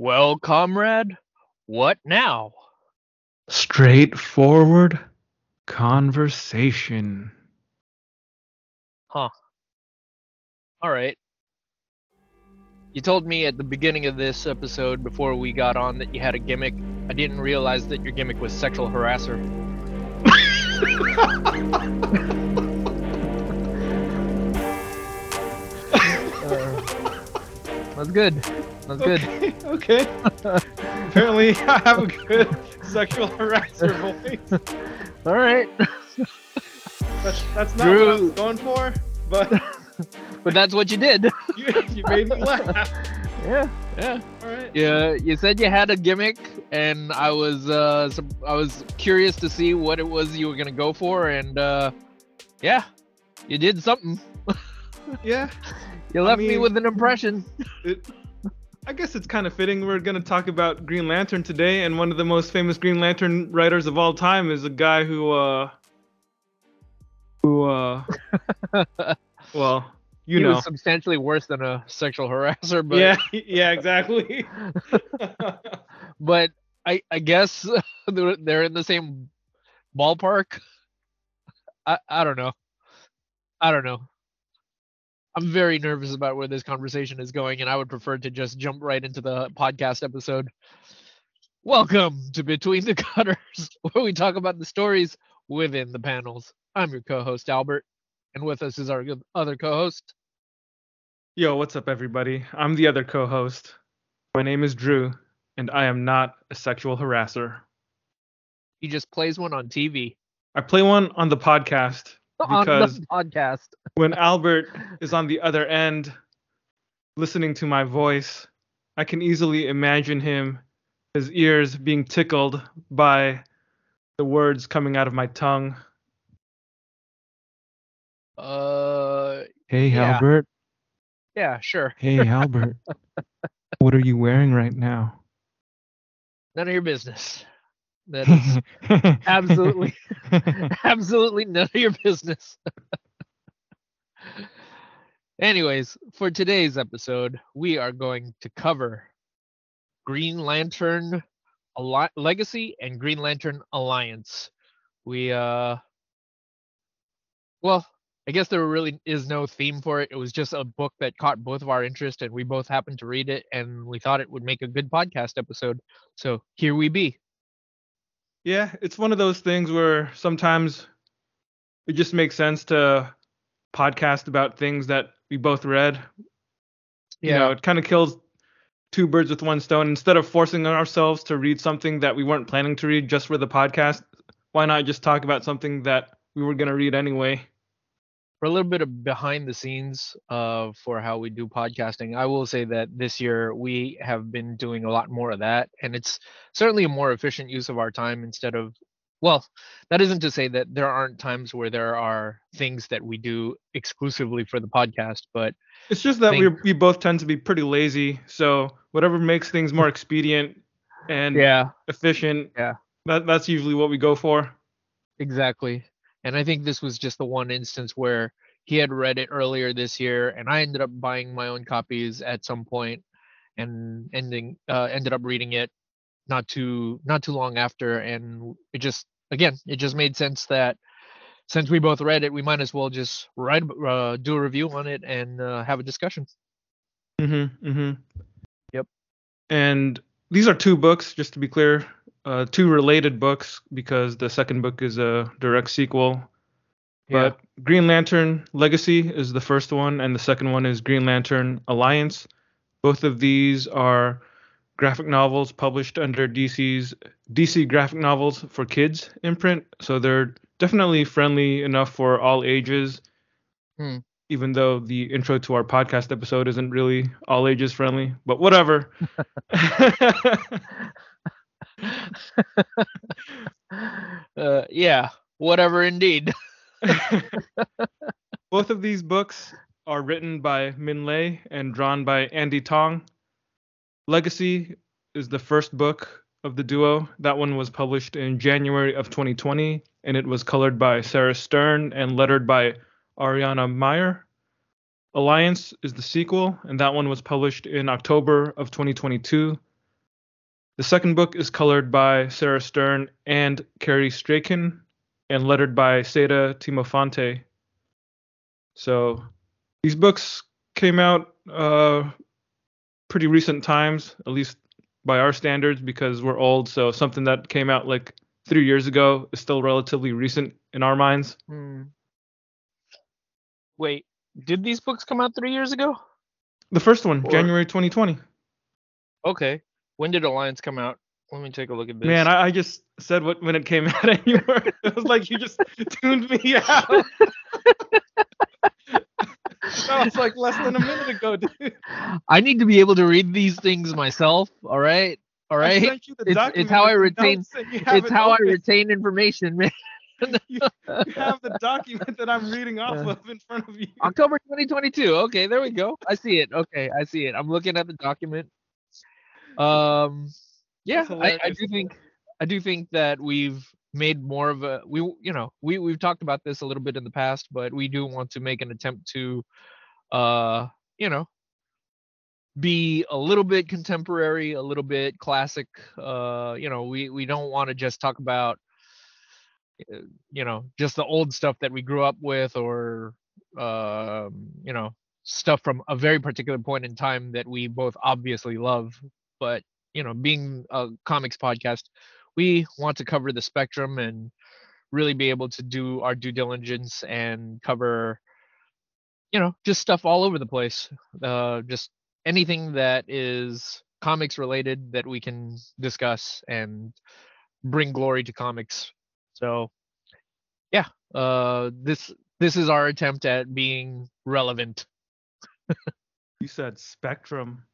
Well, comrade, what now? Straightforward conversation. Huh. All right. You told me at the beginning of this episode before we got on that you had a gimmick. I didn't realize that your gimmick was sexual harasser. Uh, that's good. That's good. Okay. okay. Apparently, I have a good sexual harasser voice. All right. That's, that's not what I was going for, but But that's what you did. you, you made me laugh. Yeah. Yeah. All right. Yeah, you said you had a gimmick, and I was uh, I was curious to see what it was you were gonna go for, and uh, yeah, you did something. Yeah. You I left me with an impression. It, I guess it's kind of fitting. We're going to talk about Green Lantern today, and one of the most famous Green Lantern writers of all time is a guy who, uh, who, uh, well, you he know. was substantially worse than a sexual harasser, but yeah, yeah, exactly. but I I guess they're they're in the same ballpark. I I don't know. I don't know. I'm very nervous about where this conversation is going, and I would prefer to just jump right into the podcast episode. Welcome to Between the Gutters, where we talk about the stories within the panels. I'm your co-host Albert, and with us is our other co-host. Yo, what's up, everybody? I'm the other co-host. My name is Drew, and I am not a sexual harasser. He just plays one on TV I play one on the podcast on because the podcast. when Albert is on the other end listening to my voice, I can easily imagine him, his ears being tickled by the words coming out of my tongue. Uh, Hey, Yeah. Albert. yeah, sure. Hey, Albert. what are you wearing right now? None of your business. That is absolutely, absolutely none of your business. Anyways, for today's episode, we are going to cover Green Lantern Alli- Legacy and Green Lantern Alliance. We, uh, well, I guess there really is no theme for it. It was just a book that caught both of our interest, and we both happened to read it, and we thought it would make a good podcast episode. So here we be. Yeah, it's one of those things where sometimes it just makes sense to podcast about things that we both read. You know, it kind of kills two birds with one stone. Instead of forcing ourselves to read something that we weren't planning to read just for the podcast, why not just talk about something that we were going to read anyway? For a little bit of behind the scenes uh, for how we do podcasting, I will say that this year we have been doing a lot more of that, and it's certainly a more efficient use of our time instead of. Well, that isn't to say that there aren't times where there are things that we do exclusively for the podcast, but It's just that we Think- we both tend to be pretty lazy, so whatever makes things more expedient and yeah, efficient, Yeah. that that's usually what we go for. Exactly. And I think this was just the one instance where he had read it earlier this year and I ended up buying my own copies at some point and ending uh, ended up reading it not too not too long after and it just again it just made sense that since we both read it we might as well just write uh, do a review on it and uh, have a discussion. Mm-hmm. Mm-hmm. Yep. And these are two books, just to be clear, uh, two related books because the second book is a direct sequel. But Green Lantern Legacy is the first one, and the second one is Green Lantern Alliance. Both of these are graphic novels published under DC's DC Graphic Novels for Kids imprint, so they're definitely friendly enough for all ages. Hmm. Even though the intro to our podcast episode isn't really all ages friendly, but whatever. uh, yeah, whatever indeed. Both of these books are written by Minh Lê and drawn by Andie Tong. Legacy is the first book of the duo. That one was published in January of 2020, and it was colored by Sarah Stern and lettered by Ariana Maher. Alliance is the sequel, and that one was published in October of 2022. The second book is colored by Sarah Stern and Carrie Strachan and lettered by Saida Temofonte. So these books came out uh, pretty recent times, at least by our standards, because we're old. So something that came out like three years ago is still relatively recent in our minds. Hmm. Wait, did these books come out three years ago? The first one, Or- January 2020. Okay. When did Alliance come out? Let me take a look at this. Man, I, I just said what when it came out, and you were. It was like you just tuned me out. that was like less than a minute ago, dude. I need to be able to read these things myself. All right, all right. I you the It's- it's how I retain- notes and you have It's it how I retain information, man. You have the document that I'm reading off Yeah. of in front of you. October 2022. Okay, there we go. I see it. Okay, I see it. I'm looking at the document. Um, yeah, I, I do think I do think that we've made more of a we you know we we've talked about this a little bit in the past, but we do want to make an attempt to, uh, you know, be a little bit contemporary, a little bit classic. Uh, you know, we we don't want to just talk about uh, you know just the old stuff that we grew up with or um you know stuff from a very particular point in time that we both obviously love but you know being a comics podcast we want to cover the spectrum and really be able to do our due diligence and cover you know just stuff all over the place uh just anything that is comics related that we can discuss and bring glory to comics so yeah uh this this is our attempt at being relevant You said Spectrum.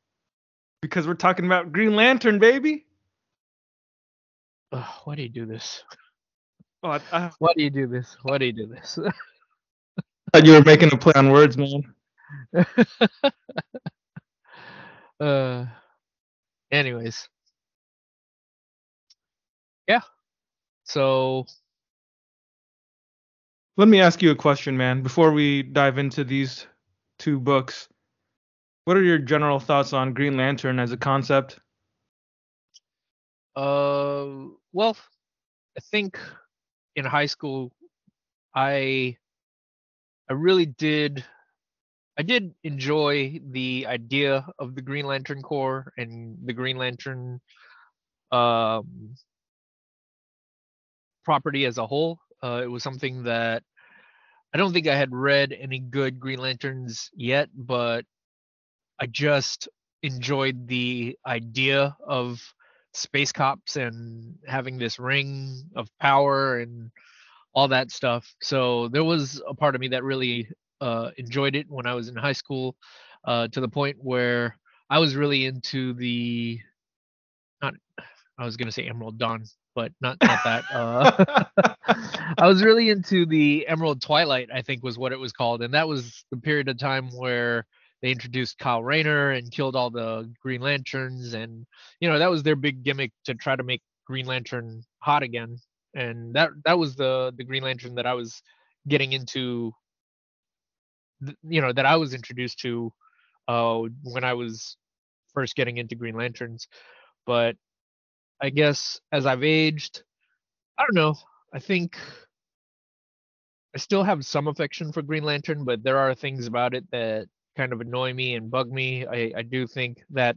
Because we're talking about Green Lantern, baby. Ugh, why do you do this Oh, I, I why do you do this why do you do this thought you were making a play on words, man. uh anyways yeah so Let me ask you a question, man, before we dive into these two books. What are your general thoughts on Green Lantern as a concept? Uh, well, I think in high school, I I really did I did enjoy the idea of the Green Lantern Corps and the Green Lantern um, property as a whole. Uh, it was something that I don't think I had read any good Green Lanterns yet, but I just enjoyed the idea of space cops and having this ring of power and all that stuff. So there was a part of me that really uh, enjoyed it when I was in high school, uh, to the point where I was really into the not I was gonna say Emerald Dawn, but not not that. Uh, I was really into the Emerald Twilight, I think was what it was called, and that was the period of time where they introduced Kyle Rayner and killed all the Green Lanterns, and you know that was their big gimmick to try to make Green Lantern hot again, and that that was the the Green Lantern that I was getting into, you know, that I was introduced to uh, when I was first getting into Green Lanterns, but I guess as I've aged, I don't know. I think I still have some affection for Green Lantern, but there are things about it that kind of annoy me and bug me. I, I do think that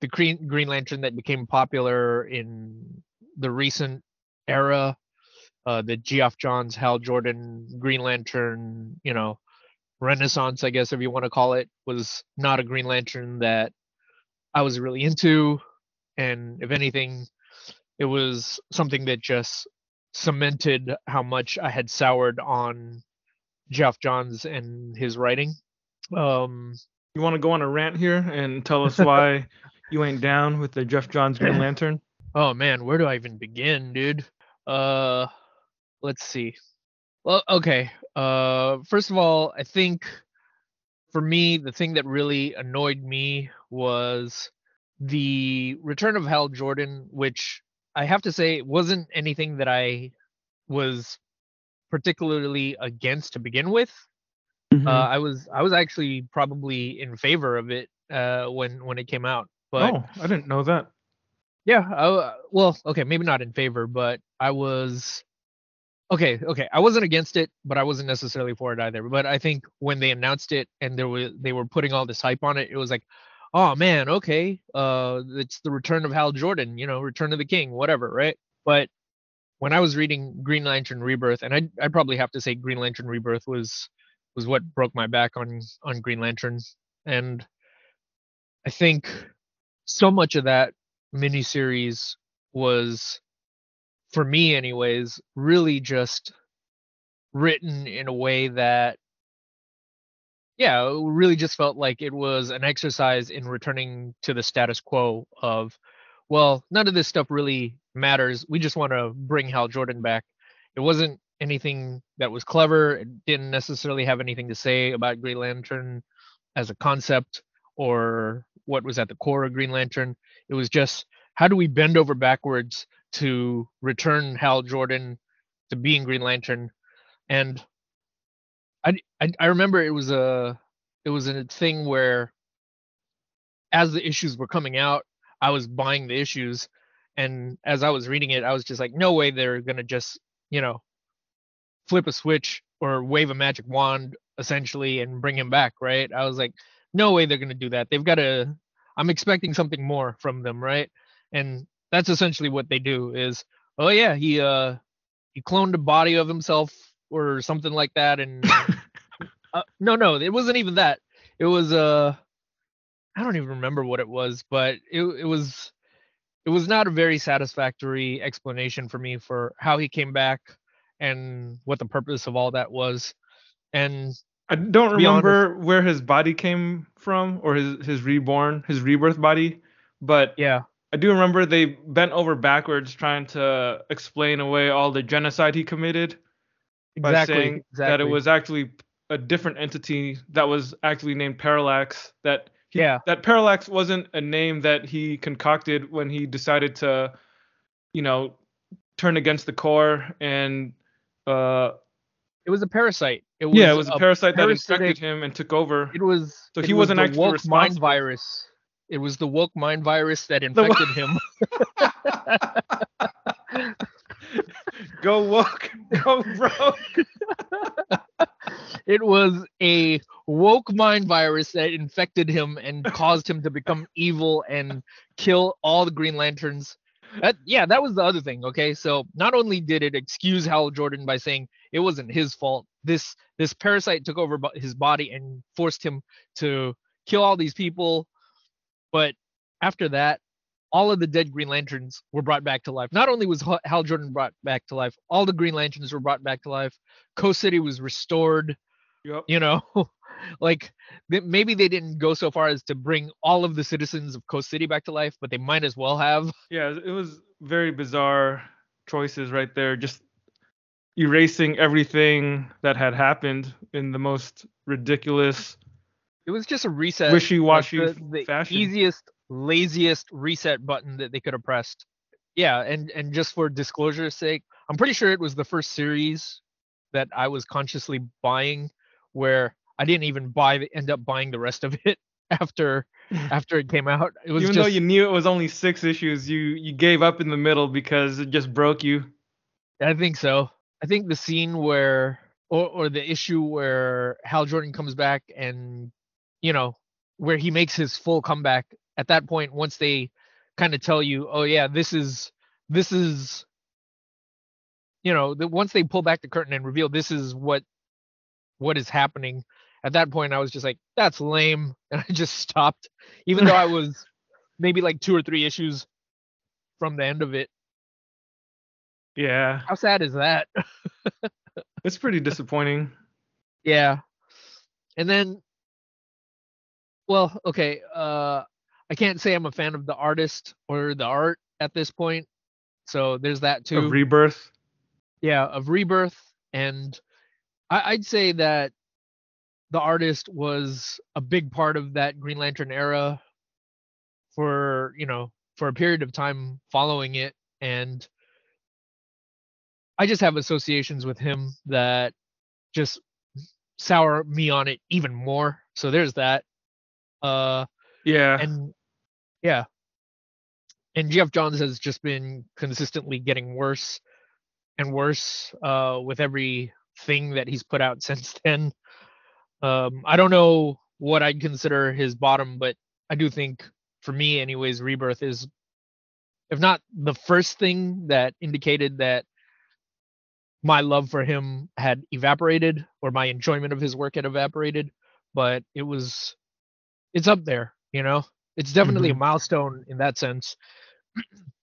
the Green Green Lantern that became popular in the recent era, uh, the Geoff Johns, Hal Jordan, Green Lantern, you know, Renaissance, I guess if you want to call it, was not a Green Lantern that I was really into, and if anything, it was something that just cemented how much I had soured on Geoff Johns and his writing. Um, You want to go on a rant here and tell us why you ain't down with the Geoff Johns Green Lantern? oh man, where do I even begin, dude? Uh, let's see. Well, okay. Uh, first of all, I think for me, the thing that really annoyed me was the return of Hal Jordan, which I have to say wasn't anything that I was particularly against to begin with. Mhm. Uh, I was I was actually probably in favor of it uh, when when it came out, but oh, I didn't know that. Yeah, I, well, okay, maybe not in favor, but I was okay. Okay, I wasn't against it, but I wasn't necessarily for it either. But I think when they announced it and there was they were putting all this hype on it, it was like, oh man, okay, uh, it's the return of Hal Jordan, you know, Return of the King, whatever, right? But when I was reading Green Lantern Rebirth, and I I probably have to say Green Lantern Rebirth was was what broke my back on on Green Lantern, and I think so much of that miniseries was, for me anyways, really just written in a way that yeah, it really just felt like it was an exercise in returning to the status quo of, well, none of this stuff really matters. We just want to bring Hal Jordan back. It wasn't anything that was clever. It didn't necessarily have anything to say about Green Lantern as a concept or what was at the core of Green Lantern. It was just how do we bend over backwards to return Hal Jordan to being Green Lantern? And I, I, I remember it was a it was a thing where as the issues were coming out, I was buying the issues, and as I was reading it, I was just like, no way they're gonna just you know flip a switch or wave a magic wand essentially and bring him back, right? I was like, no way they're gonna do that. They've got to. I'm expecting something more from them, right? And that's essentially what they do. Is oh yeah, he uh he cloned a body of himself or something like that, and uh, no, no, it wasn't even that. It was uh, I don't even remember what it was, but it it was it was not a very satisfactory explanation for me for how he came back and what the purpose of all that was. And I don't remember honest, where his body came from or his his reborn, his rebirth body, but yeah. I do remember they bent over backwards trying to explain away all the genocide he committed exactly, by saying exactly. that it was actually a different entity that was actually named Parallax. That he, yeah, that Parallax wasn't a name that he concocted when he decided to, you know, turn against the Corps and uh it was a parasite. It was yeah, it was a, a parasite that infected him and took over. It was so he wasn't was actually woke mind virus. It was the woke mind virus that infected him. go woke, go broke. it was a woke mind virus that infected him and caused him to become evil and kill all the Green Lanterns. That, yeah, that was the other thing. Okay, so not only did it excuse Hal Jordan by saying it wasn't his fault, this this parasite took over his body and forced him to kill all these people. But after that, all of the dead Green Lanterns were brought back to life. Not only was Hal Jordan brought back to life, all the Green Lanterns were brought back to life. Coast City was restored. Yep. You know, like maybe they didn't go so far as to bring all of the citizens of Coast City back to life, but they might as well have. Yeah, it was very bizarre choices right there. Just erasing everything that had happened in the most ridiculous. It was just a reset. Wishy-washy like the, the fashion. Easiest, laziest reset button that they could have pressed. Yeah, and and just for disclosure's sake, I'm pretty sure it was the first series that I was consciously buying where I didn't even buy the, end up buying the rest of it after after it came out. It was even just, though you knew it was only six issues, you you gave up in the middle because it just broke you. I think so. I think the scene where or or the issue where Hal Jordan comes back and you know where he makes his full comeback at that point once they kind of tell you, oh yeah, this is this is you know, the, once they pull back the curtain and reveal this is what what is happening. At that point i was just like that's lame and i just stopped even though i was maybe like two or three issues from the end of it. Yeah. How sad is that? It's pretty disappointing. Yeah. And then well okay uh i can't say i'm a fan of the artist or the art at this point so there's that too. Of rebirth? Yeah of rebirth and I, would say that the artist was a big part of that Green Lantern era for you know for a period of time following it, and I just have associations with him that just sour me on it even more. So there's that. Uh, yeah, and yeah, and Geoff Johns has just been consistently getting worse and worse uh, with every thing that he's put out since then. Um, I don't know what I'd consider his bottom, but I do think, for me, anyways, Rebirth is, if not the first thing that indicated that my love for him had evaporated or my enjoyment of his work had evaporated, but it was, it's up there, you know? It's definitely Mhm. a milestone in that sense.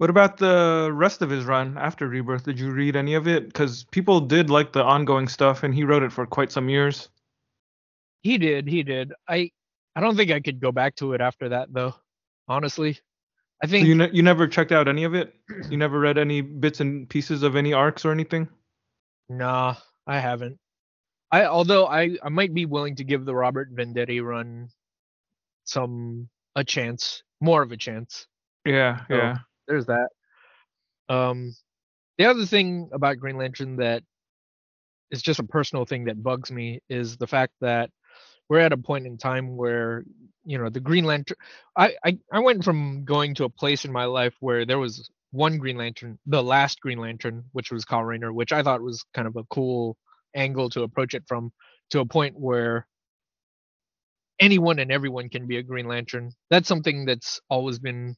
What about the rest of his run after Rebirth? Did you read any of it? Because people did like the ongoing stuff, and he wrote it for quite some years. He did, he did. I I don't think I could go back to it after that though. Honestly. I So think you ne- you never checked out any of it? You never read any bits and pieces of any arcs or anything? nah, I haven't. I although I I might be willing to give the Robert Venditti run some a chance, more of a chance. Yeah, So, yeah. There's that. Um the other thing about Green Lantern that is just a personal thing that bugs me is the fact that we're at a point in time where you know the Green Lantern. I I, I went from going to a place in my life where there was one Green Lantern, the last Green Lantern, which was Kyle Rayner, which I thought was kind of a cool angle to approach it from, to a point where anyone and everyone can be a Green Lantern. That's something that's always been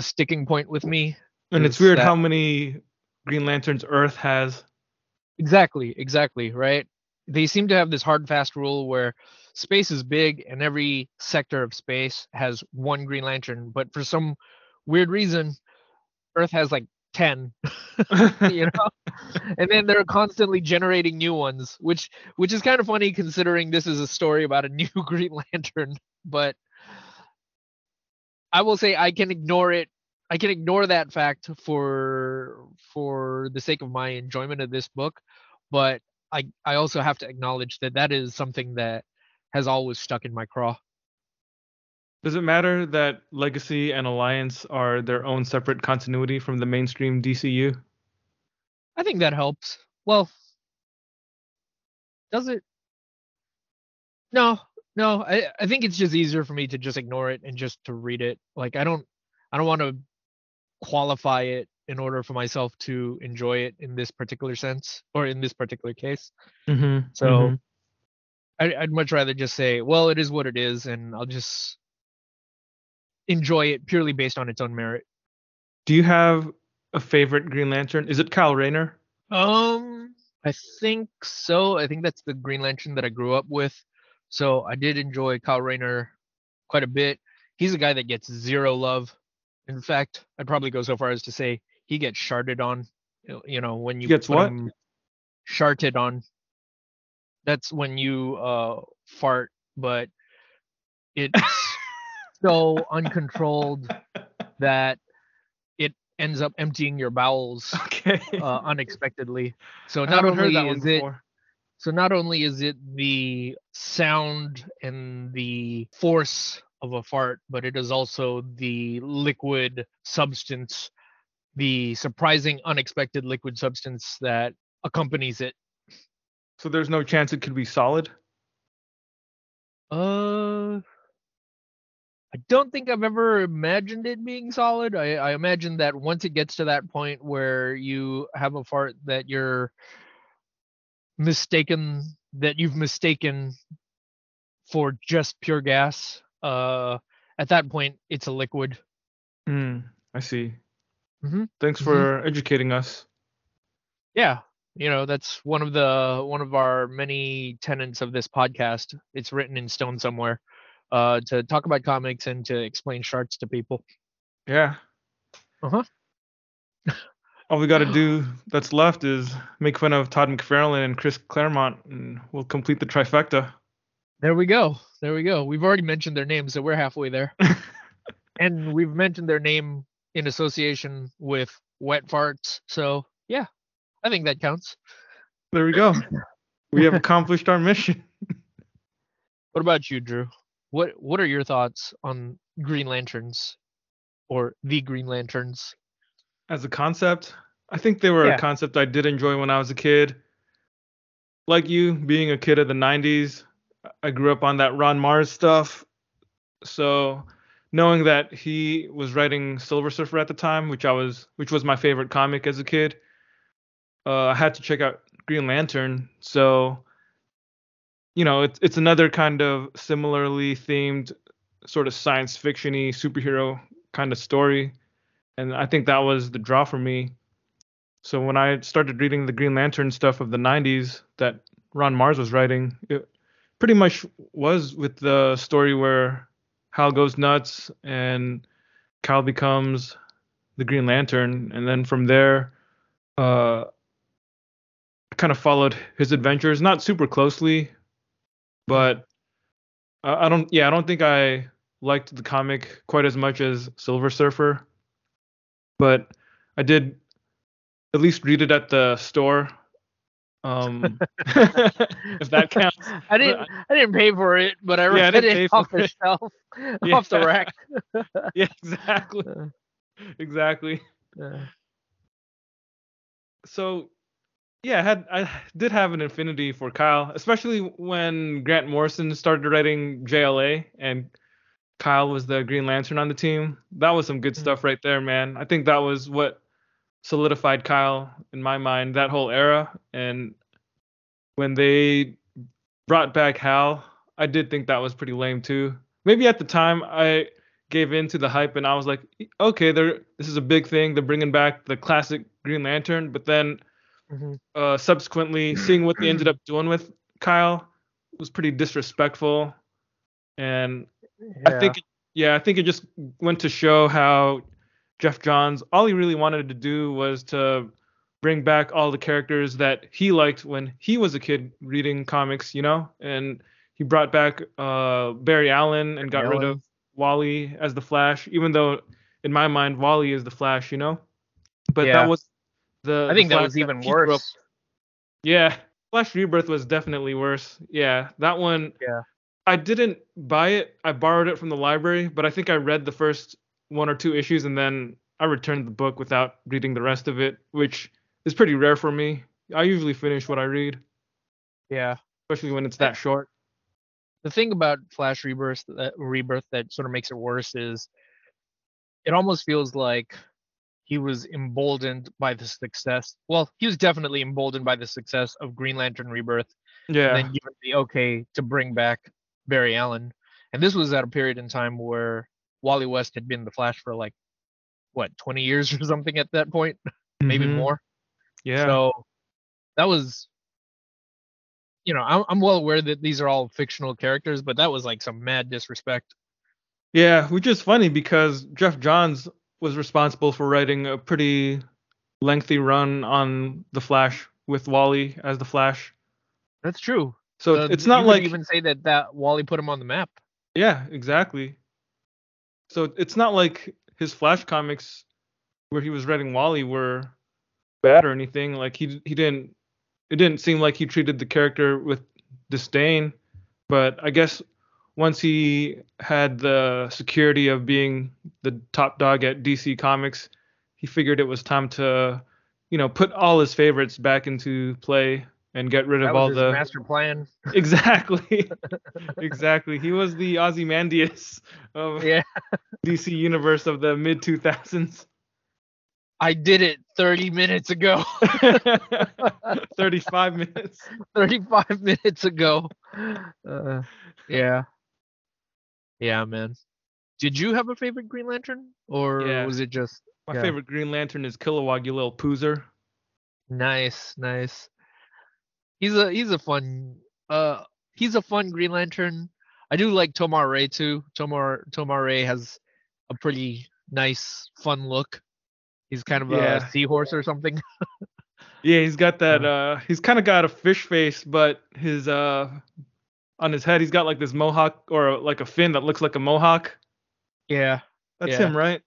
a sticking point with me. And it's weird that- how many Green Lanterns Earth has. Exactly, exactly, right? They seem to have this hard fast rule where space is big and every sector of space has one Green Lantern, but for some weird reason, Earth has like 10, you know? and then they're constantly generating new ones, which which is kind of funny considering this is a story about a new Green Lantern, but I will say I can ignore it. I can ignore that fact for for the sake of my enjoyment of this book, but I I also have to acknowledge that that is something that has always stuck in my craw. Does it matter that Legacy and Alliance are their own separate continuity from the mainstream DCU? I think that helps. Well, does it? No, no. I I think it's just easier for me to just ignore it and just to read it. Like I don't I don't want to qualify it in order for myself to enjoy it in this particular sense or in this particular case. Mm-hmm. So I, I'd much rather just say, well, it is what it is, and I'll just enjoy it purely based on its own merit. do you have a favorite Green Lantern? Is it Kyle Rayner? Um, I think so. I think that's the Green Lantern that I grew up with. So I did enjoy Kyle Rayner quite a bit. He's a guy that gets zero love. In fact, I'd probably go so far as to say he gets sharded on. you- know, when you Gets what? him sharted on. That's when you uh fart, but it's so uncontrolled that it ends up emptying your bowels Okay. uh, unexpectedly. So not only heard that one is it. So not only is it the sound and the force of a fart, but it is also the liquid substance, the surprising, unexpected liquid substance that accompanies it. So there's no chance it could be solid? Uh, I don't think I've ever imagined it being solid. I, I imagine that once it gets to that point where you have a fart that you're mistaken, that you've mistaken for just pure gas, uh, at that point it's a liquid. Hmm. I see. Mhm, Thanks for educating us. Yeah, you know that's one of the one of our many tenets of this podcast. It's written in stone somewhere. Uh, to talk about comics and to explain sharks to people. Yeah. Uh-huh. All we got to do that's left is make fun of Todd McFarlane and Chris Claremont, and we'll complete the trifecta. There we go. There we go. We've already mentioned their names, so we're halfway there. and we've mentioned their name in association with wet farts. So yeah, I think that counts. There we go. We have accomplished our mission. What about you, Drew? What What are your thoughts on Green Lanterns, or the Green Lanterns? As a concept, I think they were Yeah. a concept I did enjoy when I was a kid. Like you, being a kid of the 90s, I grew up on that Ron Marz stuff. So knowing that he was writing Silver Surfer at the time, which I was, which was my favorite comic as a kid, uh, I had to check out Green Lantern. So, you know, it's it's another kind of similarly themed, sort of science fictiony superhero kind of story, and I think that was the draw for me. So when I started reading the Green Lantern stuff of the 90s that Ron Marz was writing, it pretty much was with the story where Hal goes nuts and Kal becomes the Green Lantern, and then from there, uh, kind of followed his adventures, not super closely, but I don't, yeah, I don't think I liked the comic quite as much as Silver Surfer, but I did at least read it at the store. Um, if that counts. I didn't. I didn't pay for it, but I read yeah, I it off the it. shelf, yeah. off the rack. yeah, exactly. exactly. Yeah. So, yeah, I had I did have an affinity for Kyle, especially when Grant Morrison started writing JLA and Kyle was the Green Lantern on the team. That was some good mm-hmm. stuff right there, man. I think that was what solidified Kyle in my mind that whole era. And when they brought back Hal, I did think that was pretty lame too. Maybe at the time I gave in to the hype and I was like, okay, they're this is a big thing. They're bringing back the classic Green Lantern, but then mm-hmm. uh, subsequently seeing what they ended up doing with Kyle was pretty disrespectful. And yeah. I think yeah, I think it just went to show how Geoff Johns, all he really wanted to do was to bring back all the characters that he liked when he was a kid reading comics, you know, and he brought back uh, Barry Allen and got rid of Wally as the Flash, even though in my mind Wally is the Flash, you know. But yeah. that was the. I think that was even worse. Yeah, Flash Rebirth was definitely worse. Yeah, that one. Yeah. I didn't buy it. I borrowed it from the library, but I think I read the first one or two issues and then I returned the book without reading the rest of it, which is pretty rare for me. I usually finish what I read. Yeah. Especially when it's that short. The thing about Flash Rebirth that Rebirth that sort of makes it worse is it almost feels like he was emboldened by the success. Well, he was definitely emboldened by the success of Green Lantern Rebirth. Yeah. And then given the okay to bring back Barry Allen. And this was at a period in time where Wally West had been the Flash for like what 20 years or something at that point, maybe mm-hmm. more. Yeah. So that was, you know, I'm, I'm well aware that these are all fictional characters, but that was like some mad disrespect. Yeah, which is funny because Geoff Johns was responsible for writing a pretty lengthy run on the Flash with Wally as the Flash. That's true. So it's not like even say that that Wally put him on the map. Yeah, exactly. So it's not like his Flash comics where he was writing Wally were bad or anything. Like he he didn't it didn't seem like he treated the character with disdain. But I guess once he had the security of being the top dog at DC Comics, he figured it was time to, you know, put all his favorites back into play and get rid that of all the master plan. Exactly. exactly. He was the Ozymandias of yeah. DC universe of the mid 2000s. I did it 30 minutes ago. 35 minutes. 35 minutes ago. Uh, yeah. Yeah, man. Did you have a favorite Green Lantern or yeah. was it just My yeah. favorite Green Lantern is Kilowog, you little poozer. Nice, nice he's a he's a fun uh he's a fun Green Lantern. I do like Tomar-Re too. Tomar Tomar-Re has a pretty nice, fun look. He's kind of yeah. a seahorse or something. yeah, he's got that. uh He's kind of got a fish face, but his uh on his head he's got like this mohawk or like a fin that looks like a mohawk. Yeah, that's yeah. him, right?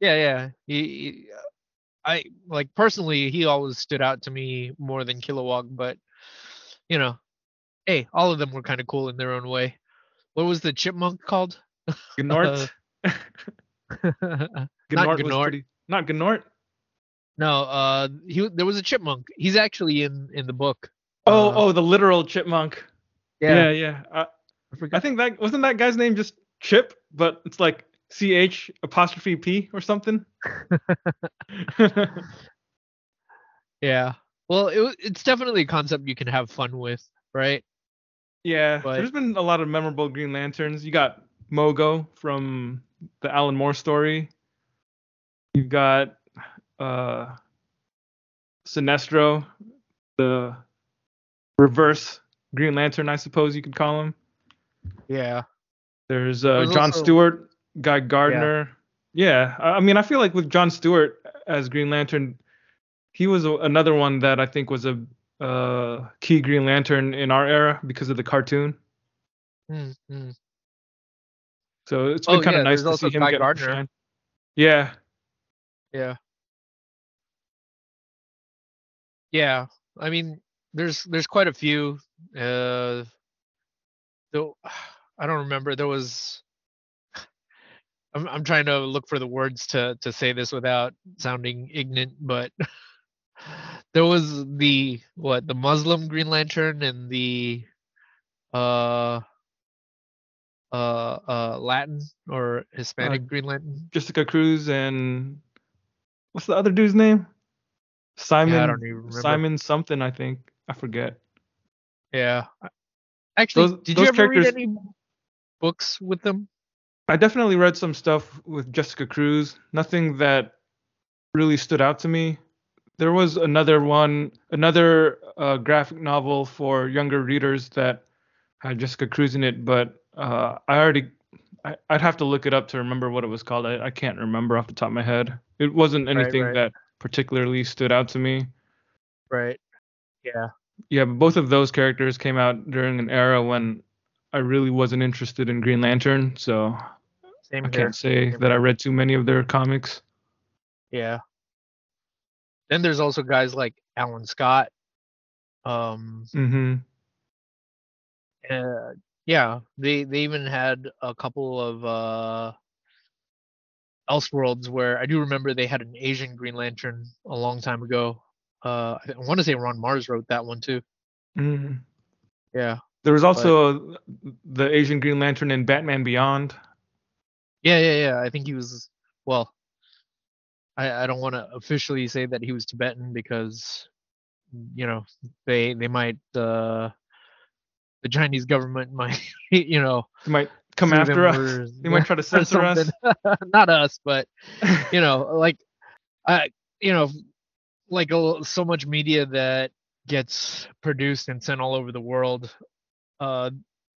Yeah, yeah. He, he, I like personally, he always stood out to me more than Kilowog, but you know, hey, all of them were kind of cool in their own way. What was the chipmunk called? Gnort. uh, not Gnort. Pretty, not Gnort. No, uh, he there was a chipmunk. He's actually in in the book. Oh, uh, oh, the literal chipmunk. Yeah, yeah, yeah. Uh, I, I think that wasn't that guy's name just Chip, but it's like C H apostrophe P or something. yeah. Well, it, it's definitely a concept you can have fun with, right? Yeah, But- there's been a lot of memorable Green Lanterns. You got Mogo from the Alan Moore story. You've got uh, Sinestro, the reverse Green Lantern, I suppose you could call him. Yeah. There's uh, John also- Stewart, Guy Gardner. Yeah. I I mean, I feel like with John Stewart as Green Lantern, he was a, another one that I think was a uh, key Green Lantern in our era because of the cartoon. Mm, mm. So it's been Oh, kind of yeah, nice to see him Guy get Gardner. shine. Yeah, Yeah. Yeah. I mean, there's there's quite a few. Uh, though I don't remember. There was. I'm I'm trying to look for the words to to say this without sounding ignorant, but there was the what the Muslim Green Lantern and the uh uh uh Latin or Hispanic Green Lantern. Jessica Cruz and what's the other dude's name? Simon. Yeah, I don't even remember. Simon something, I think. I forget. Yeah. Actually, Those- did those you ever read any books with them? I definitely read some stuff with Jessica Cruz. Nothing that really stood out to me. There was another one, another uh, graphic novel for younger readers that had Jessica Cruz in it, but uh, I already, I, I'd have to look it up to remember what it was called. I, I can't remember off the top of my head. It wasn't anything right. that particularly stood out to me. Right. Yeah. Yeah, but both of those characters came out during an era when I really wasn't interested in Green Lantern, so Same I here. can't say Same that I read too many of their comics. Yeah. Then there's also guys like Alan Scott. Um Mm-hmm. uh, yeah, they they even had a couple of uh Elseworlds where I do remember they had an Asian Green Lantern a long time ago. Uh I want to say Ron Marz wrote that one too. Mm-hmm. Yeah. There was also the Asian Green Lantern in Batman Beyond. Yeah, yeah, yeah. I think he was well. I I don't want to officially say that he was Tibetan because you know they they might uh the Chinese government might you know They might come after us. or- They might try to censor us. Not us, but you know, like I you know, like a, so much media that gets produced and sent all over the world. Uh,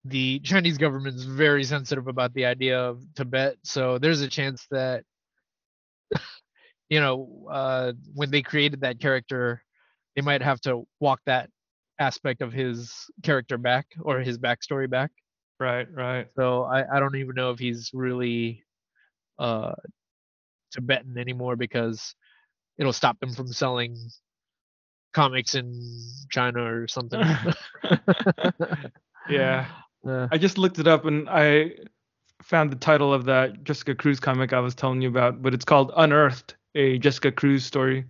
the Chinese government is very sensitive about the idea of Tibet, so there's a chance that you know uh, when they created that character, they might have to walk that aspect of his character back or his backstory back. right, right. So I, I don't even know if he's really uh Tibetan anymore because it'll stop them from selling comics in China or something. yeah. Uh, I just looked it up and I found the title of that Jessica Cruz comic I was telling you about, but it's called Unearthed, a Jessica Cruz story.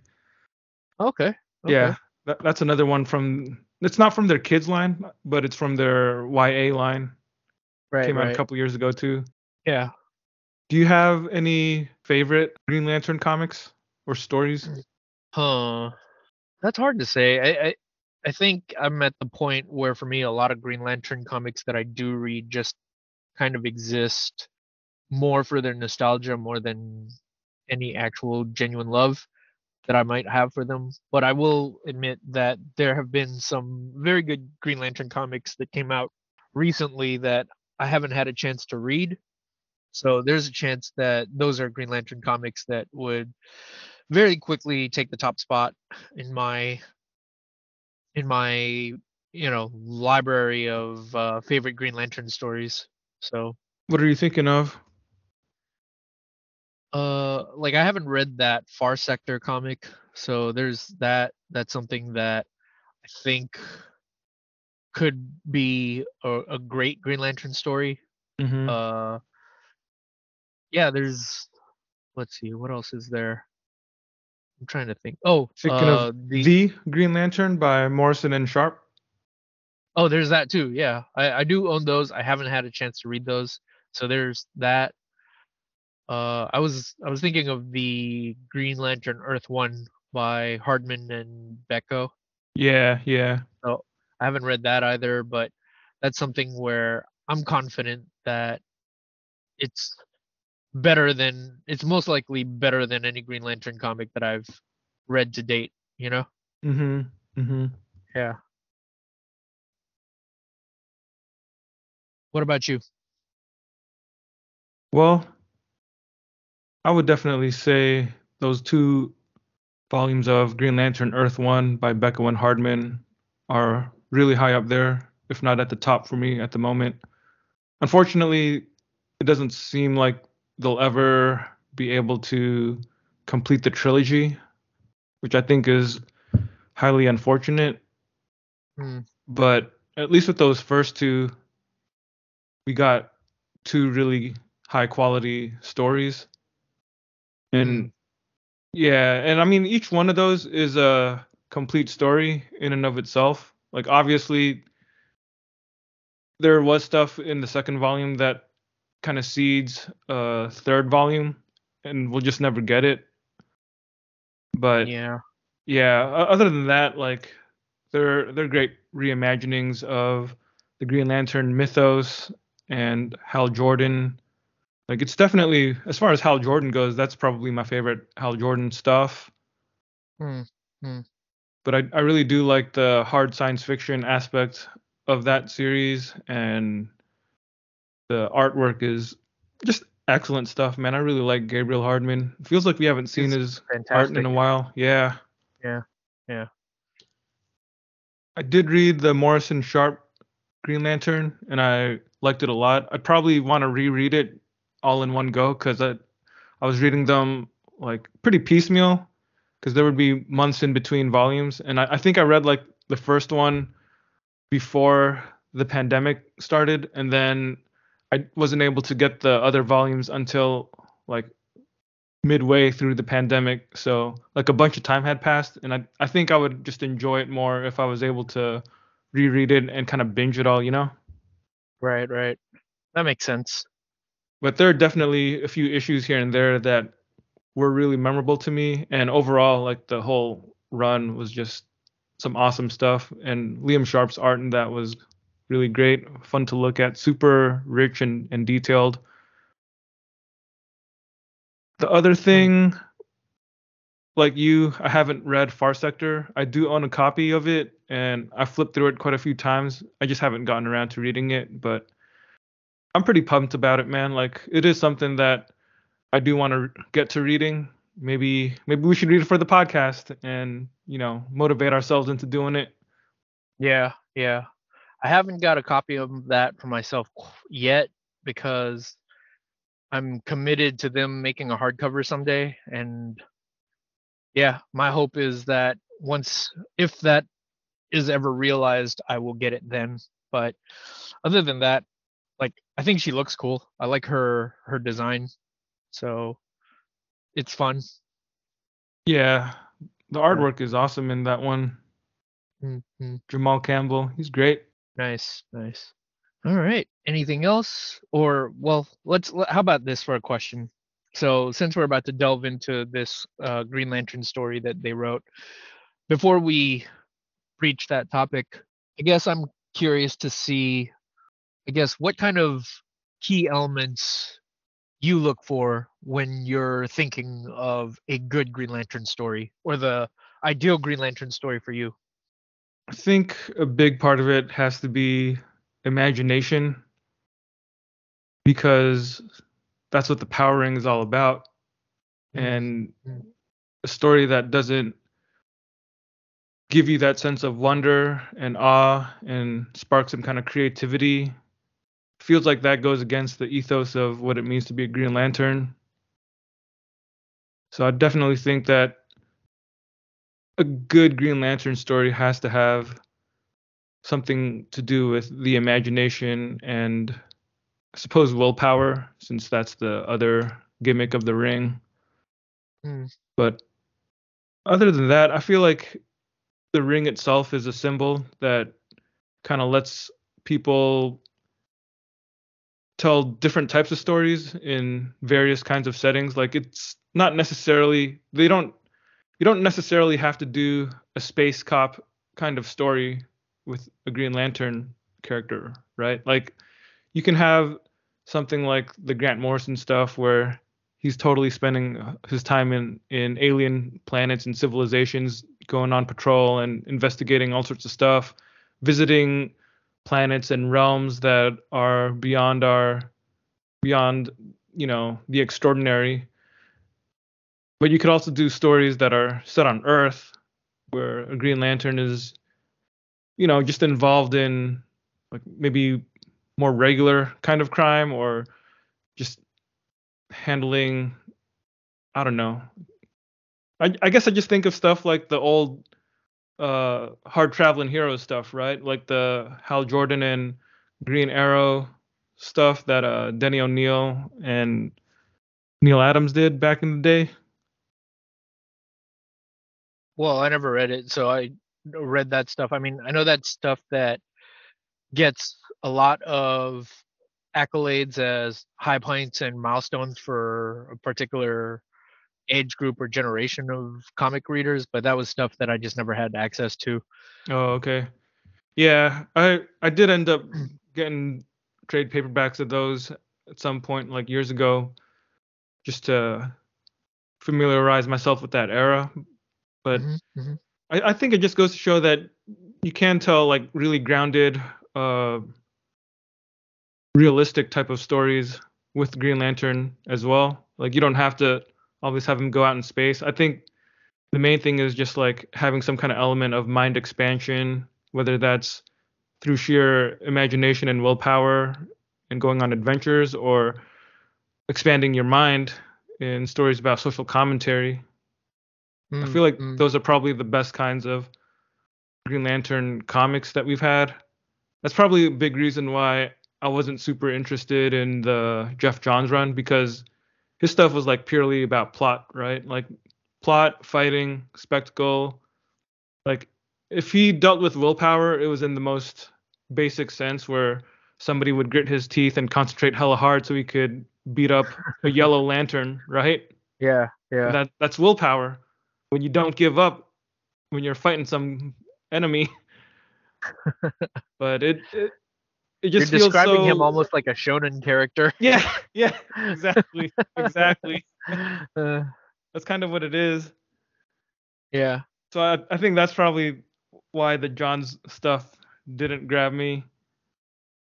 okay. Yeah, that, that's another one from. It's not from their kids line, but it's from their YA line. Right. Came out right. a couple years ago too. Yeah. Do you have any favorite Green Lantern comics or stories? Huh. That's hard to say. I, I I think I'm at the point where for me a lot of Green Lantern comics that I do read just kind of exist more for their nostalgia more than any actual genuine love that I might have for them. But I will admit that there have been some very good Green Lantern comics that came out recently that I haven't had a chance to read. So there's a chance that those are Green Lantern comics that would very quickly take the top spot in my in my you know library of uh, favorite Green Lantern stories. So What are you thinking of? Uh like I haven't read that Far Sector comic, so there's that that's something that I think could be a, a great Green Lantern story. Mm-hmm. Uh yeah, there's let's see, what else is there? I'm trying to think. Oh, Thinking uh, of the, the Green Lantern by Morrison and Sharp. Oh, there's that too. Yeah, I, I do own those. I haven't had a chance to read those. So there's that. Uh, I was I was thinking of the Green Lantern Earth One by Hardman and Bechko. Yeah, yeah. So I haven't read that either, but that's something where I'm confident that it's better than it's most likely better than any Green Lantern comic that I've read to date, you know? Mhm. Mhm. Yeah. What about you? Well, I would definitely say those two volumes of Green Lantern Earth 1 by Bechko and Hardman are really high up there, if not at the top for me at the moment. Unfortunately, it doesn't seem like they'll ever be able to complete the trilogy, which I think is highly unfortunate. Hmm. But at least with those first two, we got two really high quality stories. And yeah, and I mean each one of those is a complete story in and of itself. Like obviously there was stuff in the second volume that kind of seeds a third volume and we'll just never get it. But Yeah. yeah, other than that, like they're they're great reimaginings of the Green Lantern mythos and Hal Jordan. Like it's definitely as far as Hal Jordan goes, that's probably my favorite Hal Jordan stuff. Hmm. Hmm. But I I really do like the hard science fiction aspect of that series and the artwork is just excellent stuff, man. I really like Gabriel Hardman. It feels like we haven't seen He's his art in a while. Yeah. Yeah, yeah. I did read the Morrison Sharp Green Lantern and I liked it a lot. I'd probably want to reread it all in one go because I I was reading them like pretty piecemeal because there would be months in between volumes and I, I think I read like the first one before the pandemic started and then I wasn't able to get the other volumes until like midway through the pandemic so like a bunch of time had passed and I I think I would just enjoy it more if I was able to reread it and kind of binge it all, you know. Right, right. That makes sense. But there are definitely a few issues here and there that were really memorable to me and overall like the whole run was just some awesome stuff and Liam Sharp's art in that was really great, fun to look at, super rich and, and detailed. The other thing like you, I haven't read Far Sector. I do own a copy of it, and I flipped through it quite a few times. I just haven't gotten around to reading it, but I'm pretty pumped about it, man. Like it is something that I do want to get to reading. Maybe maybe we should read it for the podcast and you know motivate ourselves into doing it. Yeah, yeah. I haven't got a copy of that for myself yet because I'm committed to them making a hardcover someday. And yeah, my hope is that once, if that is ever realized, I will get it then. But other than that, like I think she looks cool. I like her her design, so it's fun. Yeah, the artwork is awesome in that one. Mhm. Jamal Campbell, he's great. Nice, nice. All right. Anything else? Or well, let's. How about this for a question? So since we're about to delve into this uh, Green Lantern story that they wrote, before we reach that topic, I guess I'm curious to see, I guess, what kind of key elements you look for when you're thinking of a good Green Lantern story or the ideal Green Lantern story for you. I think a big part of it has to be imagination because that's what the Power Ring is all about. And Mm. a story that doesn't give you that sense of wonder and awe and spark some kind of creativity feels like that goes against the ethos of what it means to be a Green Lantern. So I definitely think that a good Green Lantern story has to have something to do with the imagination and I suppose willpower, since that's the other gimmick of the ring. Mm. But other than that, I feel like the ring itself is a symbol that kind of lets people tell different types of stories in various kinds of settings. Like it's not necessarily they don't you don't necessarily have to do a space cop kind of story with a Green Lantern character, right? Like you can have something like the Grant Morrison stuff where he's totally spending his time in in alien planets and civilizations going on patrol and investigating all sorts of stuff visiting planets and realms that are beyond our beyond you know the extraordinary. But you could also do stories that are set on earth where a green lantern is you know just involved in like maybe more regular kind of crime or just handling i don't know. I, I guess i just think of stuff like the old uh hard traveling hero stuff right? Like the hal jordan and green arrow stuff that uh denny o'neil and Neal adams did back in the day. Well i never read it so i read that stuff. I mean i know that stuff that gets a lot of accolades as high points and milestones for a particular age group or generation of comic readers, but that was stuff that I just never had access to. Oh, okay. Yeah, I I did end up getting trade paperbacks of those at some point like years ago just to familiarize myself with that era. But mm-hmm, mm-hmm. I, I think it just goes to show that you can tell like really grounded uh realistic type of stories with Green Lantern as well. Like you don't have to always have him go out in space. I think the main thing is just like having some kind of element of mind expansion, whether that's through sheer imagination and willpower and going on adventures or expanding your mind in stories about social commentary. Mm, I feel like mm. those are probably the best kinds of Green Lantern comics that we've had. That's probably a big reason why I wasn't super interested in the Geoff Johns run because his stuff was like purely about plot, right? Like plot, fighting, spectacle. Like if he dealt with willpower, it was in the most basic sense where somebody would grit his teeth and concentrate hella hard so he could beat up a yellow lantern, right? Yeah, yeah. That that's willpower. When you don't give up when you're fighting some enemy. but it, it it just You're describing so... him almost like a shonen character. Yeah, yeah, exactly, exactly. Uh, that's kind of what it is. Yeah. So I, I think that's probably why the Johns stuff didn't grab me.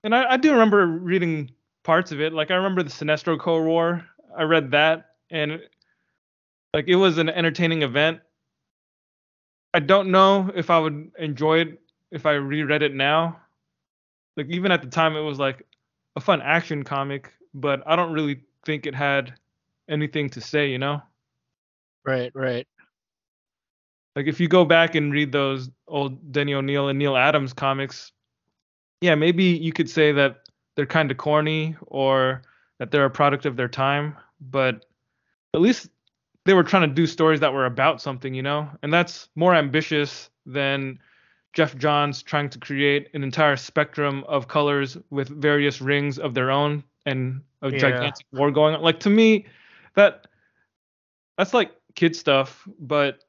And I, I do remember reading parts of it. Like I remember the Sinestro Corps War. I read that, and like it was an entertaining event. I don't know if I would enjoy it if I reread it now like even at the time it was like a fun action comic, but I don't really think it had anything to say, you know? Right, right. Like if you go back and read those old Denny O'Neil and Neal Adams comics, yeah, maybe you could say that they're kind of corny or that they're a product of their time, but at least they were trying to do stories that were about something, you know? And that's more ambitious than Geoff Johns trying to create an entire spectrum of colors with various rings of their own and a yeah. gigantic war going on. Like to me, that that's like kid stuff, but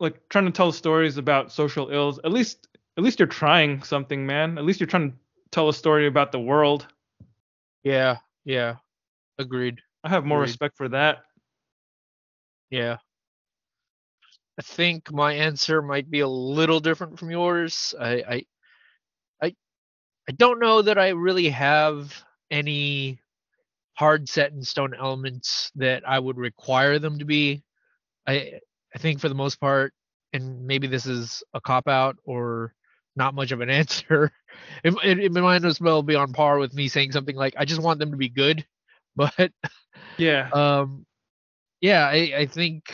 like trying to tell stories about social ills. At least at least you're trying something, man. At least you're trying to tell a story about the world. Yeah, yeah. Agreed. I have more Agreed. respect for that. Yeah. I think my answer might be a little different from yours. I, I, I, I don't know that I really have any hard set in stone elements that I would require them to be. I, I think for the most part, and maybe this is a cop out or not much of an answer. It, it, it might as well be on par with me saying something like, "I just want them to be good," but yeah, um, yeah, I, I think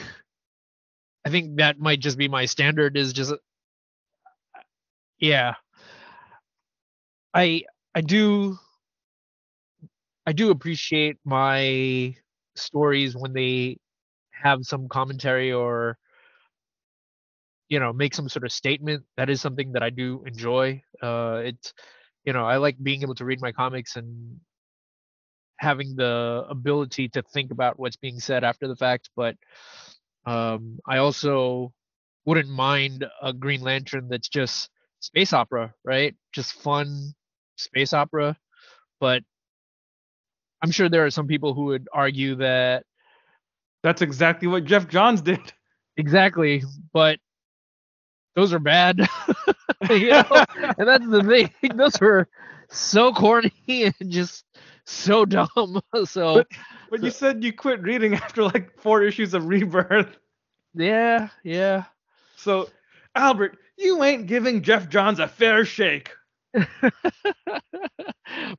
I think that might just be my standard is just yeah. I I do I do appreciate my stories when they have some commentary or you know make some sort of statement that is something that i do enjoy uh it's you know i like being able to read my comics and having the ability to think about what's being said after the fact, but um, I also wouldn't mind a Green Lantern that's just space opera, right? Just fun space opera. But I'm sure there are some people who would argue that that's exactly what Geoff Johns did. Exactly, but those are bad. you know? and that's the thing. Those were so corny and just so dumb. So but, but you said you quit reading after like four issues of Rebirth. Yeah, yeah. So Albert, you ain't giving Geoff Johns a fair shake.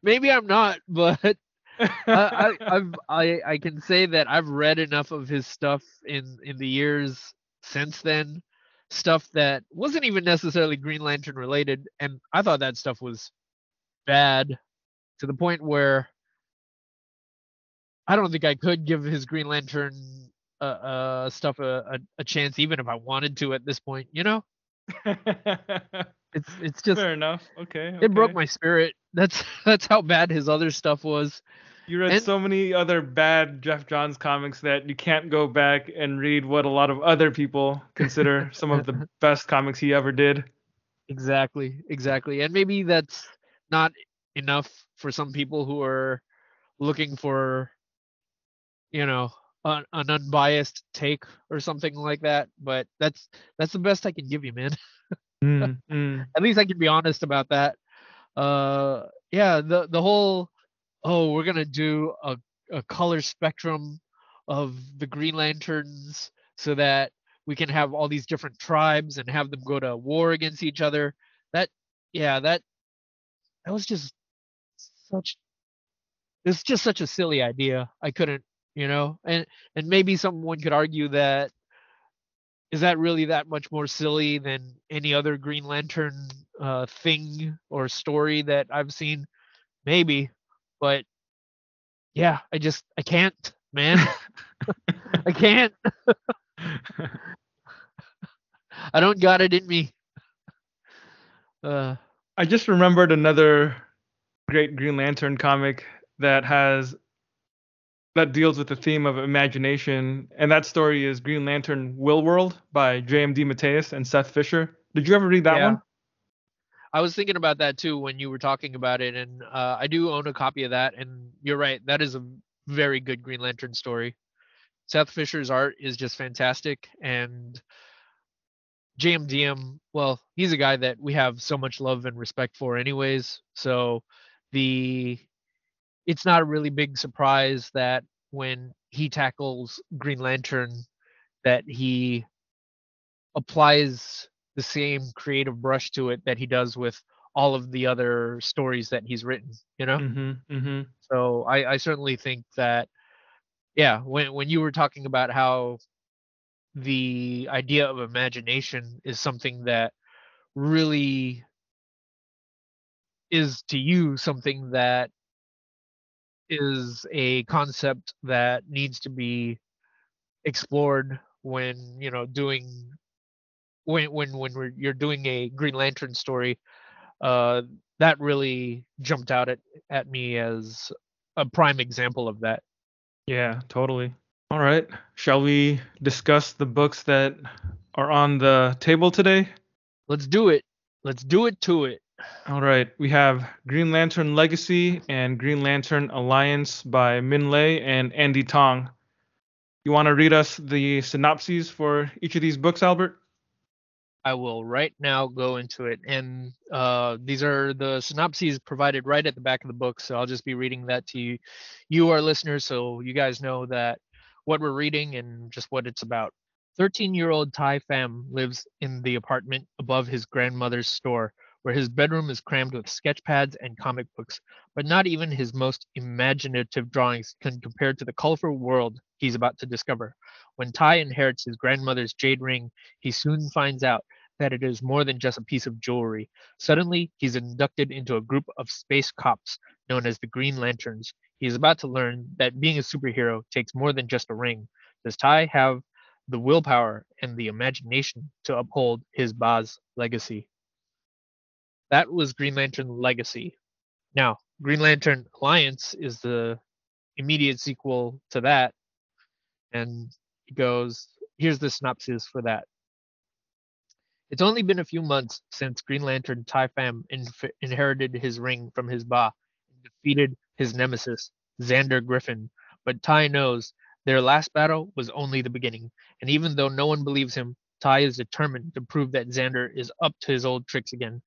Maybe I'm not, but I, have I I can say that I've read enough of his stuff in in the years since then, stuff that wasn't even necessarily Green Lantern related, and I thought that stuff was bad to the point where I don't think I could give his Green Lantern uh, uh stuff a, a, a chance, even if I wanted to at this point. You know. it's it's just fair enough. Okay, okay. It broke my spirit. That's that's how bad his other stuff was. You read and, so many other bad Geoff Johns comics that you can't go back and read what a lot of other people consider some of the best comics he ever did. Exactly, exactly. And maybe that's not enough for some people who are looking for you know an, an unbiased take or something like that, but that's that's the best I can give you, man. mm, mm. At least I can be honest about that. Uh yeah, the the whole oh, we're gonna do a, a color spectrum of the Green Lanterns so that we can have all these different tribes and have them go to war against each other. That yeah, that that was just such it's just such a silly idea. I couldn't, you know, and and maybe someone could argue that is that really that much more silly than any other Green Lantern uh, thing or story that I've seen? Maybe, but yeah, I just I can't, man. I can't. I don't got it in me. Uh, I just remembered another great Green Lantern comic that has that deals with the theme of imagination, and that story is Green Lantern Willworld by J.M. DeMatteis and Seth Fisher. Did you ever read that yeah. one? I was thinking about that too when you were talking about it, and uh, I do own a copy of that. And you're right, that is a very good Green Lantern story. Seth Fisher's art is just fantastic, and JMDM, well, he's a guy that we have so much love and respect for, anyways. So the it's not a really big surprise that when he tackles Green Lantern, that he applies the same creative brush to it that he does with all of the other stories that he's written you know mm-hmm, mm-hmm. so I, I certainly think that yeah when when you were talking about how the idea of imagination is something that really is to you something that is a concept that needs to be explored when you know doing when when when we're, you're doing a Green Lantern story, uh, that really jumped out at at me as a prime example of that. Yeah, totally. All right, shall we discuss the books that are on the table today? Let's do it. Let's do it to it. All right, we have Green Lantern Legacy and Green Lantern Alliance by Minh Lê and Andie Tong. You want to read us the synopses for each of these books, Albert? I will right now go into it. And uh, these are the synopses provided right at the back of the book. So I'll just be reading that to you, you, our listeners, so you guys know that what we're reading and just what it's about. 13 year old Tai Pham lives in the apartment above his grandmother's store, where his bedroom is crammed with sketch pads and comic books. But not even his most imaginative drawings can compare to the colorful world he's about to discover. When Tai inherits his grandmother's jade ring, he soon finds out that it is more than just a piece of jewelry. Suddenly, he's inducted into a group of space cops known as the Green Lanterns. He is about to learn that being a superhero takes more than just a ring. Does Tai have the willpower and the imagination to uphold his Ba's legacy? That was Green Lantern Legacy. Now, Green Lantern Alliance is the immediate sequel to that. And he goes, here's the synopsis for that. It's only been a few months since Green Lantern Tai Pham inf- inherited his ring from his Ba and defeated his nemesis, Xander Griffin. But Tai knows their last battle was only the beginning, and even though no one believes him, Tai is determined to prove that Xander is up to his old tricks again.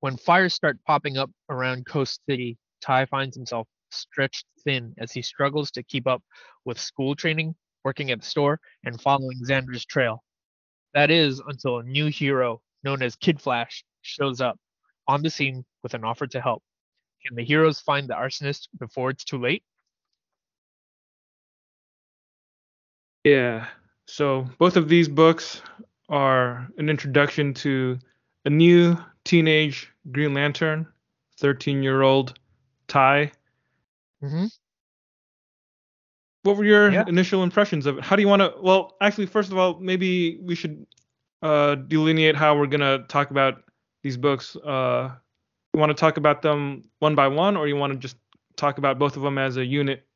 When fires start popping up around Coast City, Tai finds himself stretched thin as he struggles to keep up with school training, working at the store, and following Xander's trail. That is until a new hero known as Kid Flash shows up on the scene with an offer to help. Can the heroes find the arsonist before it's too late? Yeah. So both of these books are an introduction to a new teenage Green Lantern, 13 year old Tai. Mm-hmm. What were your Yeah. initial impressions of it? How do you want to? Well, actually, first of all, maybe we should uh, delineate how we're gonna talk about these books. Uh, you want to talk about them one by one, or you want to just talk about both of them as a unit?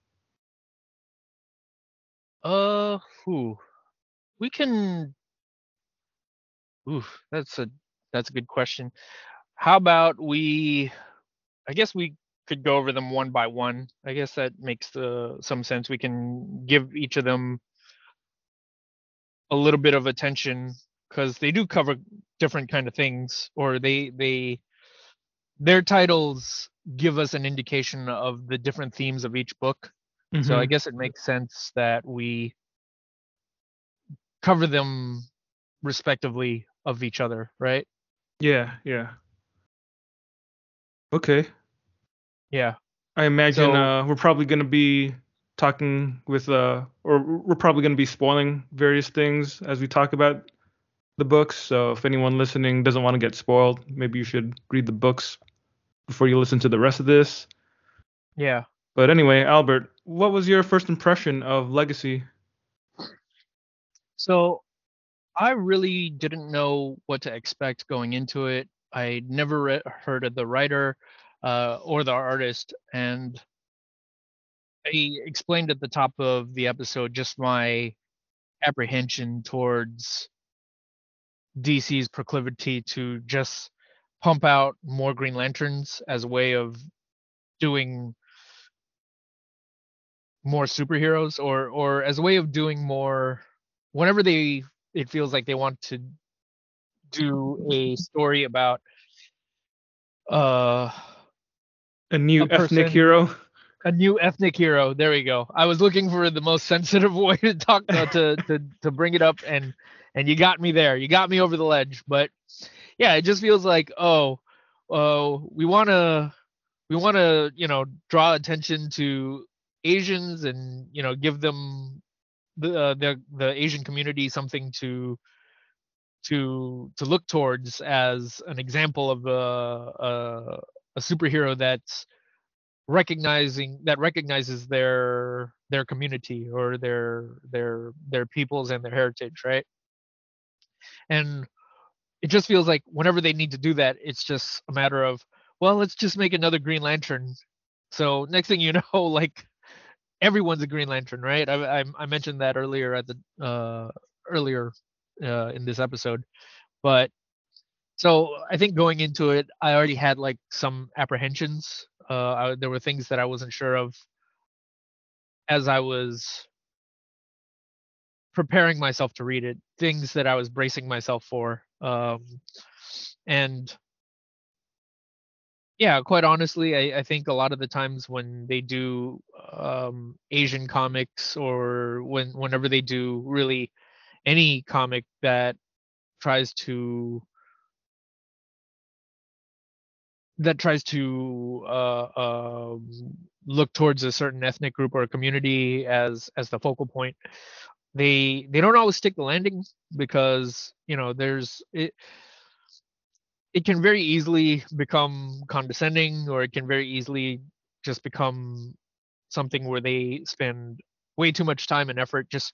Uh, whew. we can. Oof, that's a that's a good question. How about we? I guess we could go over them one by one. I guess that makes the some sense. We can give each of them a little bit of attention because they do cover different kind of things, or they they their titles give us an indication of the different themes of each book. So I Mhm. guess it makes sense that we cover them respectively of each other, right? Yeah, yeah. Okay. Yeah. I imagine So- uh, we're probably going to be talking with, uh, or we're probably going to be spoiling various things as we talk about the books. So if anyone listening doesn't want to get spoiled, maybe you should read the books before you listen to the rest of this. Yeah. But anyway, Albert, what was your first impression of Legacy? So I really didn't know what to expect going into it. I never re- heard of the writer uh, or the artist, and I explained at the top of the episode just my apprehension towards DC's proclivity to just pump out more Green Lanterns as a way of doing more superheroes or or as a way of doing more whenever they it feels like they want to do a story about uh A new A person- ethnic hero? a new ethnic hero. There we go. I was looking for the most sensitive way to talk uh, to to to bring it up and and you got me there. You got me over the ledge. But yeah it just feels like oh uh we want to we want to you know draw attention to asians and you know give them the uh, the the asian community something to to to look towards as an example of a a, a superhero that's recognizing that recognizes their their community or their their their peoples and their heritage right? And it just feels like whenever they need to do that it's just a matter of well let's just make another green lantern. So next thing you know like everyone's a green lantern right? I i, I mentioned that earlier at the uh earlier uh in this episode. But so i think going into it i already had like some apprehensions. Uh I, there were things that i wasn't sure of as i was preparing myself to read it things that i was bracing myself for um and yeah quite honestly I, I think a lot of the times when they do um asian comics or when whenever they do really any comic that tries to that tries to uh, um, look towards a certain ethnic group or community as as the focal point they they don't always stick the landing because you know there's it it can very easily become condescending or it can very easily just become something where they spend way too much time and effort just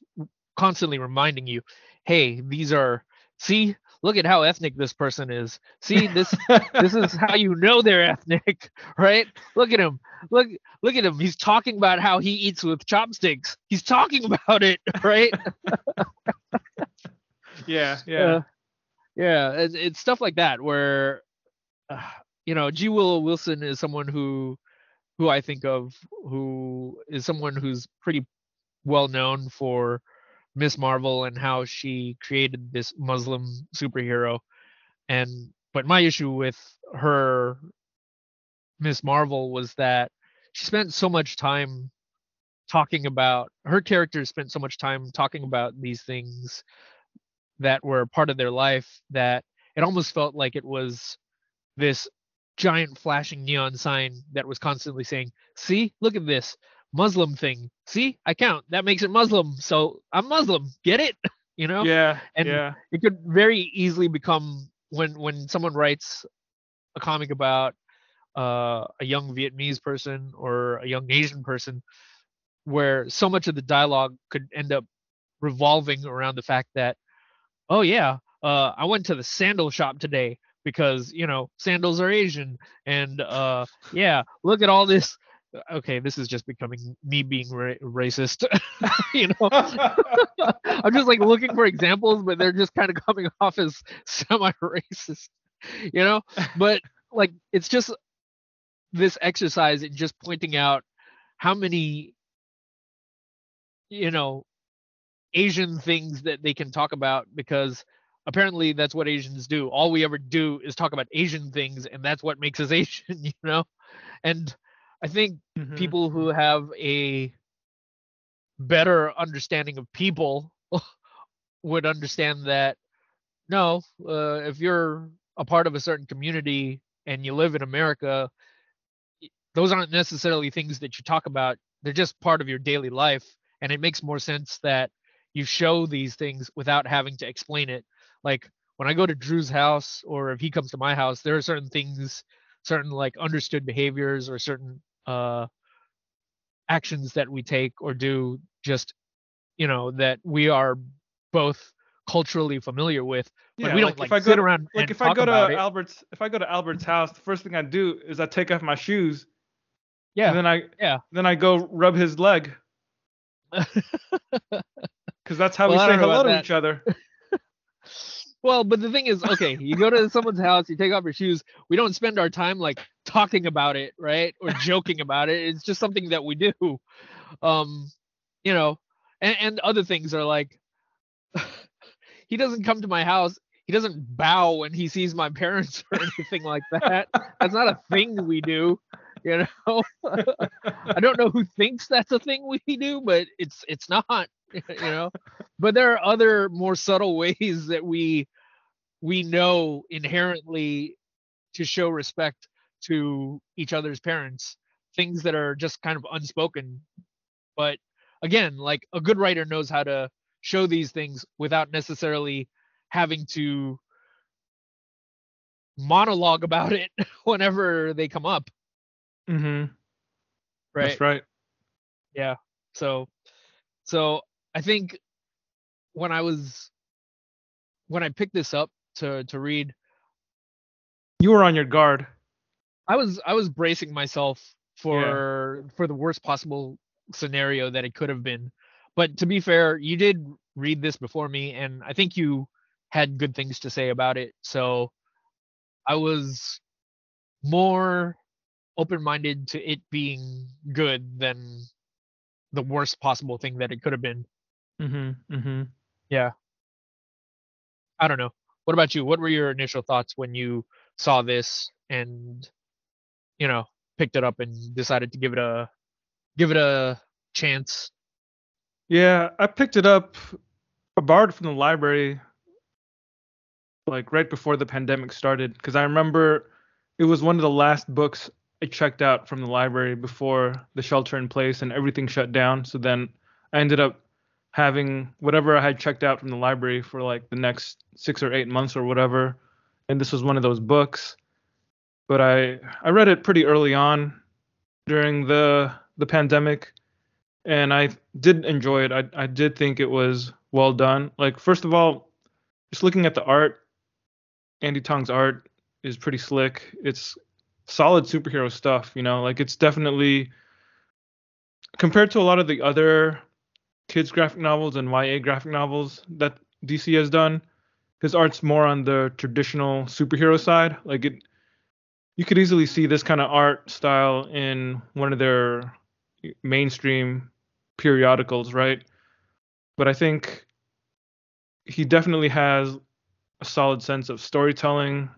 constantly reminding you hey these are see look at how ethnic this person is. See, this this is how you know they're ethnic, right? Look at him. Look look at him. He's talking about how he eats with chopsticks. He's talking about it, right? yeah, yeah. Uh, yeah, it's, it's stuff like that where uh, you know, G. Willow Wilson is someone who who I think of who is someone who's pretty well known for Ms. Marvel and how she created this Muslim superhero. And but my issue with her Ms. Marvel was that she spent so much time talking about her characters spent so much time talking about these things that were part of their life that it almost felt like it was this giant flashing neon sign that was constantly saying, "See, look at this Muslim thing. See, I count. That makes it Muslim. So I'm Muslim. Get it? You know? Yeah. And yeah. it could very easily become when when someone writes a comic about uh, a young Vietnamese person or a young Asian person, where so much of the dialogue could end up revolving around the fact that, oh yeah, uh, I went to the sandal shop today because you know sandals are Asian, and uh, yeah, look at all this okay, this is just becoming me being ra- racist. you know, I'm just like looking for examples, but they're just kind of coming off as semi-racist. You know, but like it's just this exercise in just pointing out how many, you know, Asian things that they can talk about because apparently that's what Asians do. All we ever do is talk about Asian things, and that's what makes us Asian. You know, and I think mm-hmm. people who have a better understanding of people would understand that no, uh, if you're a part of a certain community and you live in America, those aren't necessarily things that you talk about. They're just part of your daily life. And it makes more sense that you show these things without having to explain it. Like when I go to Drew's house or if he comes to my house, there are certain things, certain like understood behaviors or certain uh, actions that we take or do just you know that we are both culturally familiar with but yeah, we don't like, like, if I go, around like if I go to Albert's if I go to Albert's house the first thing I do is I take off my shoes. Yeah and then I yeah. then I go rub his leg because that's how well, we say hello to that. each other Well, but the thing is, okay, you go to someone's house, you take off your shoes. We don't spend our time like talking about it, right? Or joking about it. It's just something that we do. Um, you know, and, and other things are like he doesn't come to my house. He doesn't bow when he sees my parents or anything like that. That's not a thing we do, you know. I don't know who thinks that's a thing we do, but it's it's not, you know. But there are other more subtle ways that we we know inherently to show respect to each other's parents things that are just kind of unspoken. But again like a good writer knows how to show these things without necessarily having to monologue about it whenever they come up. Mhm right. that's right. Yeah. So so i think when i was when i picked this up to to read. You were on your guard. I was I was bracing myself for yeah. for the worst possible scenario that it could have been. But to be fair, you did read this before me and I think you had good things to say about it. So I was more open-minded to it being good than the worst possible thing that it could have been. Mhm. Mhm. Yeah. I don't know. What about you? What were your initial thoughts when you saw this and you know picked it up and decided to give it a give it a chance? Yeah, I picked it up. I borrowed from the library like right before the pandemic started because I remember it was one of the last books I checked out from the library before the shelter in place and everything shut down. So then I ended up having whatever I had checked out from the library for like the next six or eight months or whatever. And this was one of those books. But I I read it pretty early on during the the pandemic and I did enjoy it. I I did think it was well done. Like first of all, just looking at the art, Andie Tong's art is pretty slick. It's solid superhero stuff, you know, like it's definitely compared to a lot of the other kids graphic novels and YA graphic novels that DC has done. His art's more on the traditional superhero side. Like it, you could easily see this kind of art style in one of their mainstream periodicals, right? But I think he definitely has a solid sense of storytelling.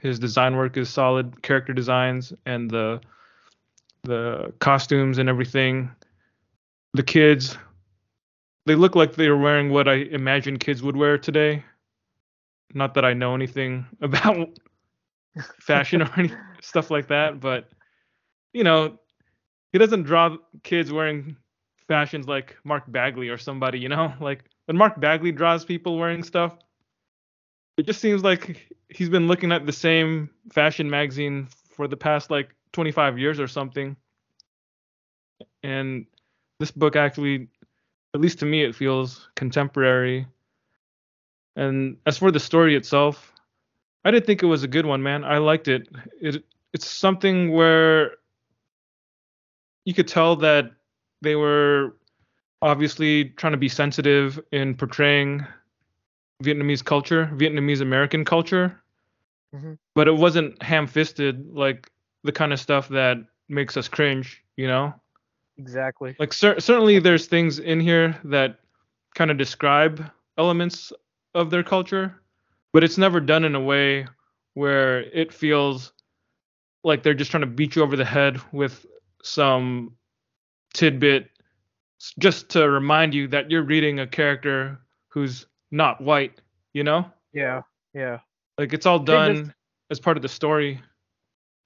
His design work is solid, character designs and the the costumes and everything. The kids, they look like they're wearing what I imagine kids would wear today. Not that I know anything about fashion or any stuff like that, but you know, he doesn't draw kids wearing fashions like Mark Bagley or somebody, you know? Like when Mark Bagley draws people wearing stuff, it just seems like he's been looking at the same fashion magazine for the past like 25 years or something. And this book actually, at least to me, it feels contemporary. And as for the story itself, I didn't think it was a good one, man. I liked it. It it's something where you could tell that they were obviously trying to be sensitive in portraying Vietnamese culture, Vietnamese American culture, mm-hmm. but it wasn't ham-fisted like the kind of stuff that makes us cringe, you know? Exactly. Like cer- certainly there's things in here that kind of describe elements of their culture, but it's never done in a way where it feels like they're just trying to beat you over the head with some tidbit just to remind you that you're reading a character who's not white, you know? Yeah, yeah. Like it's all done just, as part of the story.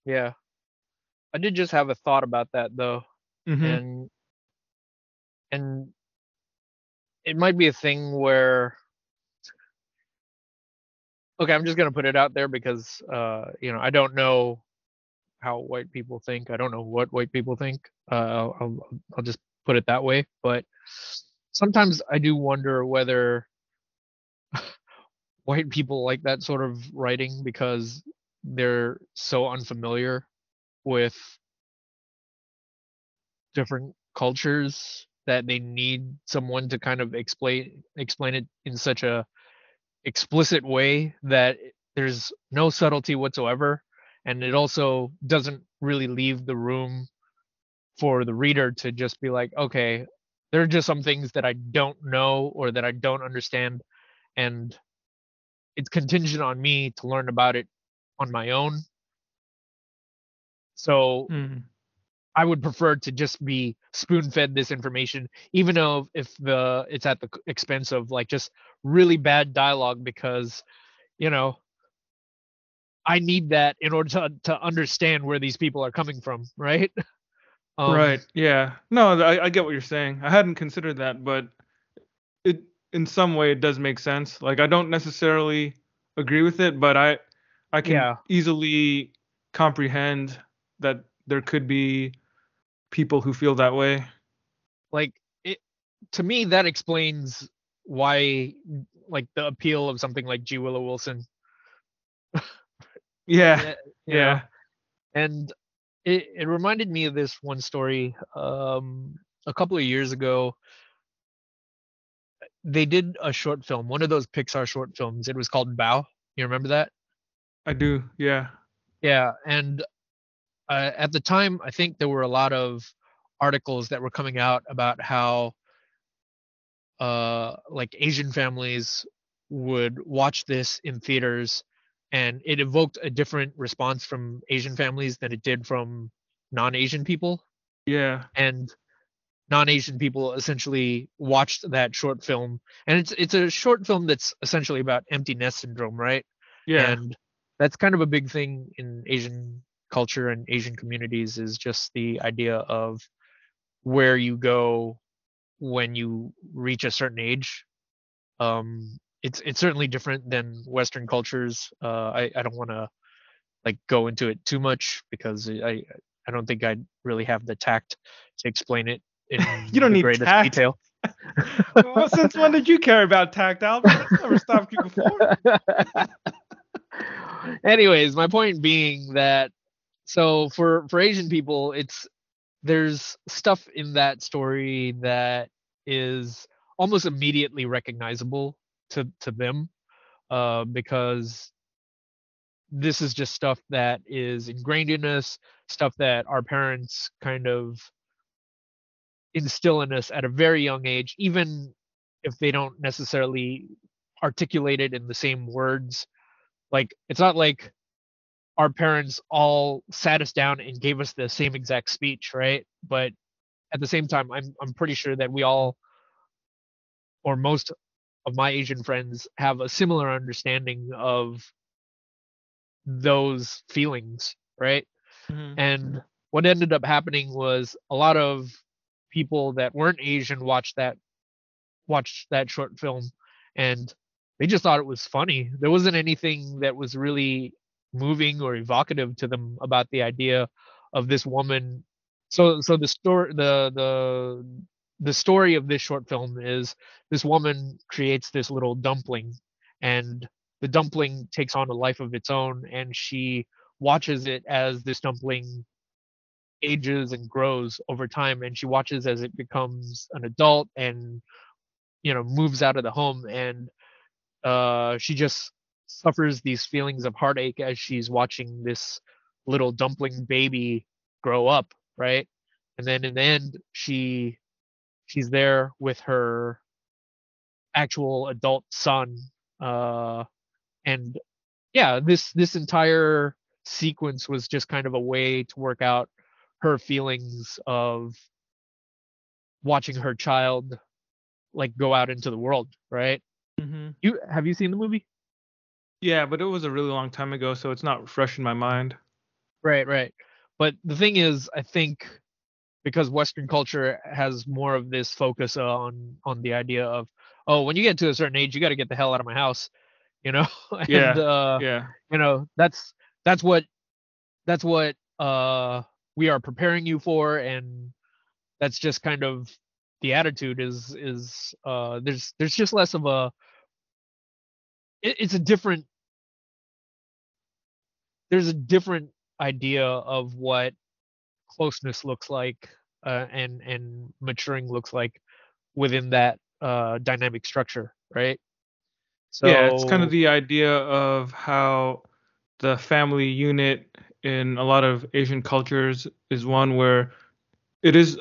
Yeah. I did just have a thought about that though. Mm-hmm. And and it might be a thing where okay, I'm just gonna put it out there because uh, you know, I don't know how white people think. I don't know what white people think. Uh, I'll, I'll just put it that way. But sometimes I do wonder whether white people like that sort of writing because they're so unfamiliar with different cultures that they need someone to kind of explain explain it in such a explicit way that there's no subtlety whatsoever and it also doesn't really leave the room for the reader to just be like okay there are just some things that i don't know or that i don't understand and it's contingent on me to learn about it on my own. So mm. I would prefer to just be spoon fed this information, even though if the it's at the expense of like just really bad dialogue because, you know, I need that in order to to understand where these people are coming from, right? Um, right. Yeah. No, I, I get what you're saying. I hadn't considered that, but it in some way it does make sense. Like I don't necessarily agree with it, but I I can yeah. easily comprehend that there could be people who feel that way. Like it to me that explains why like the appeal of something like G Willow Wilson. yeah. Yeah. And it, it reminded me of this one story um a couple of years ago they did a short film, one of those Pixar short films. It was called Bao. You remember that? I do. Yeah. Yeah, and uh, at the time, I think there were a lot of articles that were coming out about how uh like Asian families would watch this in theaters and it evoked a different response from Asian families than it did from non-Asian people. Yeah. And non-Asian people essentially watched that short film, and it's it's a short film that's essentially about empty nest syndrome, right? Yeah. And that's kind of a big thing in Asian culture and Asian communities is just the idea of where you go when you reach a certain age. Um, it's it's certainly different than Western cultures. Uh, I I don't want to like go into it too much because I I don't think I really have the tact to explain it you don't need tact. detail. well, since when did you care about tact, Albert? That's never stopped you before. Anyways, my point being that so for for Asian people, it's there's stuff in that story that is almost immediately recognizable to to them uh, because this is just stuff that is ingrained in us, stuff that our parents kind of instill in us at a very young age, even if they don't necessarily articulate it in the same words. Like it's not like our parents all sat us down and gave us the same exact speech, right? But at the same time, I'm I'm pretty sure that we all or most of my Asian friends have a similar understanding of those feelings, right? Mhm. And what ended up happening was a lot of people that weren't Asian watched that watched that short film and they just thought it was funny. There wasn't anything that was really moving or evocative to them about the idea of this woman. So so the story the the the story of this short film is this woman creates this little dumpling and the dumpling takes on a life of its own and she watches it as this dumpling ages and grows over time and she watches as it becomes an adult and you know moves out of the home and uh she just suffers these feelings of heartache as she's watching this little dumpling baby grow up right? And then in the end she she's there with her actual adult son uh and yeah this this entire sequence was just kind of a way to work out her feelings of watching her child like go out into the world right? Mhm. you have you seen the movie Yeah, but it was a really long time ago, so it's not fresh in my mind. right right but the thing is i think because western culture has more of this focus on on the idea of oh when you get to a certain age you got to get the hell out of my house you know and Yeah, uh Yeah. you know that's that's what that's what uh we are preparing you for and that's just kind of the attitude is is uh there's there's just less of a it, it's a different there's a different idea of what closeness looks like uh, and and maturing looks like within that uh dynamic structure right? So yeah, it's kind of the idea of how the family unit in a lot of Asian cultures is one where it is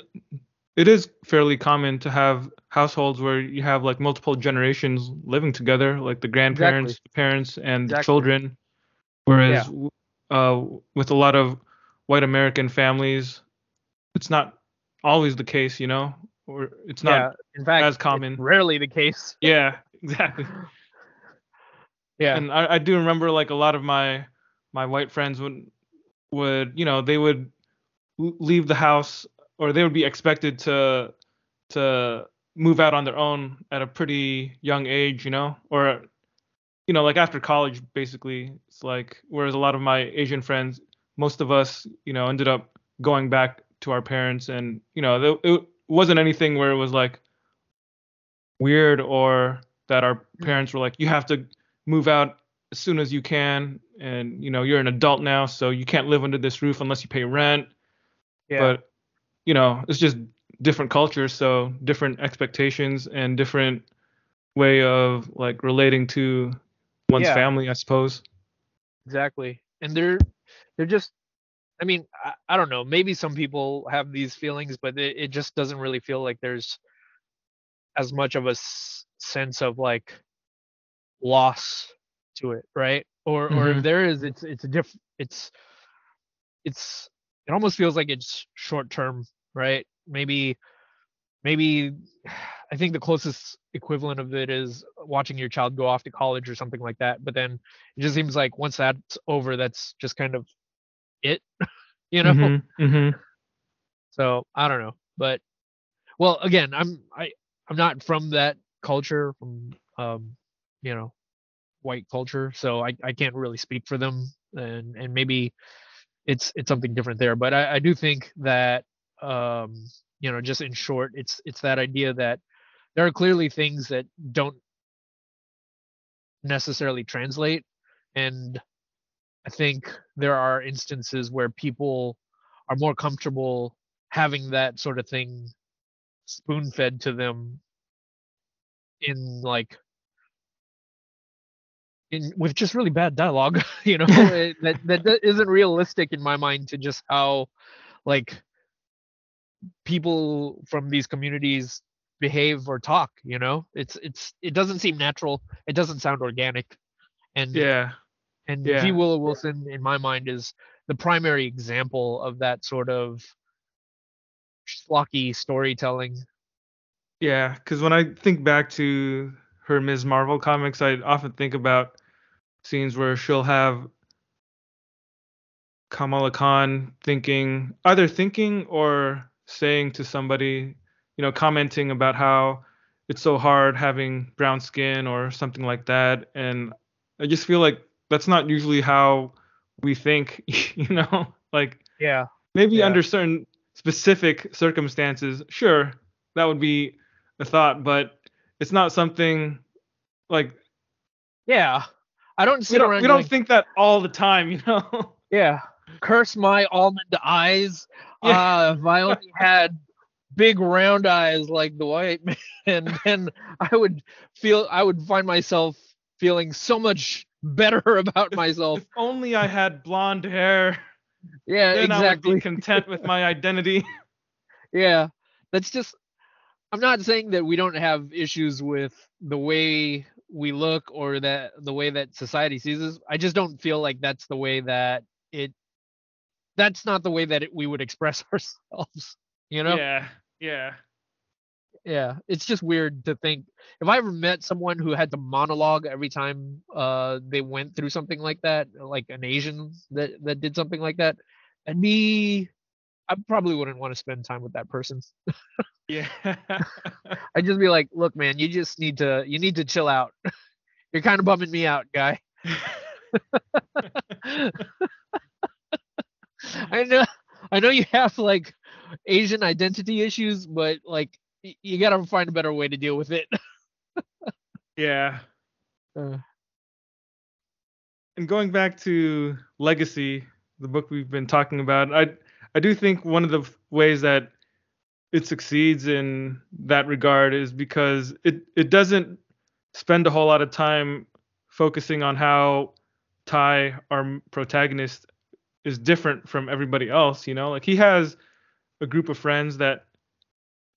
it is fairly common to have households where you have like multiple generations living together, like the grandparents, the parents, and the children. Whereas w uh, with a lot of white American families, it's not always the case, you know, or it's not. yeah in fact as common. rarely the case Yeah, exactly. yeah and I, I do remember like a lot of my my white friends would would you know they would leave the house or they would be expected to to move out on their own at a pretty young age you know? Or you know like after college basically it's like whereas a lot of my asian friends most of us you know ended up going back to our parents and you know it wasn't anything where it was like weird or that our mm. parents were like you have to move out as soon as you can and you know you're an adult now so you can't live under this roof unless you pay rent. Yeah. But you know it's just different cultures so different expectations and different way of like relating to one's Yeah. family i suppose exactly and they're they're just i mean I, I don't know maybe some people have these feelings but it, it just doesn't really feel like there's as much of a s- sense of like loss to it right or or if Mhm. there is it's it's a diff it's it's it almost feels like it's short term right maybe maybe i think the closest equivalent of it is watching your child go off to college or something like that but then it just seems like once that's over that's just kind of it you know Mhm, mhm. so i don't know but well again i'm i i'm not from that culture from um you know white culture so i i can't really speak for them and and maybe it's it's something different there but i i do think that um you know just in short it's it's that idea that there are clearly things that don't necessarily translate. And I think there are instances where people are more comfortable having that sort of thing spoon fed to them in like in with just really bad dialogue you know that, that that isn't realistic in my mind to just how like people from these communities behave or talk you know it's it's it doesn't seem natural it doesn't sound organic and Yeah. and yeah. G. Willow Wilson in my mind is the primary example of that sort of schlocky storytelling Yeah, because when I think back to her Ms. Marvel comics, I often think about scenes where she'll have Kamala Khan thinking, either thinking or saying to somebody, you know, commenting about how it's so hard having brown skin or something like that. And I just feel like that's not usually how we think, you know, like yeah maybe Yeah. under certain specific circumstances, sure, that would be a thought, but it's not something like yeah i don't we sit don't, we don't going, think that all the time, you know. yeah curse my almond eyes Yeah. uh if i only had big round eyes like the white man then i would feel i would find myself feeling so much better about myself if only I had blonde hair, yeah then I would be content with my identity. Yeah, that's just. I'm not saying that we don't have issues with the way we look or that the way that society sees us. I just don't feel like that's the way that it. That's not the way that it, we would express ourselves. You know? Yeah, yeah, Yeah, It's just weird to think. If I ever met someone who had to monologue every time uh they went through something like that, like an Asian that that did something like that, and me, I probably wouldn't want to spend time with that person. yeah. I'd just be like, look, man, you just need to you need to chill out. You're kind of bumming me out, guy. I know I know you have like Asian identity issues, but like y- you gotta find a better way to deal with it. yeah. Uh, and going back to legacy the book we've been talking about i i do think one of the ways that it succeeds in that regard is because it it doesn't spend a whole lot of time focusing on how Tai our protagonist is different from everybody else you know like he has a group of friends that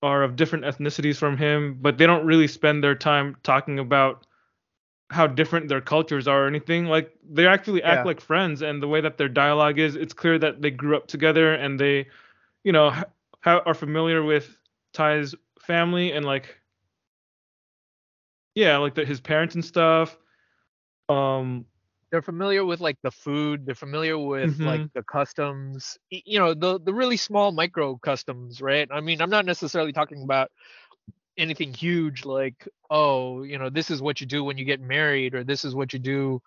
are of different ethnicities from him but they don't really spend their time talking about how different their cultures are or anything. Like they actually act Yeah. like friends, and the way that their dialogue is, it's clear that they grew up together and they, you know, ha- are familiar with Tai's family and like, yeah, like the, his parents and stuff. Um, they're familiar with like the food, they're familiar with like Mhm. the customs, you know, the the really small micro customs, right? I mean, I'm not necessarily talking about anything huge like, oh, you know, this is what you do when you get married or this is what you do.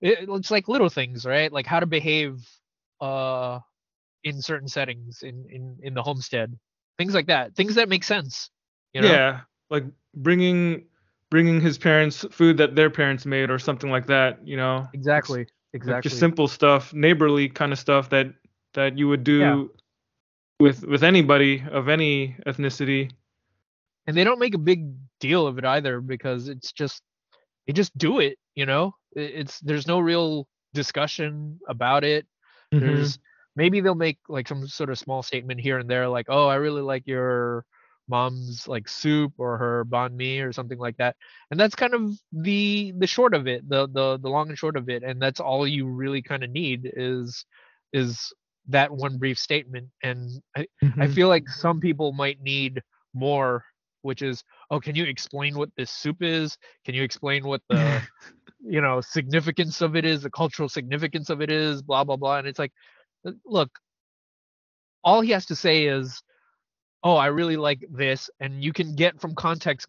It, it's like little things, right? Like how to behave uh in certain settings in in in the homestead. Things like that. Things that make sense, you know? yeah, like bringing bringing his parents food that their parents made or something like that. You know, It's- Exactly. like Exactly. just simple stuff, neighborly kind of stuff that that you would do Yeah. with with anybody of any ethnicity. and they don't make a big deal of it either because it's just they just do it you know it's there's no real discussion about it Mm-hmm. there's maybe they'll make like some sort of small statement here and there like oh i really like your mom's like soup or her banh mi or something like that and that's kind of the the short of it the the the long and short of it and that's all you really kind of need is is that one brief statement and i I Mhm. feel like some people might need more, which is, oh, can you explain what this soup is? Can you explain what the, you know, significance of it is, the cultural significance of it is, blah blah blah. And it's like, look, all he has to say is, oh, I really like this, and you can get from context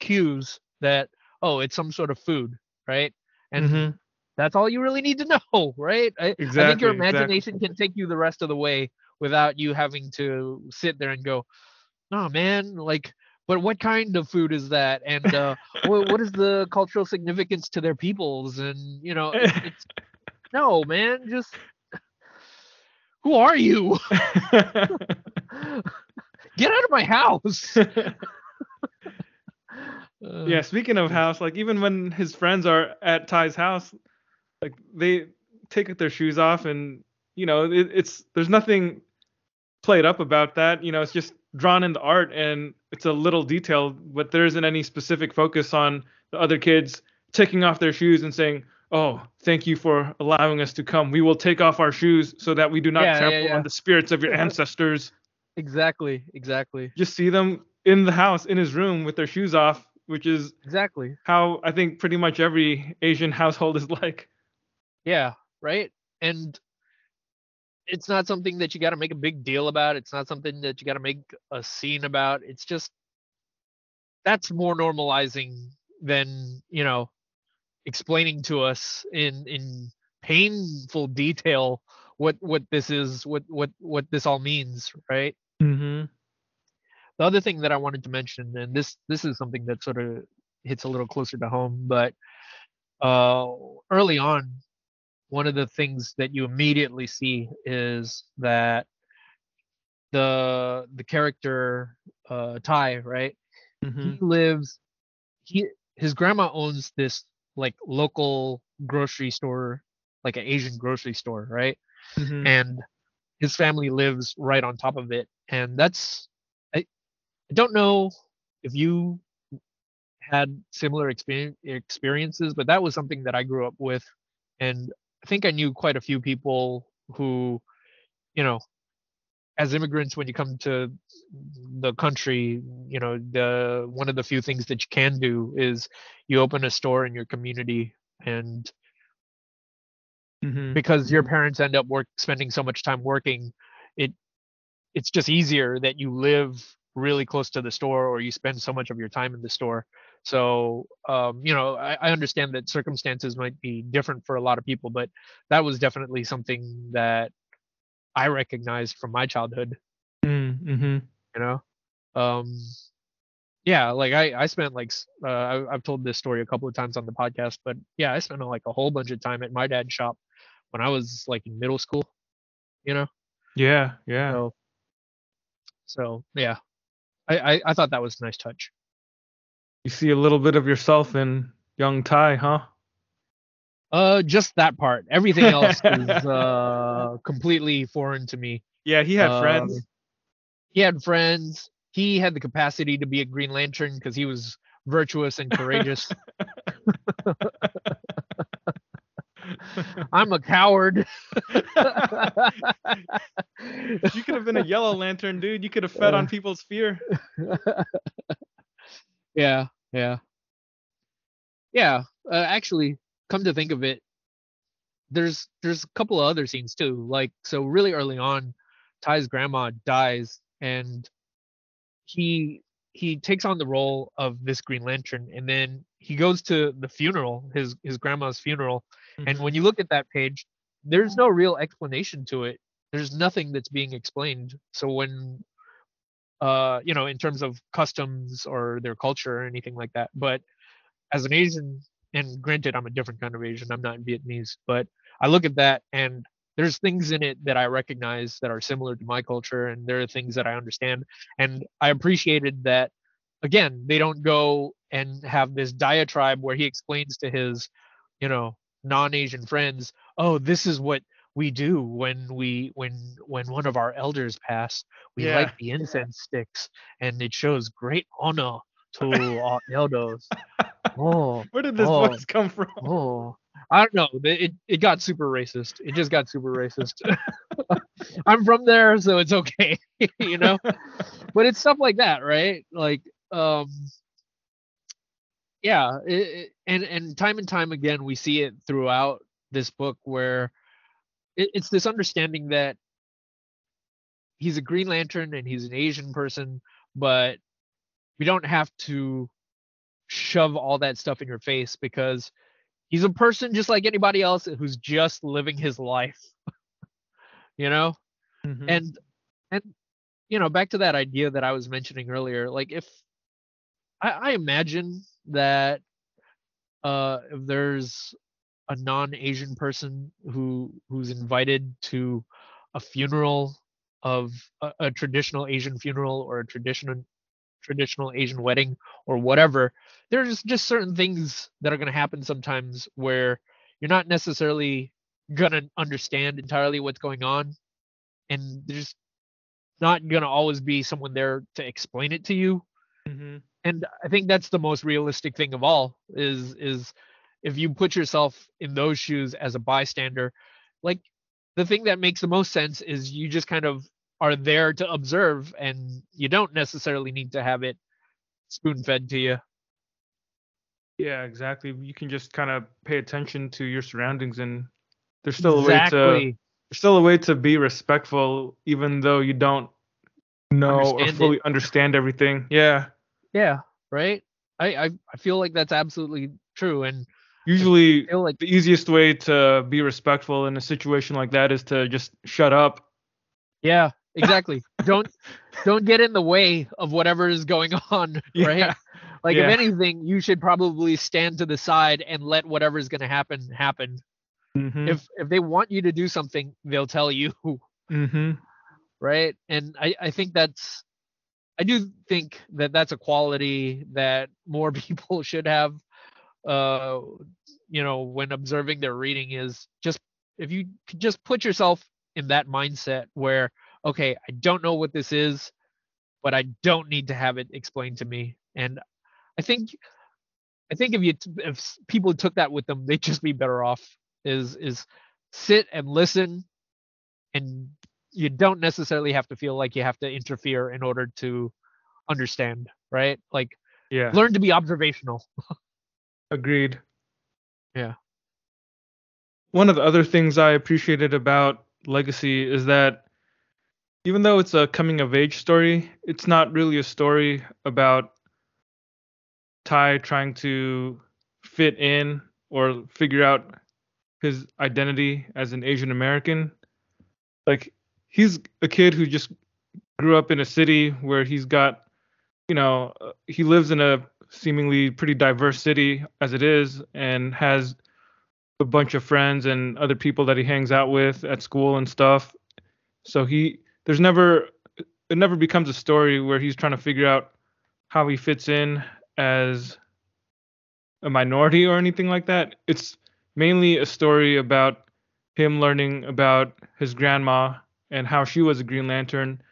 cues that, oh, it's some sort of food, right? And Mhm. that's all you really need to know, right? I, I think Exactly, your exactly. imagination can take you the rest of the way without you having to sit there and go, no, man, like, but what kind of food is that? And uh, what, what is the cultural significance to their peoples? And, you know, it, no, man, just who are you? Get out of my house. Uh, yeah, speaking of house, like even when his friends are at Tai's house, like they take their shoes off and you know, it, it's there's nothing played up about that. You know, it's just drawn in the art and it's a little detail, but there isn't any specific focus on the other kids taking off their shoes and saying, "Oh, thank you for allowing us to come. We will take off our shoes so that we do not Yeah, yeah, trample yeah. on the spirits of your ancestors." Exactly, exactly, Just see them in the house in his room with their shoes off, which is exactly. how I think pretty much every Asian household is like. Yeah, right. And it's not something that you got to make a big deal about. It's not something that you got to make a scene about. It's just that's more normalizing than you know explaining to us in in painful detail what what this is, what what what this all means, right? Mm-hmm. the other thing that I wanted to mention, and this this is something that sort of hits a little closer to home, but uh, early on, one of the things that you immediately see is that the the character uh, Tai, right? Mm-hmm. He lives. He his grandma owns this like local grocery store, like an Asian grocery store, right? Mm-hmm. and his family lives right on top of it. And that's i, I don't know if you had similar experience, experiences but that was something that i grew up with. And i think i knew quite a few people who you know as immigrants when you come to the country you know the one of the few things that you can do is you open a store in your community and Mm-hmm. because your parents end up work spending so much time working it it's just easier that you live really close to the store or you spend so much of your time in the store so um, you know I, I understand that circumstances might be different for a lot of people but that was definitely something that i recognized from my childhood Mm-hmm. you know um yeah like i i spent like uh, I, i've told this story a couple of times on the podcast but yeah i spent like a whole bunch of time at my dad's shop when i was like in middle school you know? Yeah, yeah. so so yeah. I, I i thought that was a nice touch. You see a little bit of yourself in young Tai, huh? uh just that part. Everything else is uh completely foreign to me. Yeah, he had Um, friends. he had friends. He had the capacity to be a green lantern because he was virtuous and courageous i'm a coward you could have been a yellow lantern, dude. You could have fed on Uh. people's fear. yeah yeah yeah uh, actually come to think of it there's there's a couple of other scenes too like so really early on Tai's grandma dies and he he takes on the role of this green lantern and then he goes to the funeral his his grandma's funeral and when you look at that page there's no real explanation to it. There's nothing that's being explained. So when uh you know in terms of customs or their culture or anything like that but as an asian and granted i'm a different kind of asian i'm not vietnamese but i look at that and there's things in it that i recognize that are similar to my culture and there are things that i understand. And i appreciated that again they don't go and have this diatribe where he explains to his you know non-asian friends oh this is what we do when we when when one of our elders pass we Yeah. light the incense sticks and it shows great honor to our elders. Oh Where did this Oh. voice come from? oh. I don't know. It, it it got super racist. It just got super racist. I'm from there so it's okay you know? But it's stuff like that right? Like um yeah it, it- and and time and time again we see it throughout this book where it, it's this understanding that he's a green lantern and he's an asian person but we don't have to shove all that stuff in your face because he's a person just like anybody else who's just living his life you know Mhm. and and you know back to that idea that i was mentioning earlier like if i, I imagine that uh if there's a non-Asian person who who's invited to a funeral of a, a traditional Asian funeral or a traditional traditional Asian wedding or whatever, there's just certain things that are going to happen sometimes where you're not necessarily going to understand entirely what's going on and there's not going to always be someone there to explain it to you. Mm-hmm. And I think that's the most realistic thing of all is is if you put yourself in those shoes as a bystander, like the thing that makes the most sense is you just kind of are there to observe and you don't necessarily need to have it spoon fed to you. Yeah, exactly. You can just kind of pay attention to your surroundings and there's still exactly. a way to there's still a way to be respectful even though you don't know Understand or fully it. understand everything. Yeah. Yeah, right? I, I I feel like that's absolutely true and Usually like the easiest way to be respectful in a situation like that is to just shut up. yeah, exactly. don't don't get in the way of whatever is going on, right? Yeah. Like Yeah. if anything, you should probably stand to the side and let whatever's going to happen happen. Mhm. If if they want you to do something, they'll tell you, Mhm. right? And I I think that's I do think that that's a quality that more people should have uh you know when observing their reading is just if you could just put yourself in that mindset where okay, I don't know what this is, but I don't need to have it explained to me. And I think I think if you if people took that with them, they'd just be better off. Is is sit and listen, and you don't necessarily have to feel like you have to interfere in order to understand, right? Like Yeah. learn to be observational. Agreed. Yeah. One of the other things I appreciated about Legacy is that even though it's a coming of age story, it's not really a story about Tai trying to fit in or figure out his identity as an Asian American. Like he's a kid who just grew up in a city where he's got, you know, uh, he lives in a seemingly pretty diverse city as it is and has a bunch of friends and other people that he hangs out with at school and stuff. So he there's never it never becomes a story where he's trying to figure out how he fits in as a minority or anything like that. It's mainly a story about him learning about his grandma and how she was a Green Lantern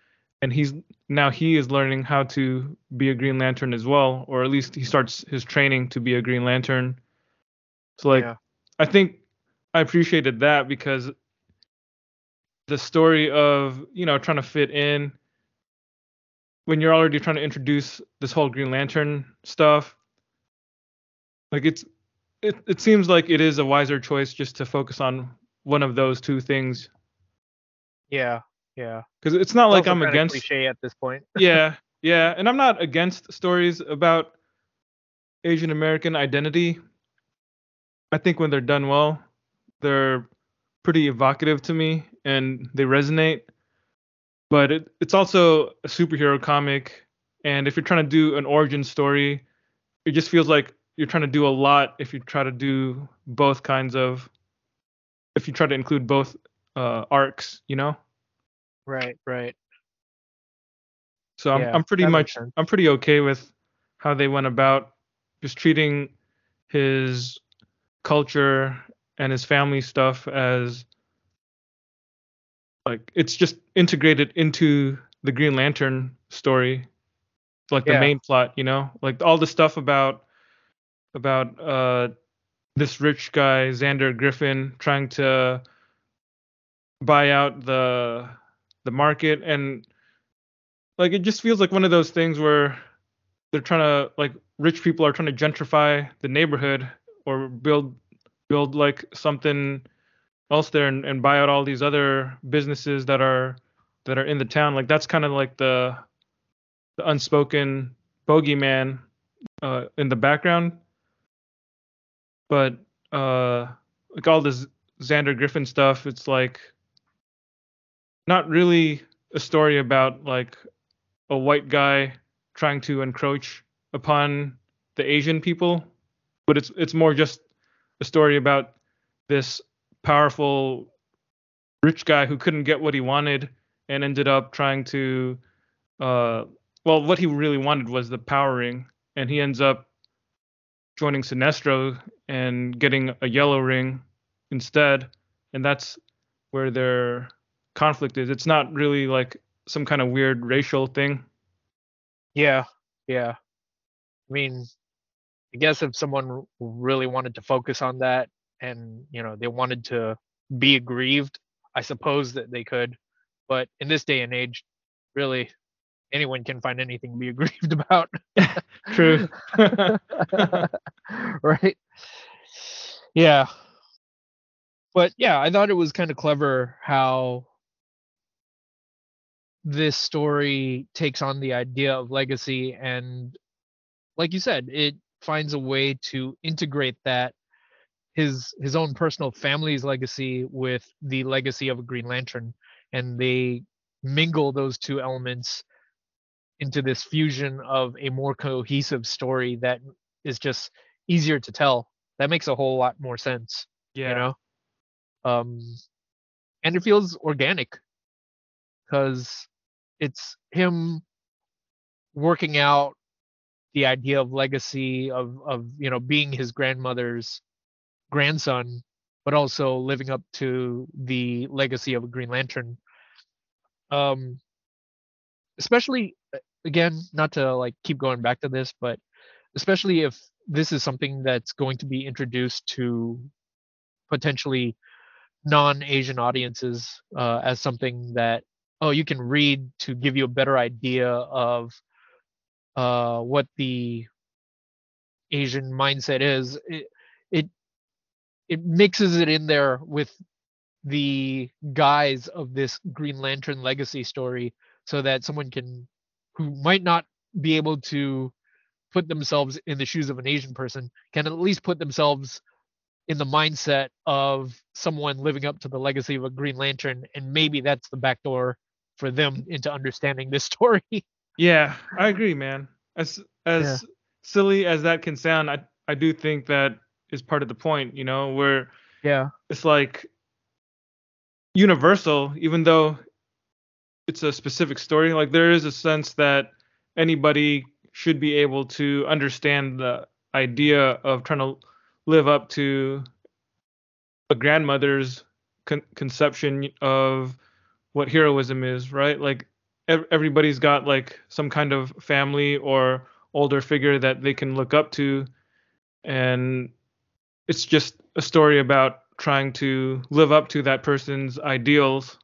and he's now he is learning how to be a Green Lantern as well or at least he starts his training to be a Green Lantern. So like Yeah. I think I appreciated that because the story of, you know, trying to fit in when you're already trying to introduce this whole Green Lantern stuff, like it's it, it seems like it is a wiser choice just to focus on one of those two things Yeah, yeah. because it's not like I'm against cliche at this point. yeah, yeah, and I'm not against stories about Asian American identity. I think when they're done well, they're pretty evocative to me and they resonate. But it, it's also a superhero comic, and if you're trying to do an origin story, it just feels like you're trying to do a lot if you try to do both kinds of if you try to include both uh, arcs, you know. Right, right. So I'm Yeah, I'm pretty much sense. I'm pretty okay with how they went about just treating his culture and his family stuff as like it's just integrated into the Green Lantern story, like the main plot, you know, like all the stuff about about uh this rich guy Xander Griffin trying to buy out the the market and like it just feels like one of those things where they're trying to like rich people are trying to gentrify the neighborhood or build build like something else there and, and buy out all these other businesses that are that are in the town. Like that's kind of like the the unspoken bogeyman uh in the background. But uh like all this Xander Griffin stuff it's like not really a story about like a white guy trying to encroach upon the Asian people, but it's it's more just a story about this powerful rich guy who couldn't get what he wanted and ended up trying to uh well what he really wanted was the power ring and he ends up joining Sinestro and getting a yellow ring instead and that's where their conflict is it's not really like some kind of weird racial thing Yeah, yeah. I mean, I guess if someone really wanted to focus on that and, you know, they wanted to be aggrieved, I suppose that they could. But in this day and age, really, anyone can find anything to be aggrieved about. True. right? Yeah. But yeah, I thought it was kind of clever how this story takes on the idea of legacy and like you said, it finds a way to integrate that his his own personal family's legacy with the legacy of a Green Lantern and they mingle those two elements into this fusion of a more cohesive story that is just easier to tell. That makes a whole lot more sense, yeah you know. Um and it feels organic cuz it's him working out the idea of legacy of of you know being his grandmother's grandson but also living up to the legacy of a green lantern. Um especially uh, again not to like keep going back to this but especially if this is something that's going to be introduced to potentially non-asian audiences uh, as something that oh you can read to give you a better idea of uh, what the asian mindset is. It, it it mixes it in there with the guise of this green lantern legacy story so that someone can who might not be able to put themselves in the shoes of an asian person can at least put themselves in the mindset of someone living up to the legacy of a green lantern and maybe that's the back door for them into understanding this story Yeah, I agree, man. As as silly as that can sound, I I do think that is part of the point, you know, where yeah it's like universal, even though it's a specific story. Like there is a sense that anybody should be able to understand the idea of trying to live up to a grandmother's con- conception of what heroism is, right? Like ev- everybody's got like some kind of family or older figure that they can look up to. And it's just a story about trying to live up to that person's ideals.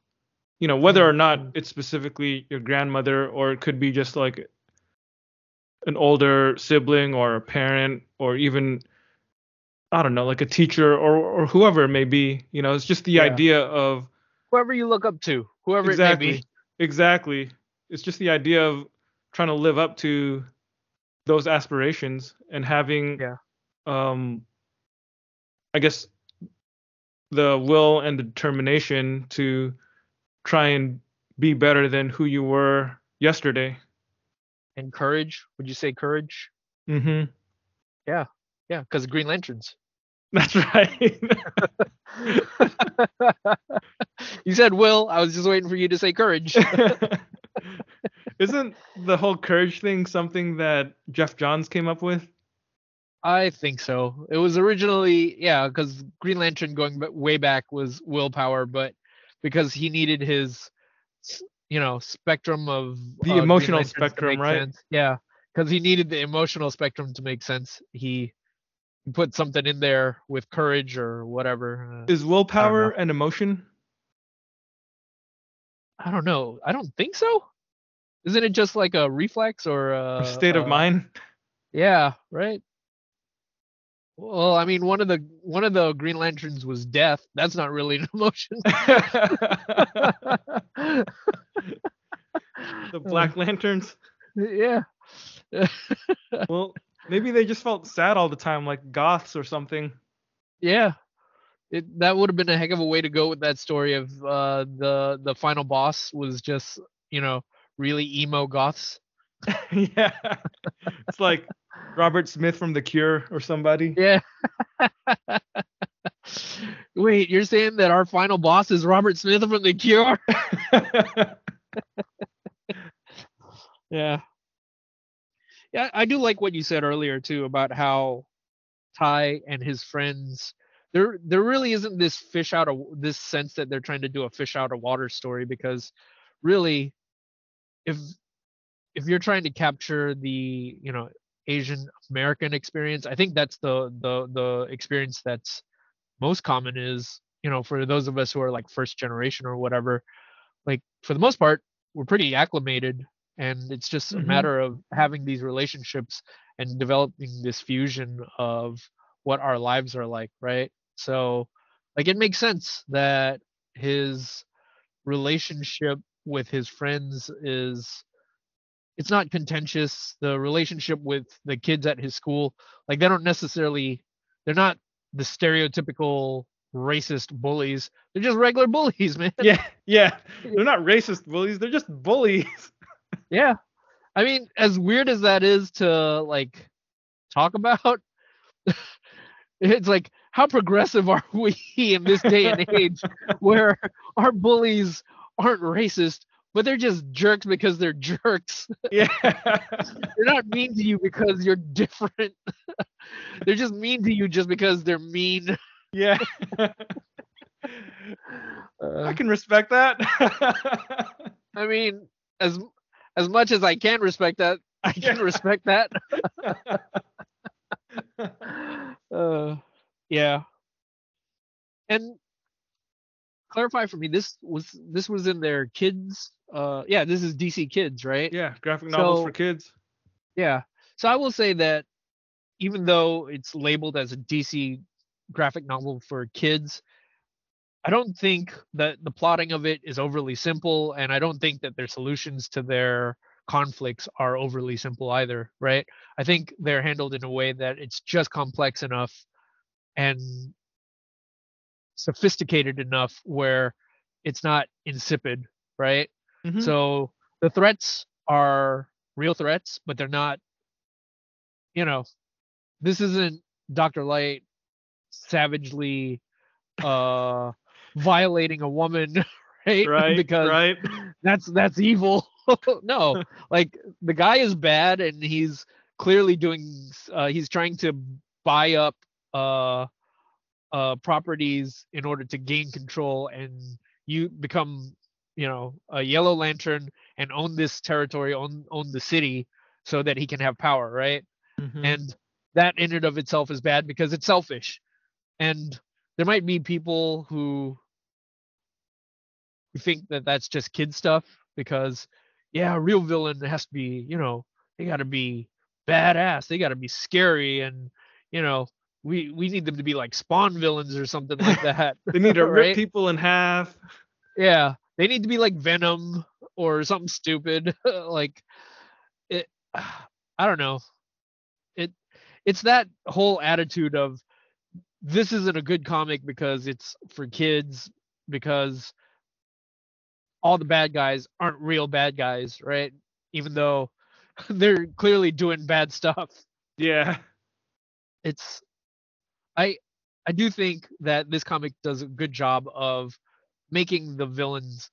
You know whether or not mm-hmm. it's specifically your grandmother or it could be just like an older sibling or a parent or even i don't know like a teacher or or whoever it may be. You know it's just the Yeah. idea of whoever you look up to whoever it exactly may be. Exactly. It's just the idea of trying to live up to those aspirations and having Yeah. um i guess the will and the determination to try and be better than who you were yesterday. And courage? Would you say courage? Mm-hmm. Yeah. yeah because green lanterns that's right. You said will. I was just waiting for you to say courage. Isn't the whole courage thing something that Geoff Johns came up with? I think so. It was originally yeah because green lantern going way back was willpower but because he needed his you know spectrum of The uh, emotional spectrum, right? sense. yeah because he needed the emotional spectrum to make sense. He put something in there with courage or whatever uh, is willpower an emotion i don't know i don't think so isn't it just like a reflex or a, a state of uh, mind Yeah, right. Well, I mean, one of the one of the Green Lanterns was death. That's not really an emotion. the Black Lanterns. yeah. Well, maybe they just felt sad all the time, like goths or something. yeah. It that would have been a heck of a way to go with that story of uh the the final boss was just, you know, really emo goths. yeah, it's like Robert Smith from The Cure or somebody. Yeah. Wait, you're saying that our final boss is Robert Smith from The Cure? yeah. Yeah, I do like what you said earlier too about how Tai and his friends there there really isn't this fish out of this sense that they're trying to do a fish out of water story because really if if you're trying to capture the you know asian american experience i think that's the the the experience that's most common is you know for those of us who are like first generation or whatever like for the most part we're pretty acclimated and it's just Mhm. a matter of having these relationships and developing this fusion of what our lives are like right so like it makes sense that his relationship with his friends is it's not contentious the relationship with the kids at his school like they don't necessarily they're not the stereotypical racist bullies they're just regular bullies man yeah, yeah. They're not racist bullies. They're just bullies. Yeah i mean as weird as that is to like talk about it's like how progressive are we in this day and age where our bullies aren't racist but they're just jerks because they're jerks Yeah. they're not mean to you because you're different they're just mean to you just because they're mean yeah. Uh, I can respect that. i mean as as much as i can respect that i can Yeah. respect that uh, yeah. And clarify for me, this was this was in their kids. Uh, yeah, this is DC Kids, right? yeah, graphic novels So- for kids. Yeah. So I will say that even though it's labeled as a DC graphic novel for kids, I don't think that the plotting of it is overly simple, and I don't think that their solutions to their conflicts are overly simple either, right? I think they're handled in a way that it's just complex enough and sophisticated enough where it's not insipid, right? Mhm. So the threats are real threats, but they're not, you know, this isn't Dr. Light savagely uh violating a woman, right? right, because right. that's that's evil. no, like the guy is bad and he's clearly doing uh he's trying to buy up uh uh properties in order to gain control and you become you know a yellow lantern and own this territory own own the city so that he can have power right Mhm. and that in and of itself is bad because it's selfish and there might be people who who think that that's just kid stuff? Because yeah a real villain has to be you know they got to be badass. They got to be scary and you know we we need them to be like spawn villains or something like that. They need to rip people in half. yeah they need to be like venom or something stupid. Like it i don't know. It it's that whole attitude of this isn't a good comic because it's for kids because all the bad guys aren't real bad guys right? Even though they're clearly doing bad stuff. Yeah. it's i i do think that this comic does a good job of making the villains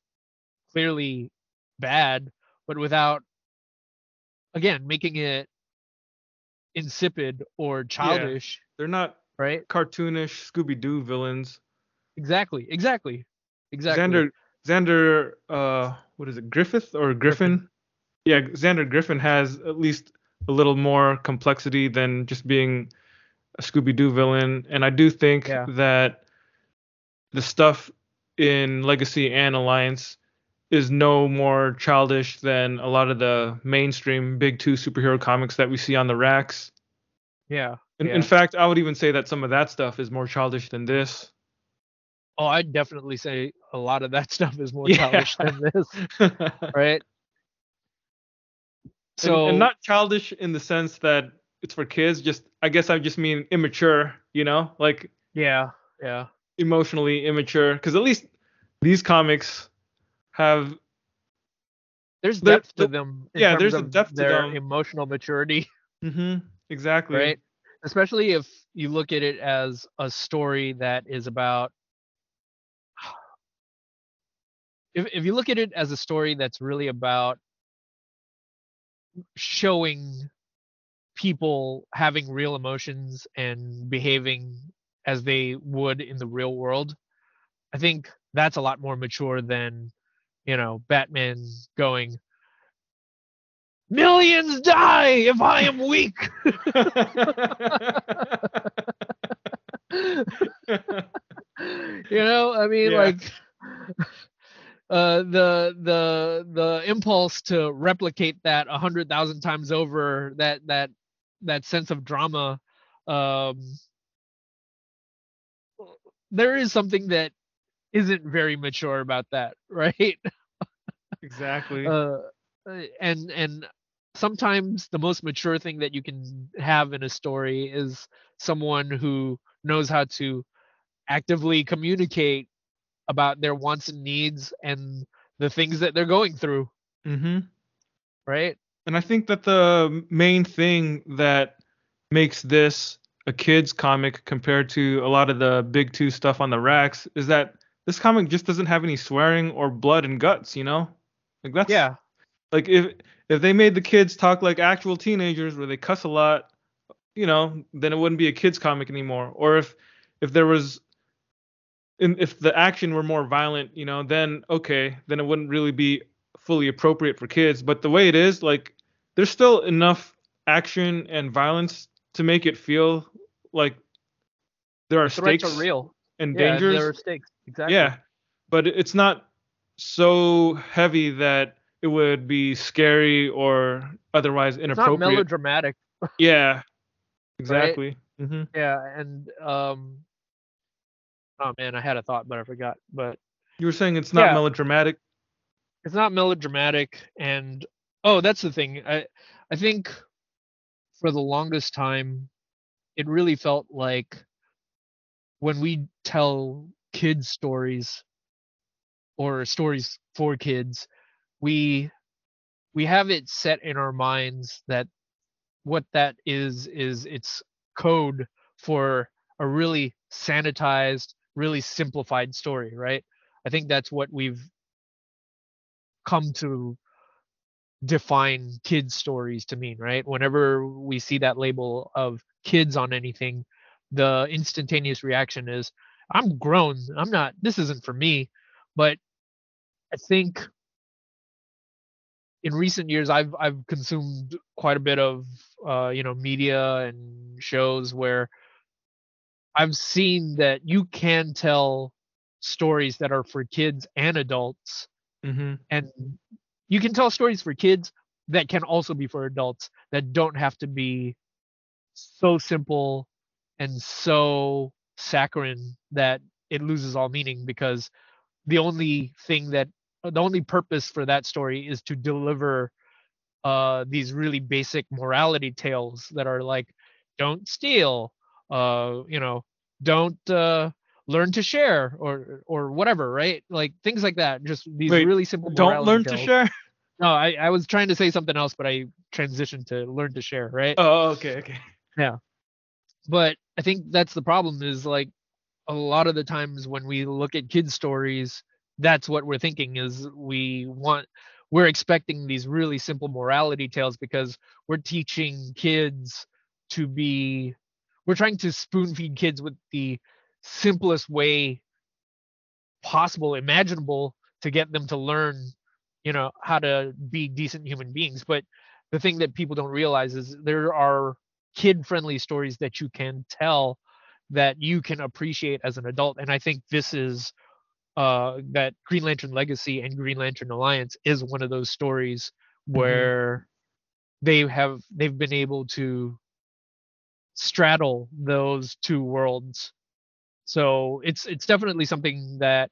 clearly bad but without again making it insipid or childish They're not right? cartoonish Scooby Doo villains. exactly exactly exactly. Xander Xander uh what is it, Griffith or Griffin? Yeah, Xander Griffin has at least a little more complexity than just being a Scooby Doo villain. And I do think Yeah. that the stuff in Legacy and Alliance is no more childish than a lot of the mainstream big two superhero comics that we see on the racks. yeah In, yeah. in fact, I would even say that some of that stuff is more childish than this. Oh i'd definitely say a lot of that stuff is more Yeah. childish than this right so and not childish in the sense that it's for kids. Just I guess I just mean immature. You know, like yeah yeah emotionally immature. Because at least these comics have there's There- depth to them yeah, there's a depth to their them. emotional maturity hmm exactly right especially if you look at it as a story that is about if if you look at it as a story that's really about showing people having real emotions and behaving as they would in the real world, I think that's a lot more mature than, you know, Batman going, Millions die if I am weak. you know, I mean, Yeah. like uh, the the the impulse to replicate that a hundred thousand times over, that that that sense of drama, um, there is something that isn't very mature about that, right? exactly. uh, uh, and and sometimes the most mature thing that you can have in a story is someone who knows how to actively communicate about their wants and needs and the things that they're going through mm-hmm. right And I think that the main thing that makes this a kids comic compared to a lot of the big two stuff on the racks is that this comic just doesn't have any swearing or blood and guts, you know? Like that's yeah like if if they made the kids talk like actual teenagers where they cuss a lot, you know, then it wouldn't be a kids comic anymore. Or if if there was in, if the action were more violent, you know, then okay, then it wouldn't really be fully appropriate for kids. But the way it is, like there's still enough action and violence to make it feel like there are threats stakes are real and yeah, dangers. there are stakes exactly Yeah, but it's not so heavy that it would be scary or otherwise it's not inappropriate. melodramatic yeah, exactly. hmm yeah and um oh man i had a thought but i forgot but You were saying it's not Yeah. melodramatic. it's not melodramatic and oh that's the thing i i think for the longest time it really felt like when we tell kids stories or stories for kids we we have it set in our minds that what that is is it's code for a really sanitized really simplified story right? I think that's what we've come to define kids stories to mean right? Whenever we see that label of kids on anything the instantaneous reaction is i'm grown. I'm not this isn't for me. But i think in recent years i've i've consumed quite a bit of uh you know media and shows where i've seen that you can tell stories that are for kids and adults. Hmm and you can tell stories for kids that can also be for adults that don't have to be so simple and so saccharine that it loses all meaning because the only thing that the only purpose for that story is to deliver uh these really basic morality tales that are like don't steal uh you know don't uh learn to share or or whatever right like things like that just these Wait, really simple Don't learn to share. no I, I was trying to say something else but i transitioned to learn to share right Oh, okay, okay. Yeah. But i think that's the problem is like a lot of the times when we look at kids stories that's what we're thinking is we want we're expecting these really simple morality tales because we're teaching kids to be we're trying to spoon feed kids with the simplest way possible imaginable to get them to learn you know how to be decent human beings. But the thing that people don't realize is there are kid friendly stories that you can tell that you can appreciate as an adult. And i think this is uh that green lantern legacy and green lantern alliance is one of those stories where they have they've been able to straddle those two worlds. So it's it's definitely something that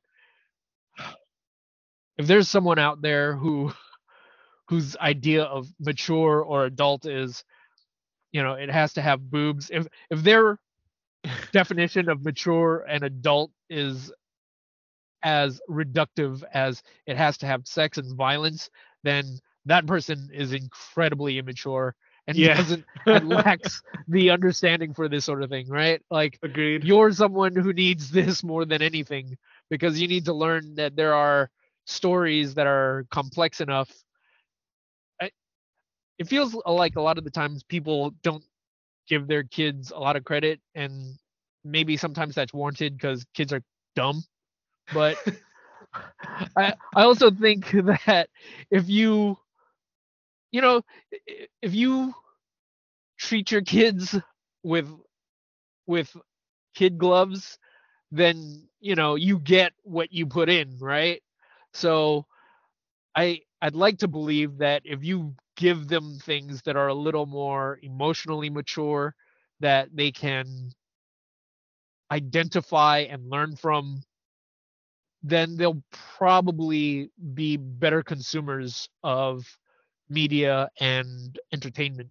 if there's someone out there who whose idea of mature or adult is you know it has to have boobs. If if their definition of mature and adult is as reductive as it has to have sex and violence then that person is incredibly immature and Yeah. doesn't and lacks the understanding for this sort of thing right like Agreed. you're someone who needs this more than anything because you need to learn that there are stories that are complex enough. It feels like a lot of the times people don't give their kids a lot of credit, and maybe sometimes that's warranted because kids are dumb. But I I also think that if you you know if you treat your kids with with kid gloves then you know you get what you put in right? So i i'd like to believe that if you give them things that are a little more emotionally mature that they can identify and learn from then they'll probably be better consumers of media and entertainment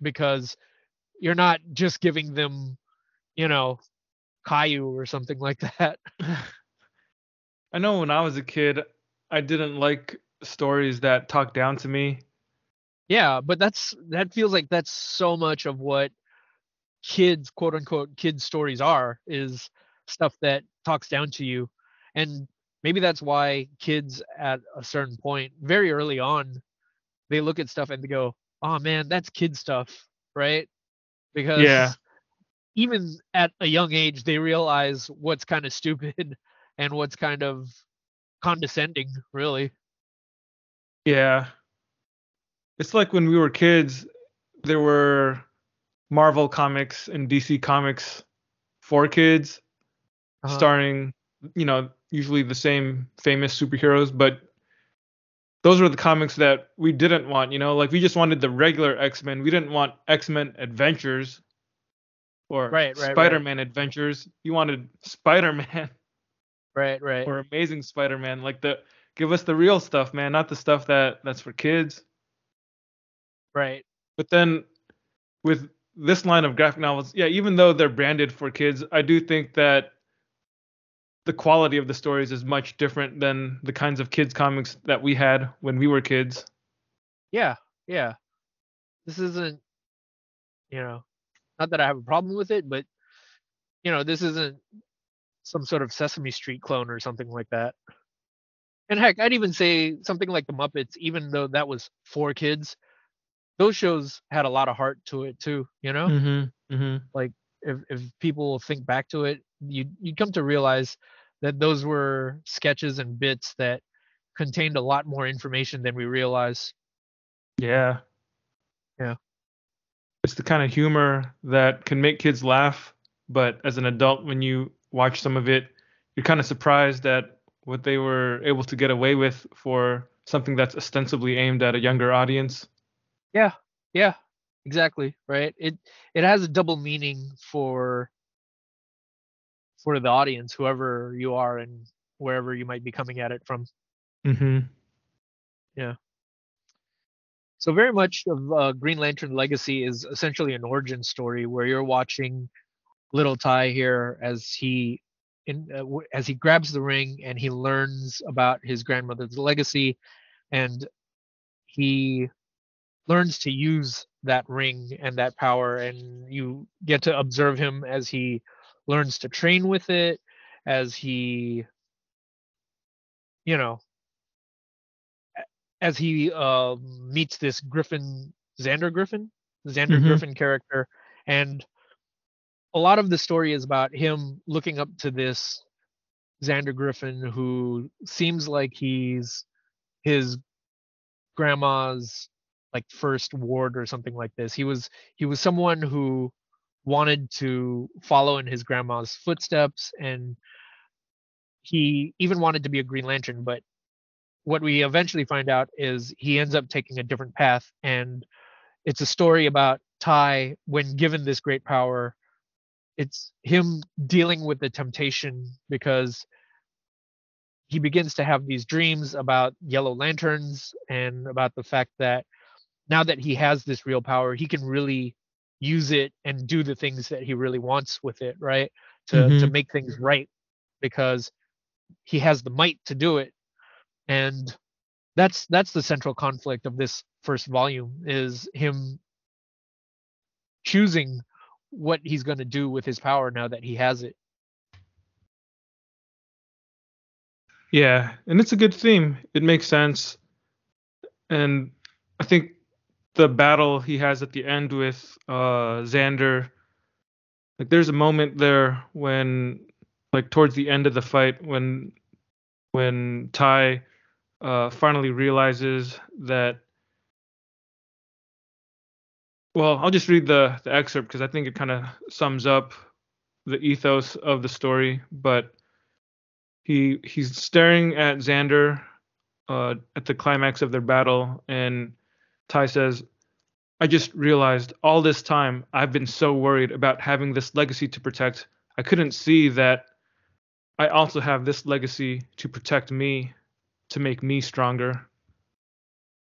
because you're not just giving them, you know, Caillou or something like that. I know when I was a kid, I didn't like stories that talk down to me. Yeah, but that's that feels like that's so much of what kids quote unquote kids stories are is stuff that talks down to you and maybe that's why kids at a certain point very early on they look at stuff and they go oh man that's kid stuff right because Yeah. even at a young age they realize what's kind of stupid and what's kind of condescending really Yeah. It's like when we were kids, there were Marvel comics and DC comics for kids, Uh-huh. starring, you know, usually the same famous superheroes, but those were the comics that we didn't want, you know, like we just wanted the regular X-Men. We didn't want X-Men Adventures or Right, right, right. Spider-Man Adventures. You wanted Spider-Man right right or Amazing Spider-Man, like the give us the real stuff, man, not the stuff that that's for kids. right But then with this line of graphic novels, yeah, even though they're branded for kids, I do think that the quality of the stories is much different than the kinds of kids comics that we had when we were kids. yeah yeah this isn't you know not that i have a problem with it but you know this isn't some sort of sesame street clone or something like that and heck i'd even say something like the muppets even though that was for kids those shows had a lot of heart to it too you know Mm-hmm. Mm-hmm. Like if if people think back to it, you you'd come to realize that those were sketches and bits that contained a lot more information than we realize. Yeah. Yeah. It's the kind of humor that can make kids laugh, but as an adult, when you watch some of it, you're kind of surprised at what they were able to get away with for something that's ostensibly aimed at a younger audience. Yeah, yeah, exactly. Right. It it has a double meaning for for the audience, whoever you are and wherever you might be coming at it from. Mm-hmm. Yeah. So very much of uh, Green Lantern Legacy is essentially an origin story where you're watching little Tai here as he in uh, w- as he grabs the ring and he learns about his grandmother's legacy and he learns to use that ring and that power and you get to observe him as he learns to train with it as he you know as he uh, meets this Griffin, Xander Griffin, Xander Mhm. Griffin character, and a lot of the story is about him looking up to this Xander Griffin, who seems like he's his grandma's like first ward or something like this. He was he was someone who wanted to follow in his grandma's footsteps and he even wanted to be a green lantern but what we eventually find out is he ends up taking a different path and it's a story about Tai when given this great power it's him dealing with the temptation because he begins to have these dreams about yellow lanterns and about the fact that now that he has this real power he can really use it and do the things that he really wants with it right to to Mhm. make things right because he has the might to do it and that's that's the central conflict of this first volume is him choosing what he's going to do with his power now that he has it Yeah, and it's a good theme. It makes sense. And I think the battle he has at the end with uh Xander. Like there's a moment there when like towards the end of the fight when when Tai uh finally realizes that well, I'll just read the the excerpt because I think it kind of sums up the ethos of the story, but he he's staring at Xander uh, at the climax of their battle, and Tai says, "I just realized all this time I've been so worried about having this legacy to protect. I couldn't see that I also have this legacy to protect me, to make me stronger."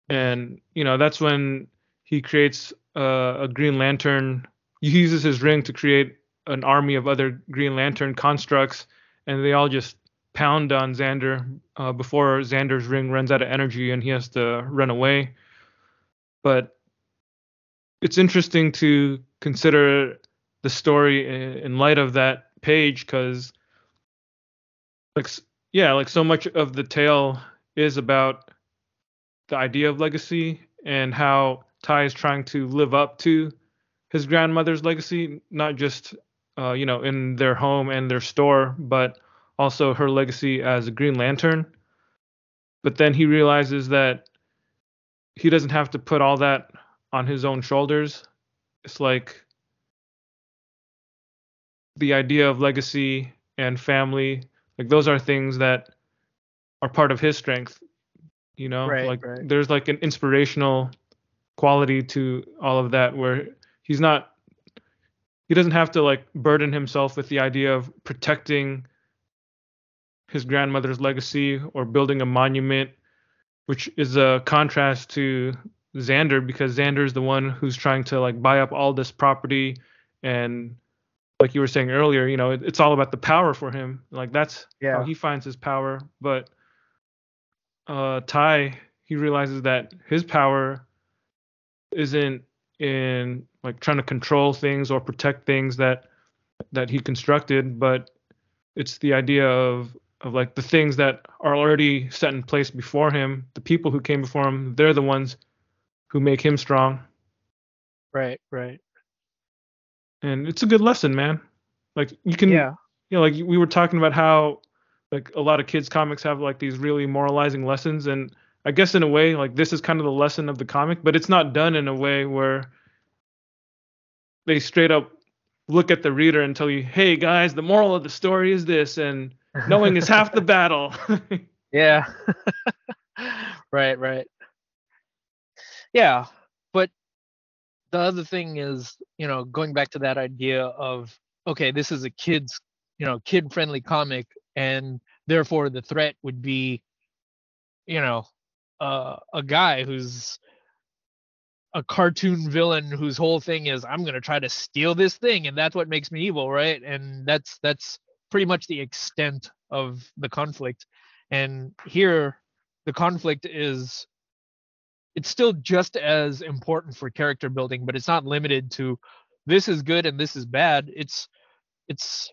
And you know that's when he creates uh, a Green Lantern. He uses his ring to create an army of other Green Lantern constructs, and they all just pound on Xander uh, before Xander's ring runs out of energy and he has to run away. But it's interesting to consider the story in light of that page because, like, yeah, like so much of the tale is about the idea of legacy and how Tai is trying to live up to his grandmother's legacy, not just uh, you know in their home and their store, but also her legacy as a Green Lantern. But then he realizes that he doesn't have to put all that on his own shoulders. It's like the idea of legacy and family, like those are things that are part of his strength. You know, Right, like right. there's like an inspirational quality to all of that where he's not he doesn't have to like burden himself with the idea of protecting his grandmother's legacy or building a monument, which is a contrast to Xander because Xander is the one who's trying to like buy up all this property and like you were saying earlier, you know, it, it's all about the power for him. Like that's how he finds his power. But uh Tai, he realizes that his power isn't in like trying to control things or protect things that that he constructed, but it's the idea of of like the things that are already set in place before him, the people who came before him, they're the ones who make him strong. Right, right. And it's a good lesson, man. Like you can Yeah. you know, like we were talking about how like a lot of kids comics have like these really moralizing lessons and I guess in a way like this is kind of the lesson of the comic, but it's not done in a way where they straight up look at the reader and tell you, "Hey guys, the moral of the story is this and knowing is half the battle." Yeah. right, right. Yeah, but the other thing is, you know, going back to that idea of okay, this is a kids, you know, kid-friendly comic and therefore the threat would be you know, uh, a guy who's a cartoon villain whose whole thing is I'm to try to steal this thing and that's what makes me evil, right? And that's that's pretty much the extent of the conflict. And here the conflict is it's still just as important for character building, but it's not limited to this is good and this is bad. It's it's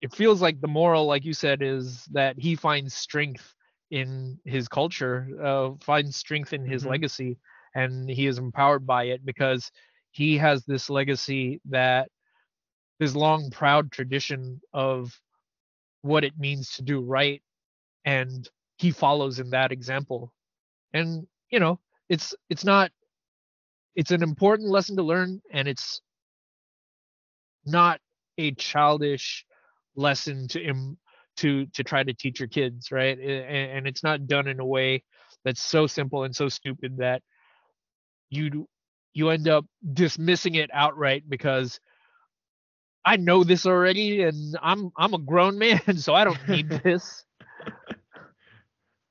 it feels like the moral like you said is that he finds strength in his culture, uh, finds strength in his Mhm. legacy and he is empowered by it because he has this legacy that this long proud tradition of what it means to do right and he follows in that example. And you know it's it's not it's an important lesson to learn and it's not a childish lesson to Im- to to try to teach your kids right? A- a- and it's not done in a way that's so simple and so stupid that you you end up dismissing it outright because I know this already and I'm I'm a grown man so I don't need this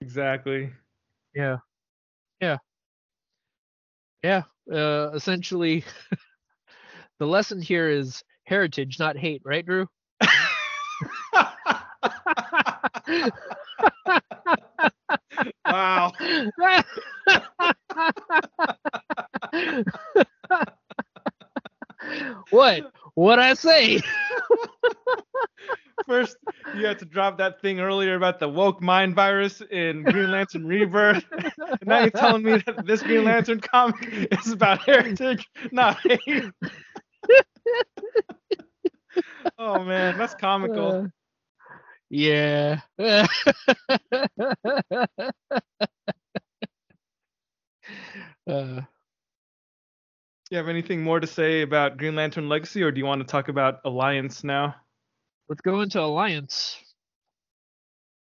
exactly. Yeah. Yeah. Yeah. Uh, essentially, the lesson here is heritage, not hate, right, Drew? wow. what? What I say? First you had to drop that thing earlier about the woke mind virus in Green Lantern Rebirth. and now you're telling me that this Green Lantern comic is about heritage, not hate. oh man, that's comical. Uh, yeah. uh, you have anything more to say about Green Lantern Legacy, or do you want to talk about Alliance now? let's go into Alliance.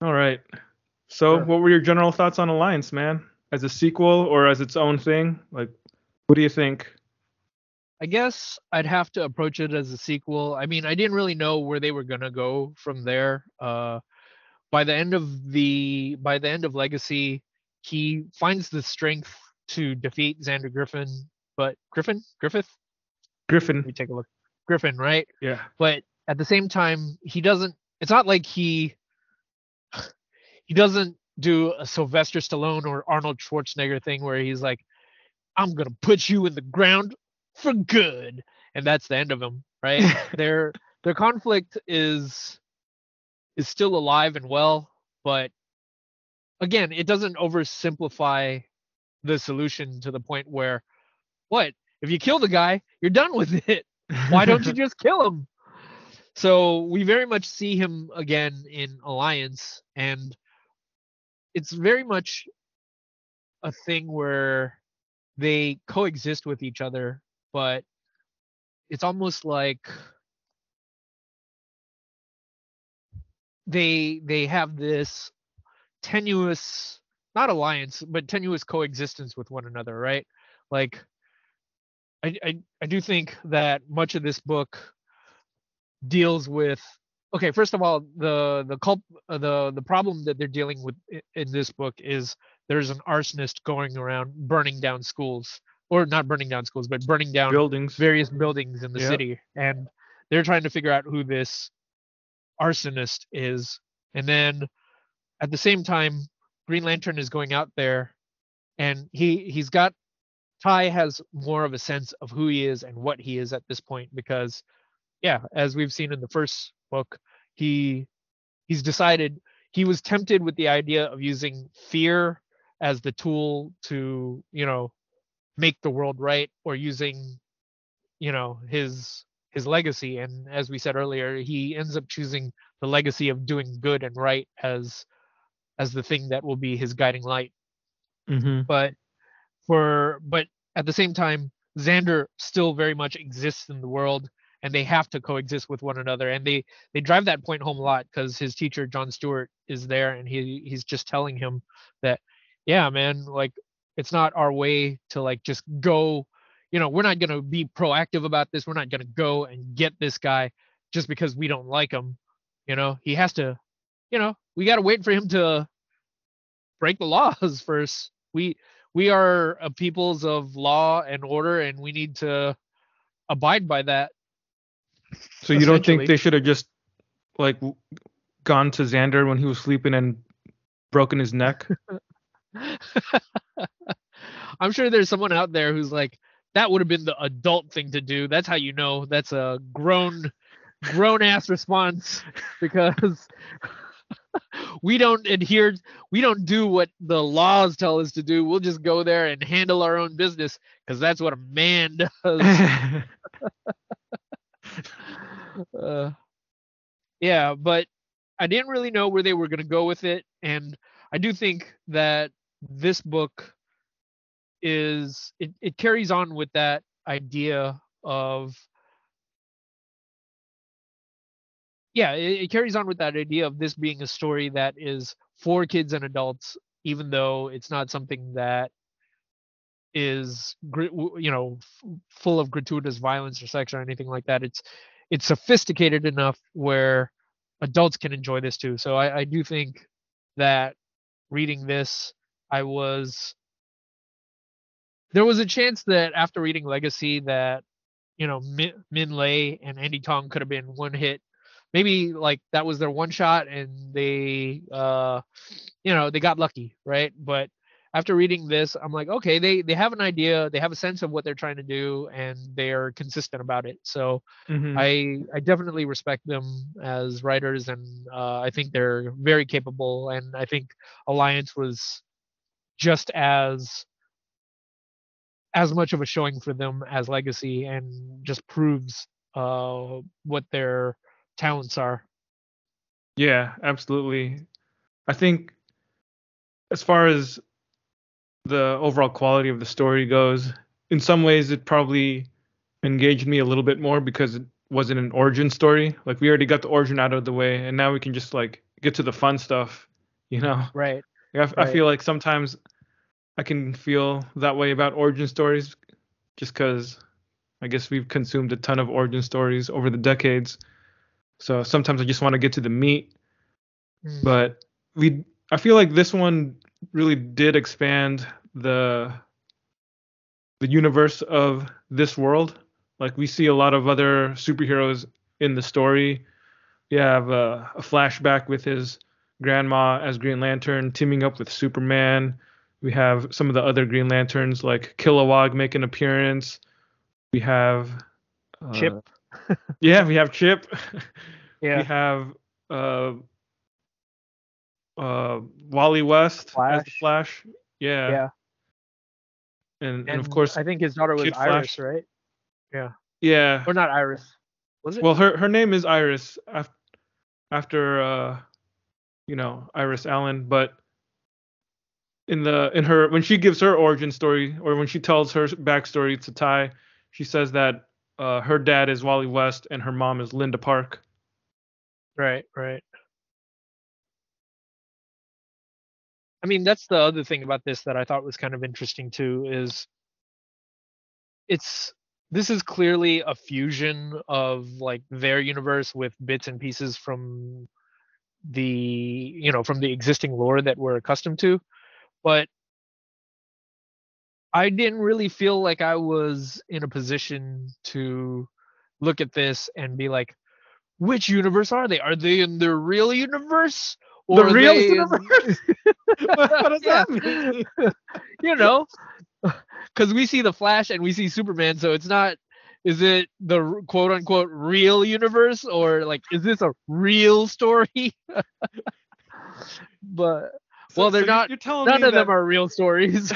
All right. So, Sure. what were your general thoughts on Alliance, man? As a sequel or as its own thing? Like, what do you think? I guess I'd have to approach it as a sequel. I mean, I didn't really know where they were gonna go from there. Uh, by the end of the by the end of Legacy, he finds the strength to defeat Xander Griffin. But Griffin, Griffith, Griffin. let me Griffin. take a look. Griffin, right? Yeah. But at the same time, he doesn't. It's not like he he doesn't do a Sylvester Stallone or Arnold Schwarzenegger thing where he's like, "I'm gonna put you in the ground for good," and that's the end of him, right? their their conflict is is still alive and well, but again, it doesn't oversimplify the solution to the point where what if you kill the guy, you're done with it. Why don't you just kill him? So we very much see him again in Alliance, and it's very much a thing where they coexist with each other, but it's almost like they they have this tenuous not alliance but tenuous coexistence with one another right like I, I i do think that much of this book deals with okay first of all the the culp uh, the the problem that they're dealing with in this book is there's an arsonist going around burning down schools or not burning down schools but burning down Buildings. various buildings in the Yeah. city and they're trying to figure out who this arsonist is and then at the same time green lantern is going out there and he he's got Tai has more of a sense of who he is and what he is at this point because yeah as we've seen in the first book he he's decided he was tempted with the idea of using fear as the tool to you know make the world right or using you know his his legacy and as we said earlier he ends up choosing the legacy of doing good and right as as the thing that will be his guiding light Mm-hmm. but for but at the same time xander still very much exists in the world and they have to coexist with one another and they they drive that point home a lot because his teacher john stewart is there and he he's just telling him that yeah man like it's not our way to like just go you know we're not going to be proactive about this we're not going to go and get this guy just because we don't like him you know? He has to you know we got to wait for him to break the laws first. We we are a peoples of law and order and we need to abide by that. So you don't think they should have just like gone to Xander when he was sleeping and broken his neck? i'm sure there's someone out there who's like that would have been the adult thing to do. That's how you know that's a grown grown ass response because we don't adhere we don't do what the laws tell us to do. We'll just go there and handle our own business because that's what a man does. Uh, yeah, but I didn't really know where they were going to go with it, and I do think that this book is it, it carries on with that idea of yeah it, it carries on with that idea of this being a story that is for kids and adults even though it's not something that is you know full of gratuitous violence or sex or anything like that. It's it's sophisticated enough where adults can enjoy this too. So i, I do think that reading this i was there was a chance that after reading legacy that you know Minh, Minh Lê and Andie Tong could have been one hit maybe like that was their one shot and they uh you know they got lucky right but after reading this, I'm like, okay, they they have an idea, they have a sense of what they're trying to do, and they're consistent about it. So Mhm. I I definitely respect them as writers, and uh, I think they're very capable. And I think Alliance was just as as much of a showing for them as Legacy, and just proves uh, what their talents are. Yeah, absolutely. I think as far as the overall quality of the story goes, in some ways it probably engaged me a little bit more because it wasn't an origin story. Like we already got the origin out of the way and now we can just like get to the fun stuff, you know. Right. Like, I, f- I Right. feel like sometimes I can feel that way about origin stories just cuz I guess we've consumed a ton of origin stories over the decades. So sometimes I just want to get to the meat Mm. but we I feel like this one really did expand the the universe of this world. Like we see a lot of other superheroes in the story. We have a, a flashback with his grandma as Green Lantern teaming up with Superman. We have some of the other Green Lanterns like Kilowog make an appearance. We have uh, Chip. Yeah, we have Chip. Yeah. We have uh uh Wally West as the Flash. Yeah. Yeah. And, and, And of course I think his daughter was Kid Iris, Flash. right? Yeah. Yeah. Or not Iris. Was it? Well her her name is Iris after after uh you know, Iris Allen, but in the in her when she gives her origin story or when she tells her backstory to Tai, she says that uh her dad is Wally West and her mom is Linda Park. Right, right. I mean, that's the other thing about this that I thought was kind of interesting too is it's this is clearly a fusion of like their universe with bits and pieces from the you know from the existing lore that we're accustomed to but i didn't really feel like i was in a position to look at this and be like which universe are they are they in their real universe Or The real in- universe? what, what does Yeah. that mean? you know because we see the flash and we see superman so it's not is it the quote unquote real universe or like is this a real story but So- Well, they're so not- You're telling none me of them are real stories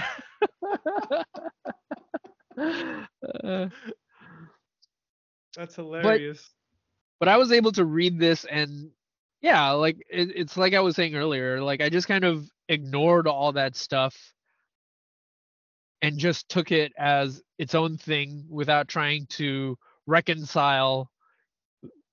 Uh, That's hilarious. but I was able to read this and yeah, like it, it's like I was saying earlier, like I just kind of ignored all that stuff and just took it as its own thing without trying to reconcile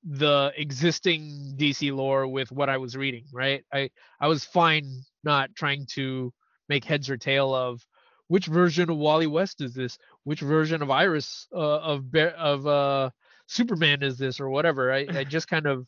the existing DC lore with what I was reading, right? I I was fine not trying to make heads or tail of which version of Wally West is this? Which version of Iris uh, of of uh Superman is this or whatever. I, I just kind of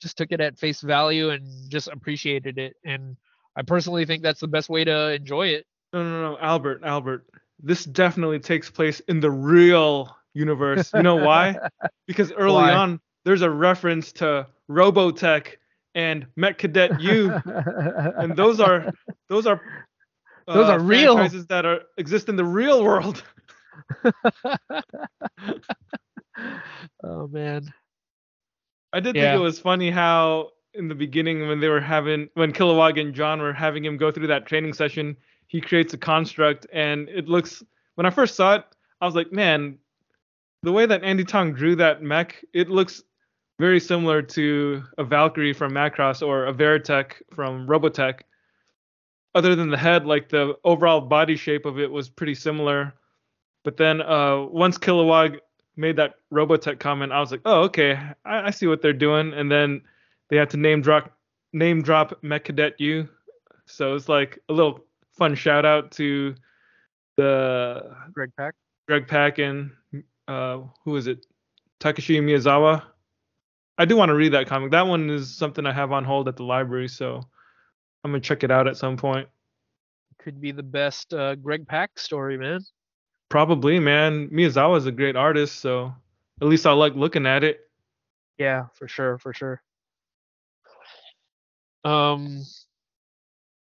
just took it at face value and just appreciated it. And I personally think that's the best way to enjoy it. No, no, no, Albert, Albert. This definitely takes place in the real universe. You know why? because early Why? on, there's a reference to Robotech and Mech Cadet Yu, and those are those are uh, Those are real. franchises that are exist in the real world. oh man. I did Yeah. think it was funny how in the beginning when they were having when Kilowog and John were having him go through that training session, he creates a construct and it looks when I first saw it, I was like, man, the way that Andie Tong drew that mech, it looks very similar to a Valkyrie from Macross or a Veritech from Robotech. Other than the head, like the overall body shape of it was pretty similar. But then uh, once Kilowog made that Robotech comment, I was like, oh, okay, I, I see what they're doing. And then they had to name drop name drop Mech Cadet Yu. So it's like a little fun shout out to the Greg Pak. Greg Pak, and uh, who is it? Takeshi Miyazawa. I do want to read that comic. That one is something I have on hold at the library, so I'm gonna check it out at some point. Could be the best uh, Greg Pak story, man. Probably, man. Miyazawa is a great artist, so at least I like looking at it. Yeah, for sure, for sure. Um,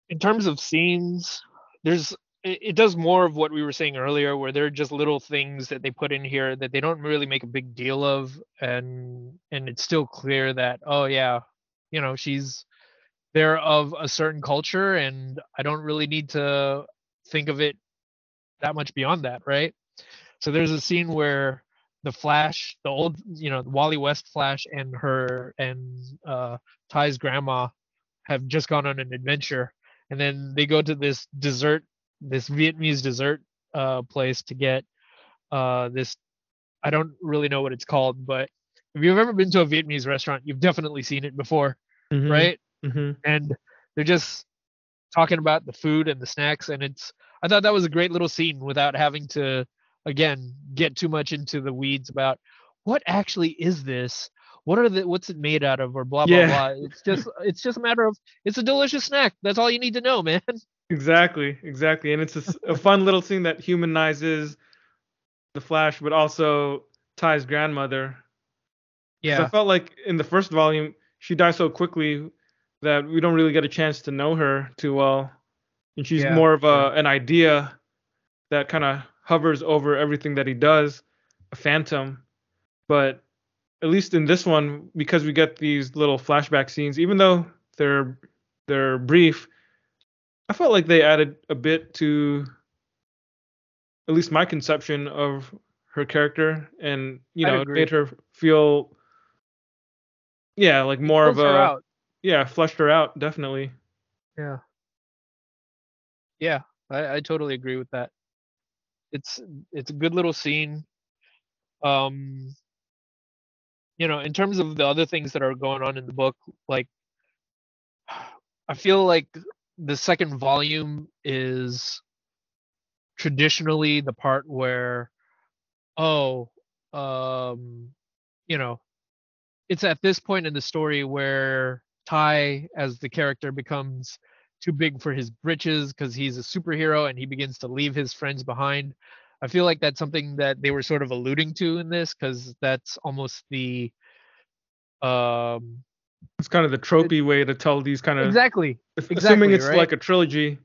in terms of scenes, there's it, does more of what we were saying earlier, where there are just little things that they put in here that they don't really make a big deal of, and and it's still clear that oh yeah, you know she's they're of a certain culture, and I don't really need to think of it that much beyond that, right? So there's a scene where the Flash, the old, you know, Wally West Flash and her and uh, Tai's grandma have just gone on an adventure, and then they go to this dessert, this Vietnamese dessert uh, place to get uh, this. I don't really know what it's called, but if you've ever been to a Vietnamese restaurant, you've definitely seen it before, Mhm, right? mhm. and they're just talking about the food and the snacks and it's i thought that was a great little scene without having to again get too much into the weeds about what actually is this what are the what's it made out of or blah blah Yeah. blah it's just it's just a matter of it's a delicious snack that's all you need to know man Exactly, exactly, and it's a fun little thing that humanizes the Flash, but also Tai's grandmother. Yeah, I felt like in the first volume she dies so quickly that we don't really get a chance to know her too well, and she's Yeah, more of a yeah. an idea that kind of hovers over everything that he does, a phantom. But at least in this one, because we get these little flashback scenes, even though they're they're brief, I felt like they added a bit to at least my conception of her character, and you know, made her feel, yeah, like more of a yeah, fleshed her out definitely. yeah. Yeah I, I totally agree with that. It's it's a good little scene. Um you know in terms of the other things that are going on in the book like i feel like the second volume is traditionally the part where oh um you know it's at this point in the story where Tai as the character becomes too big for his britches because he's a superhero and he begins to leave his friends behind. I feel like that's something that they were sort of alluding to in this because that's almost the um It's kind of the tropey way to tell these kind of exactly assuming exactly, it's right? like a trilogy.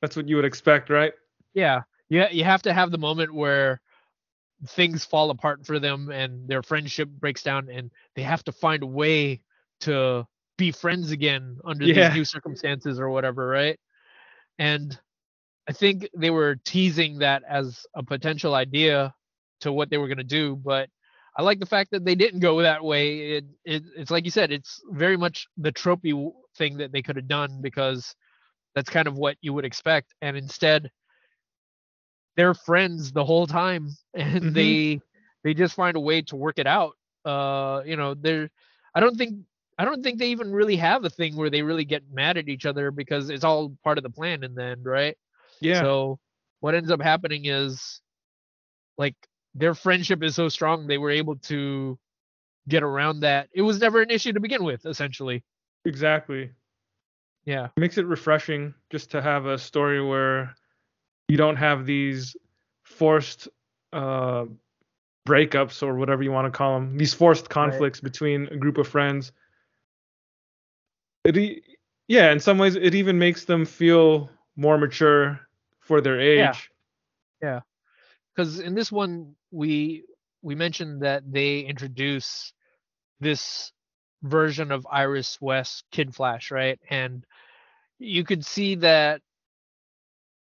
That's what you would expect, right? yeah yeah you have to have the moment where things fall apart for them and their friendship breaks down and they have to find a way to be friends again under Yeah. these new circumstances or whatever right and i think they were teasing that as a potential idea to what they were going to do but i like the fact that they didn't go that way it, it it's like you said it's very much the tropey thing that they could have done because that's kind of what you would expect and instead they're friends the whole time and Mhm. they they just find a way to work it out uh you know they're i don't think i don't think they even really have a thing where they really get mad at each other because it's all part of the plan in the end right Yeah. so what ends up happening is like their friendship is so strong they were able to get around that it was never an issue to begin with essentially exactly. yeah It makes it refreshing just to have a story where you don't have these forced uh, breakups or whatever you want to call them, these forced conflicts between a group of friends. It, e- yeah, in some ways, it even makes them feel more mature for their age. Yeah. Because in this one we we mentioned that they introduce this version of Iris West Kid Flash, right? And you could see that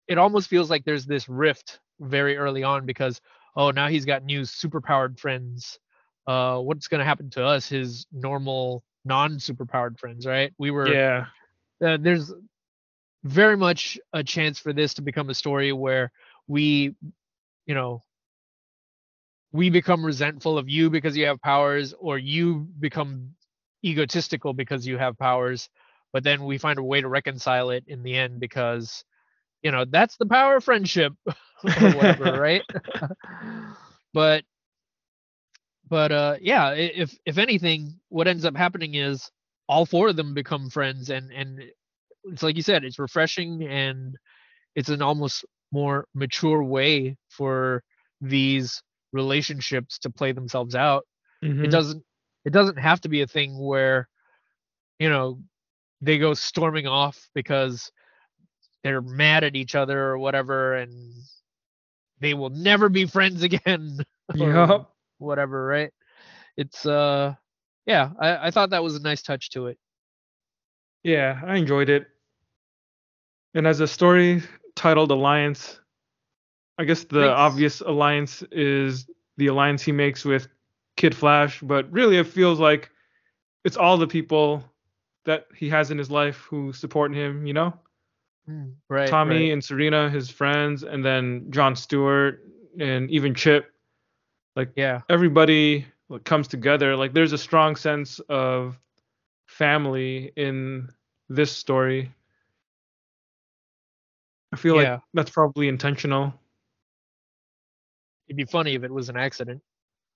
it almost feels like there's this rift very early on because oh now he's got new superpowered friends. Uh what's gonna happen to us, his normal non superpowered friends, right? We were Yeah. uh, there's very much a chance for this to become a story where we you know we become resentful of you because you have powers or you become egotistical because you have powers but then we find a way to reconcile it in the end because you know that's the power of friendship or whatever right? But but uh yeah if if anything what ends up happening is all four of them become friends and and it's like you said it's refreshing and it's an almost more mature way for these relationships to play themselves out Mhm. it doesn't it doesn't have to be a thing where you know they go storming off because they're mad at each other or whatever and they will never be friends again Yup. whatever right it's uh yeah I, I thought that was a nice touch to it Yeah, I enjoyed it. And as a story titled Alliance, I guess the Makes- obvious alliance is the alliance he makes with Kid Flash, but really it feels like it's all the people that he has in his life who support him, you know? Hmm. right Tommy right. and Serena, his friends, and then John Stewart and even Chip. Like yeah everybody like, comes together. Like there's a strong sense of family in this story. I feel Yeah. like that's probably intentional. it'd be funny if it was an accident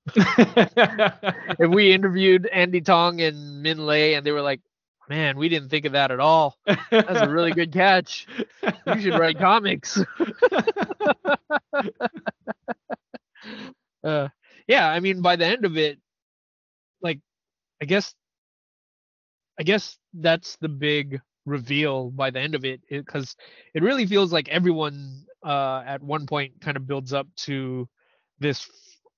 if we interviewed Andie Tong and Minh Lê and they were like man we didn't think of that at all that's a really good catch you should write comics uh, yeah, I mean, by the end of it, like, I guess, I guess that's the big reveal by the end of it, because it, really feels like everyone uh, at one point kind of builds up to this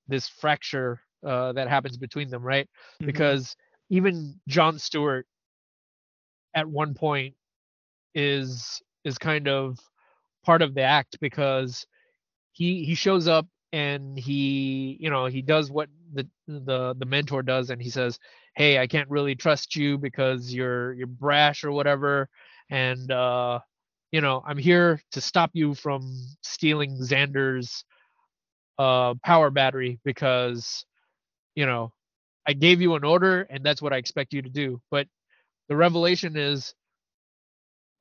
this fracture uh, that happens between them, right? Mhm. Because even John Stewart at one point is is kind of part of the act because he he shows up and he you know he does what the the the mentor does and he says hey i can't really trust you because you're you're brash or whatever. And uh you know i'm here to stop you from stealing xander's uh power battery because you know i gave you an order and that's what i expect you to do. But the revelation is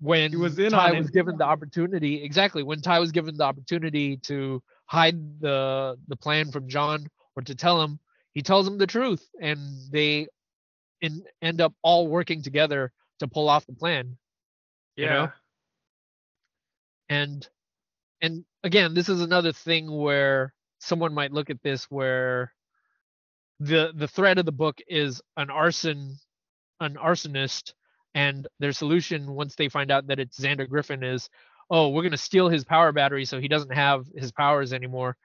when was in Tai was given the opportunity exactly when Tai was given the opportunity to hide the the plan from John or to tell him he tells him the truth and they in, end up all working together to pull off the plan you yeah. know? and and again this is another thing where someone might look at this where the the thread of the book is an arson an arsonist and their solution once they find out that it's Xander Griffin is oh we're going to steal his power battery so he doesn't have his powers anymore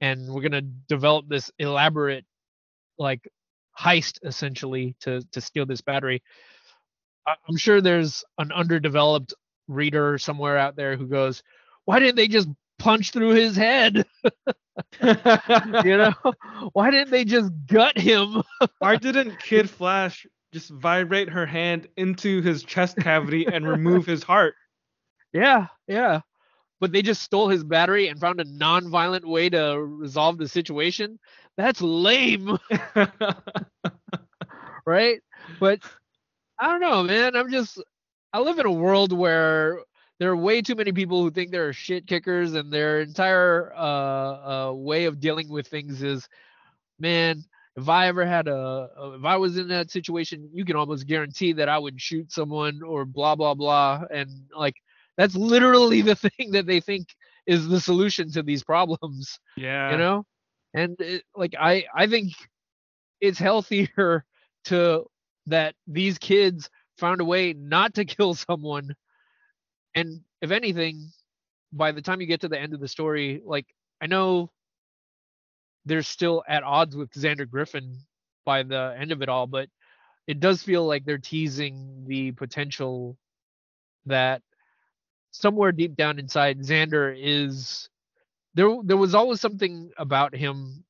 and we're going to develop this elaborate like heist essentially to to steal this battery i'm sure there's an underdeveloped reader somewhere out there who goes why didn't they just punch through his head you know why didn't they just gut him Why didn't Kid Flash just vibrate her hand into his chest cavity and remove his heart? Yeah, yeah. But they just stole his battery and found a non-violent way to resolve the situation. That's lame, right? But I don't know, man. I'm just I live in a world where there are way too many people who think they're shit kickers and their entire uh, uh way of dealing with things is man, if I ever had a, a if I was in that situation, you can almost guarantee that I would shoot someone or blah blah blah and like that's literally the thing that they think is the solution to these problems yeah. you know and it, like i i think it's healthier to that these kids found a way not to kill someone. And if anything by the time you get to the end of the story like i know they're still at odds with xander griffin by the end of it all but it does feel like they're teasing the potential that somewhere deep down inside xander is there there was always something about him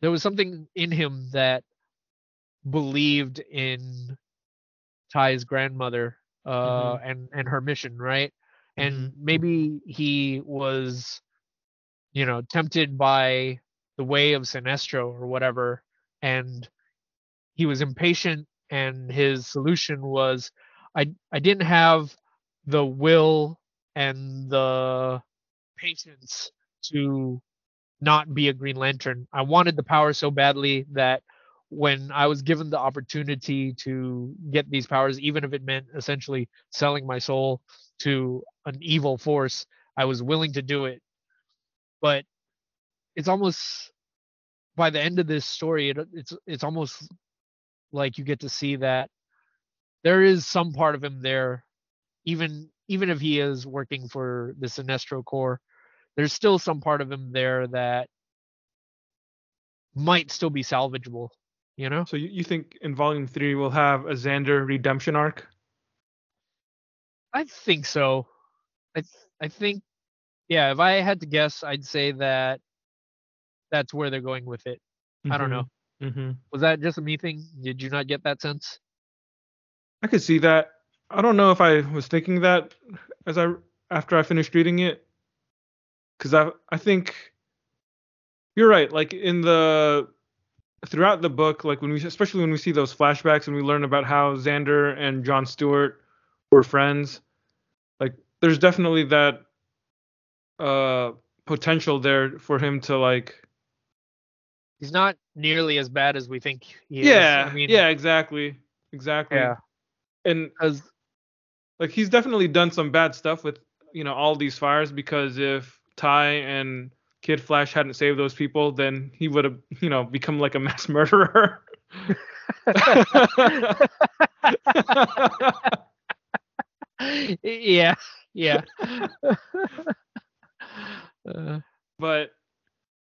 there was something in him that believed in Tai's grandmother uh and and her mission right? And maybe he was you know tempted by the way of Sinestro or whatever and he was impatient and his solution was I I didn't have the will and the patience to not be a Green Lantern. I wanted the power so badly that when I was given the opportunity to get these powers, even if it meant essentially selling my soul to an evil force, I was willing to do it. But it's almost by the end of this story, it, it's it's almost like you get to see that there is some part of him there, even even if he is working for the Sinestro Corps, there's still some part of him there that might still be salvageable. You know? So you, you think in volume three we'll have a Xander redemption arc? I think so. I th- I think yeah, if I had to guess, I'd say that that's where they're going with it. I don't know. Mm-hmm. Was that just a me thing? Did you not get that sense? I could see that. I don't know if I was thinking that as I after I finished reading it, because I I think you're right. Like in the throughout the book, like when we especially when we see those flashbacks and we learn about how Xander and John Stewart were friends, like there's definitely that uh potential there for him to like He's not nearly as bad as we think he yeah is. I mean, yeah exactly exactly yeah, and as like he's definitely done some bad stuff with you know all these fires because if Tai and Kid Flash hadn't saved those people, then he would have you know become like a mass murderer. yeah, yeah. uh, but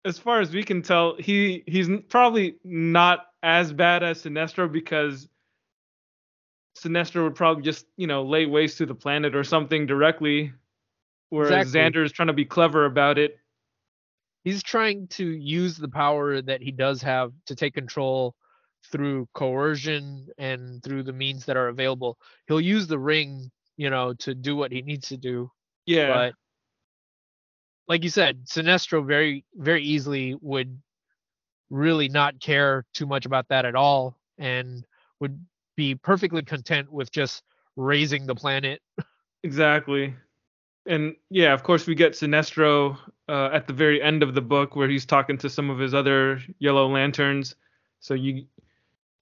as far as we can tell, he he's probably not as bad as Sinestro because Sinestro would probably just you know lay waste to the planet or something directly, whereas Exactly. Xander is trying to be clever about it. he's trying to use the power that he does have to take control through coercion and through the means that are available. He'll use the ring, you know, to do what he needs to do. Yeah, But like you said, Sinestro very very easily would really not care too much about that at all and would be perfectly content with just raising the planet. Exactly. And yeah, of course, we get Sinestro uh, at the very end of the book where he's talking to some of his other Yellow Lanterns. So you,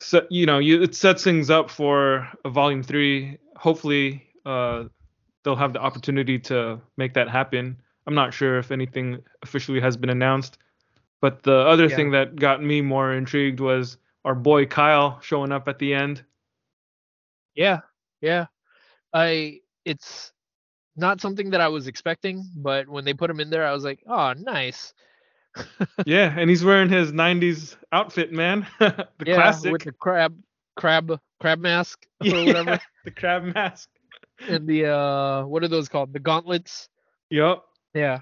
so, you know, you, it sets things up for a volume three. Hopefully, uh, they'll have the opportunity to make that happen. I'm not sure if anything officially has been announced, but the other Yeah. thing that got me more intrigued was our boy Kyle showing up at the end. Yeah, yeah. I it's not something that I was expecting, but when they put him in there, I was like, oh, nice. yeah, and he's wearing his '90s outfit, man. the yeah, classic. with the crab, crab, crab mask or yeah, whatever, the crab mask. and the uh, what are those called? The gauntlets. Yup. Yeah,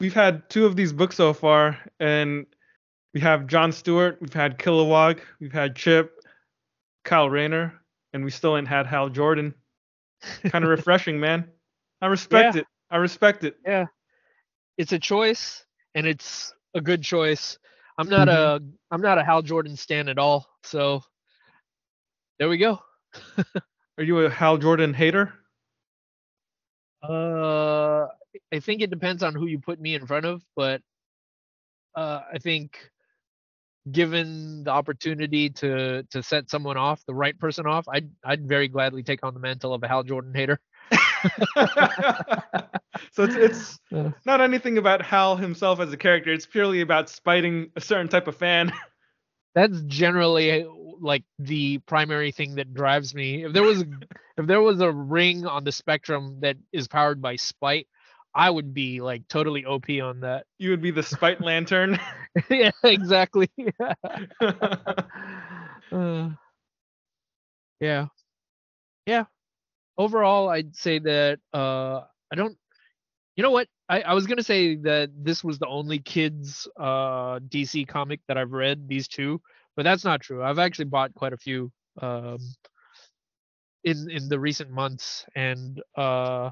We've had two of these books so far, and we have John Stewart, we've had Kilowog, we've had Ch'p, Kyle Rayner, and we still ain't had Hal Jordan. Kind of refreshing, man. I respect Yeah. it. I respect it. yeah. It's a choice, and it's a good choice. I'm not a I'm not a Hal Jordan stan at all. So there we go. Are you a Hal Jordan hater? Uh, I think it depends on who you put me in front of, but uh, I think given the opportunity to to set someone off, the right person off, I'd I'd very gladly take on the mantle of a Hal Jordan hater. So it's it's Uh. not anything about Hal himself as a character. It's purely about spiting a certain type of fan. That's generally like the primary thing that drives me. If there was if there was a ring on the spectrum that is powered by spite, I would be like totally OP on that. you would be the spite lantern. yeah, exactly. Uh, yeah. Yeah. Overall, I'd say that uh I don't you know what? I, I was gonna say that this was the only kids uh DC comic that I've read, these two, but that's not true. I've actually bought quite a few um in in the recent months and uh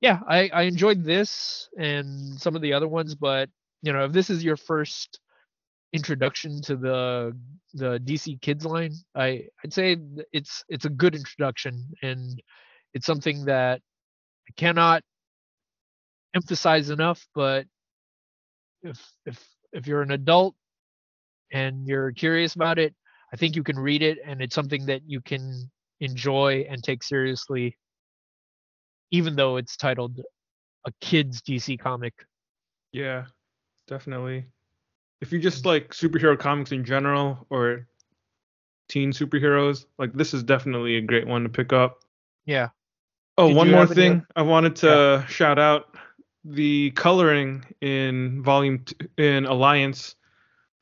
yeah, I, I enjoyed this and some of the other ones, but you know, if this is your first introduction to the the DC Kids line, I I'd say it's it's a good introduction and it's something that I cannot emphasize enough. But if if if you're an adult and you're curious about it, I think you can read it and it's something that you can enjoy and take seriously, even though it's titled a kids DC comic. yeah, definitely. If you just like superhero comics in general or teen superheroes, like this is definitely a great one to pick up. Yeah. Oh, Did one more any thing I wanted to shout out the coloring in volume t- in Alliance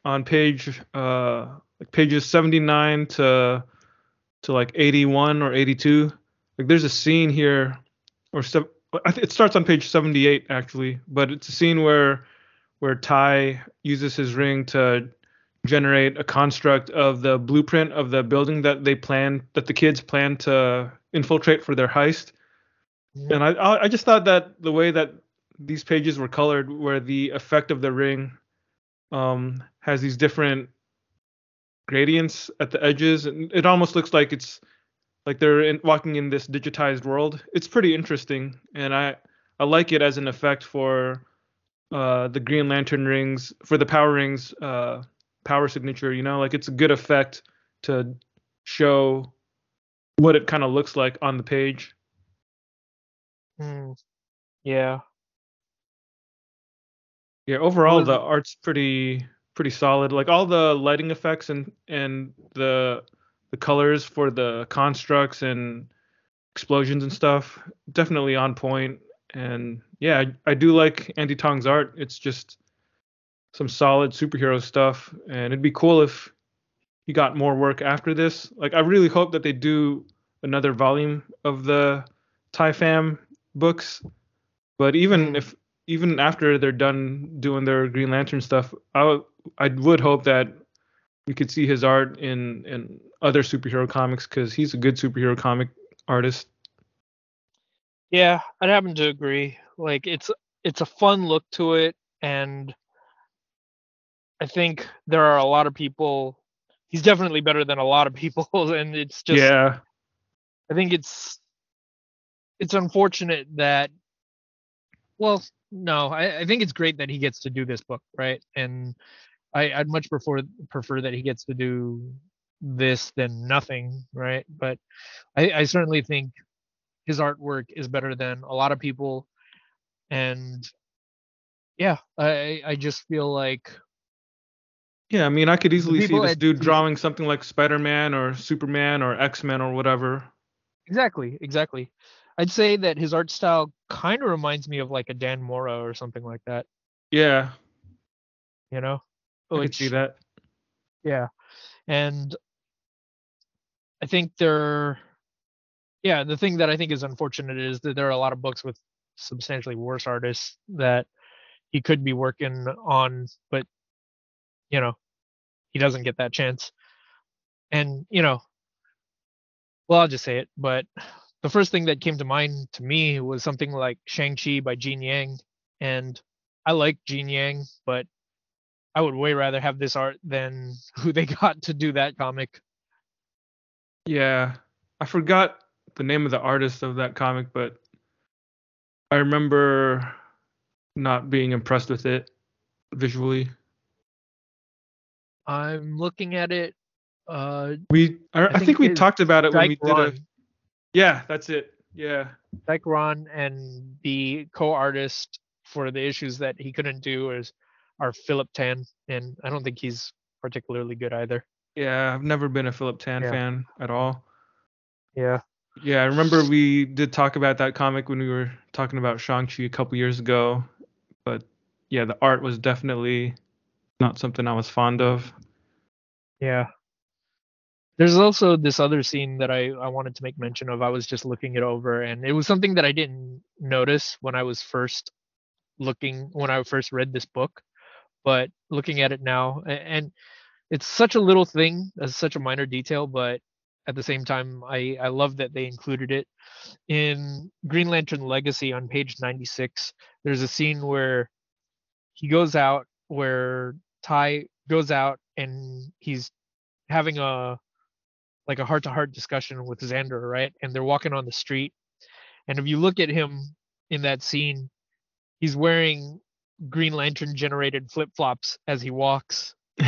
on page uh like pages 79 to to like 81 or 82. Like there's a scene here or se- I think it starts on page 78 actually, but it's a scene where where Tai uses his ring to generate a construct of the blueprint of the building that they plan that the kids plan to infiltrate for their heist. And I I I just thought that the way that these pages were colored, where the effect of the ring um, has these different gradients at the edges, and it almost looks like it's like they're in, walking in this digitized world. It's pretty interesting, and I I like it as an effect for uh, the Green Lantern rings for the power rings uh, power signature. You know, like it's a good effect to show what it kind of looks like on the page. Hmm. Yeah. Yeah, overall the art's pretty pretty solid. Like all the lighting effects and and the the colors for the constructs and explosions and stuff definitely on point. And yeah, I, I do like Andie Tong's art. It's just some solid superhero stuff, and it'd be cool if he got more work after this. Like I really hope that they do another volume of the Tai books. But even if even after they're done doing their Green Lantern stuff, I would I would hope that we could see his art in in other superhero comics because he's a good superhero comic artist. Yeah, I'd happen to agree. Like it's it's a fun look to it and I think there are a lot of people he's definitely better than a lot of people and it's just yeah, I think it's it's unfortunate that well no I, I think it's great that he gets to do this book right? And I, I'd much prefer prefer that he gets to do this than nothing right? But I, I certainly think his artwork is better than a lot of people and yeah I I just feel like yeah. I mean, I could easily see this dude drawing something like Spider Man or Superman or X Men or whatever. exactly exactly I'd say that his art style kind of reminds me of like a Dan Mora or something like that Yeah, you know I could see that. yeah and i think there yeah the thing that i think is unfortunate is that there are a lot of books with substantially worse artists that he could be working on but you know he doesn't get that chance. And you know well i'll just say it but the first thing that came to mind to me was something like shang-chi by gene yang. And i like gene yang but I would way rather have this art than who they got to do that comic. Yeah, I forgot the name of the artist of that comic, but I remember not being impressed with it visually. I'm looking at it. Uh, We, I, I think think, we talked about it when we Dyke did a. Yeah, that's it. Yeah, Dike Ruan, and the co-artist for the issues that he couldn't do is are Philip Tan, and I don't think he's particularly good either. yeah. I've never been a Philip Tan Yeah. fan at all. Yeah. Yeah, I remember we did talk about that comic when we were talking about Shang-Chi a couple years ago. But yeah, the art was definitely not something I was fond of. Yeah. There's also this other scene that I, I wanted to make mention of. I was just looking it over and it was something that I didn't notice when I was first looking when I first read this book. But looking at it now and it's such a little thing, it's such a minor detail, but at the same time I, I love that they included it. In Green Lantern Legacy on page 96, there's a scene where he goes out where Tai goes out and he's having a like a heart to heart discussion with Xander, right? And they're walking on the street. And if you look at him in that scene, he's wearing Green Lantern generated flip flops as he walks.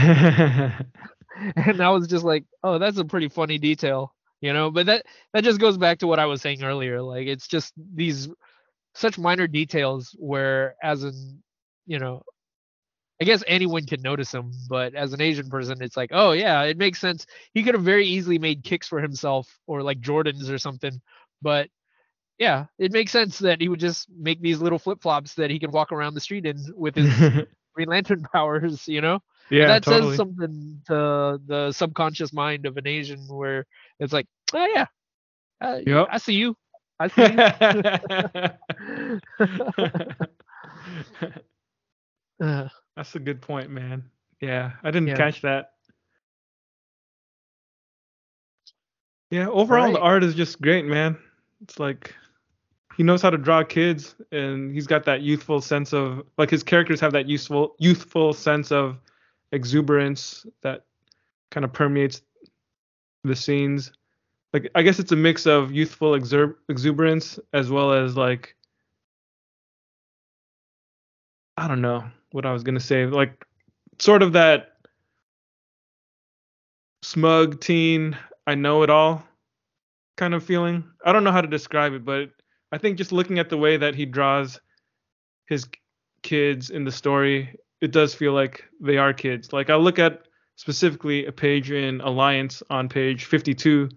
And I was just like, oh, that's a pretty funny detail, you know? But that that just goes back to what I was saying earlier. Like it's just these such minor details where as an you know I guess anyone can notice them, but as an Asian person, it's like, oh yeah, it makes sense. He could have very easily made kicks for himself or like Jordans or something, but yeah, it makes sense that he would just make these little flip flops that he can walk around the street in with his Green Lantern powers. You know, yeah, that totally. says something to the subconscious mind of an Asian where it's like, oh yeah, uh, Yep. I see you, I see you. That's a good point, man. Yeah, I didn't Yeah. catch that. Yeah, overall the art is just great, man. It's like he knows how to draw kids and he's got that youthful sense of like his characters have that useful youthful sense of exuberance that kind of permeates the scenes. Like I guess it's a mix of youthful exuberance as well as like I don't know what I was gonna say. Like sort of that smug teen, I know it all kind of feeling. I don't know how to describe it, but I think just looking at the way that he draws his kids in the story, it does feel like they are kids. Like I look at specifically a page in Alliance on page 52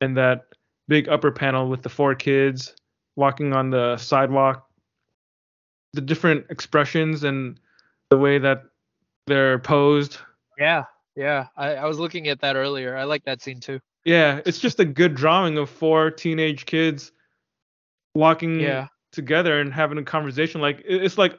and that big upper panel with the four kids walking on the sidewalk the different expressions and the way that they're posed. yeah, yeah. I, I was looking at that earlier. I like that scene too. Yeah, it's just a good drawing of four teenage kids walking Yeah. together and having a conversation. Like it's like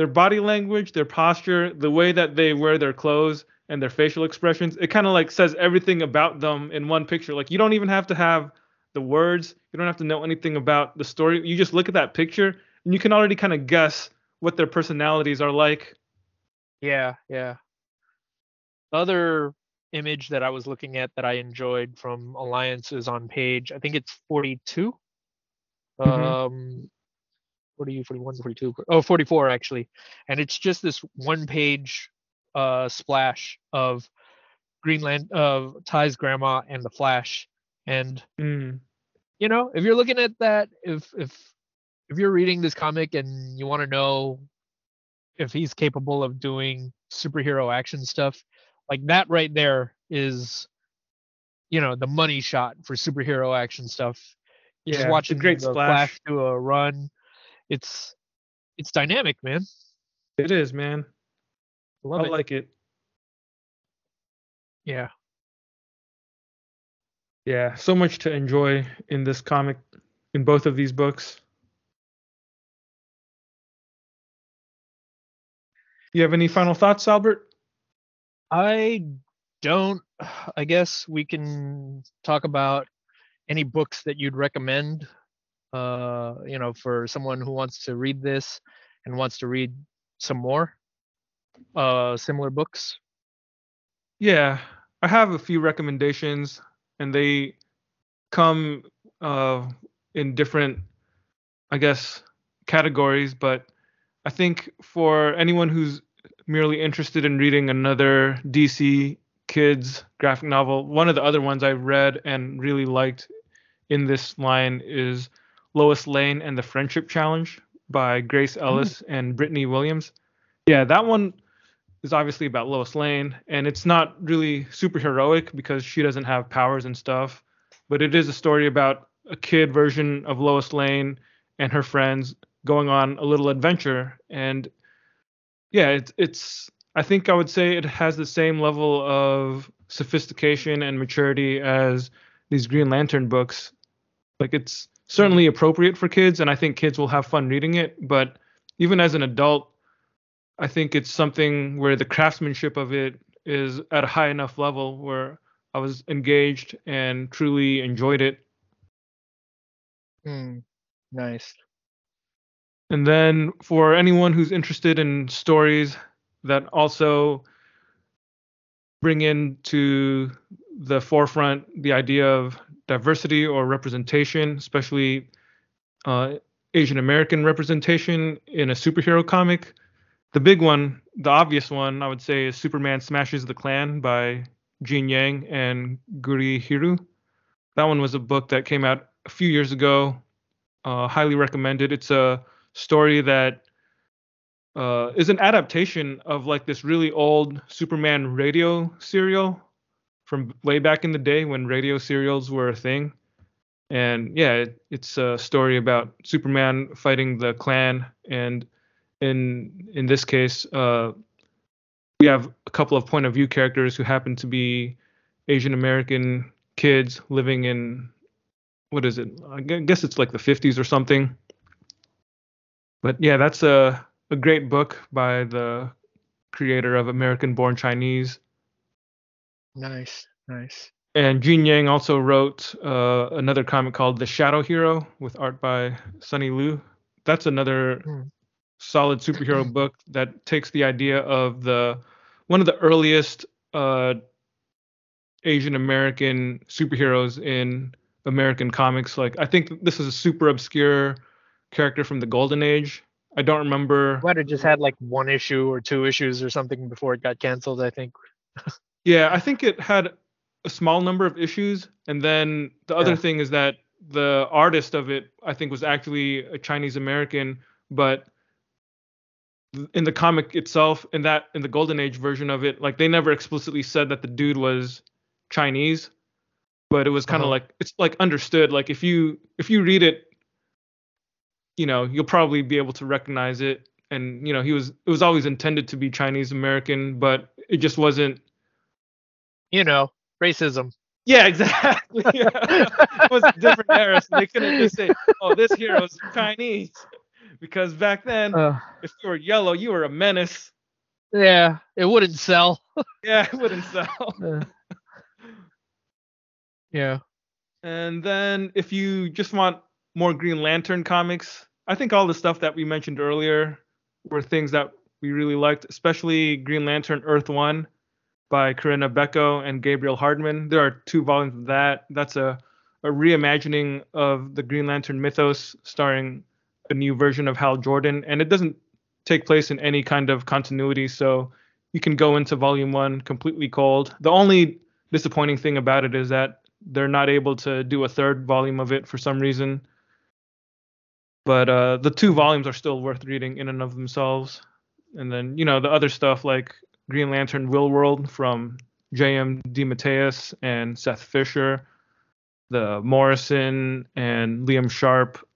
their body language, their posture, the way that they wear their clothes and their facial expressions. It kind of like says everything about them in one picture. Like you don't even have to have the words. You don't have to know anything about the story. You just look at that picture and you can already kind of guess what their personalities are like. Yeah, yeah. Other image that I was looking at that I enjoyed from Alliances on page, I think it's 42. Mhm. Um 40, 41, 42. Oh, 44 actually. And it's just this one page uh splash of Greenland of Tai's grandma and the Flash. And Mm. you know, if you're looking at that, if if if you're reading this comic and you want to know if he's capable of doing superhero action stuff, like that right there is, you know, the money shot for superhero action stuff. Yeah, Just watching great the splash. Flash do a run, it's it's dynamic, man. It is, man. Love I it. like it. yeah. Yeah, so much to enjoy in this comic, in both of these books. You have any final thoughts, Albert? I don't. I guess we can talk about any books that you'd recommend. Uh, you know, for someone who wants to read this and wants to read some more uh similar books. Yeah, I have a few recommendations, and they come uh, in different, I guess, categories. But I think for anyone who's merely interested in reading another DC kids graphic novel, one of the other ones I've read and really liked in this line is Lois Lane and the Friendship Challenge by Grace hmm. Ellis and Brittany Williams. Yeah, that one is obviously about Lois Lane, and it's not really super heroic because she doesn't have powers and stuff, but it is a story about a kid version of Lois Lane and her friends going on a little adventure. And yeah, it's it's I think I would say it has the same level of sophistication and maturity as these Green Lantern books. Like it's certainly appropriate for kids, and I think kids will have fun reading it. But even as an adult, I think it's something where the craftsmanship of it is at a high enough level where I was engaged and truly enjoyed it. Hmm. Nice. And then for anyone who's interested in stories that also bring into the forefront the idea of diversity or representation, especially uh, Asian American representation in a superhero comic, the big one, the obvious one, I would say, is Superman Smashes the Klan by Gene Yang and Gurihiru. That one was a book that came out a few years ago. Uh, highly recommended. It's a story that uh, is an adaptation of like this really old Superman radio serial from way back in the day when radio serials were a thing. and yeah, it, it's a story about Superman fighting the Klan, and in in this case, uh, we have a couple of point of view characters who happen to be Asian American kids living in what is it? I guess it's like the 50s or something. But yeah, that's a a great book by the creator of American Born Chinese. Nice, nice. And Gene Yang also wrote uh, another comic called The Shadow Hero with art by Sonny Liew. That's another hmm. solid superhero book that takes the idea of the one of the earliest uh, Asian American superheroes in American comics. Like I think this is a super obscure character from the Golden Age. I don't remember. Might have just had like one issue or two issues or something before it got canceled. I think. yeah, I think it had a small number of issues, and then the other yeah. thing is that the artist of it, I think, was actually a Chinese American, but in the comic itself, in that in the Golden Age version of it, like they never explicitly said that the dude was Chinese, but it was kind of uh-huh. like it's like understood. Like if you if you read it you know you'll probably be able to recognize it and you know he was it was always intended to be chinese american but it just wasn't you know racism. Yeah exactly. It was a different era so they couldn't just say oh this hero's chinese. Because back then uh, if you were yellow you were a menace. Yeah it wouldn't sell. Yeah it wouldn't sell. Uh, yeah. And then if you just want more green lantern comics I think all the stuff that we mentioned earlier were things that we really liked, especially Green Lantern Earth One by Corinna Bechko and Gabriel Hardman. There are two volumes of that. That's a, a reimagining of the Green Lantern mythos, starring a new version of Hal Jordan, and it doesn't take place in any kind of continuity, so you can go into Volume One completely cold. The only disappointing thing about it is that they're not able to do a third volume of it for some reason but uh, the two volumes are still worth reading in and of themselves. And then you know the other stuff like Green Lantern Willworld from J.M. DeMatteis and Seth Fisher, the Morrison and Liam Sharp,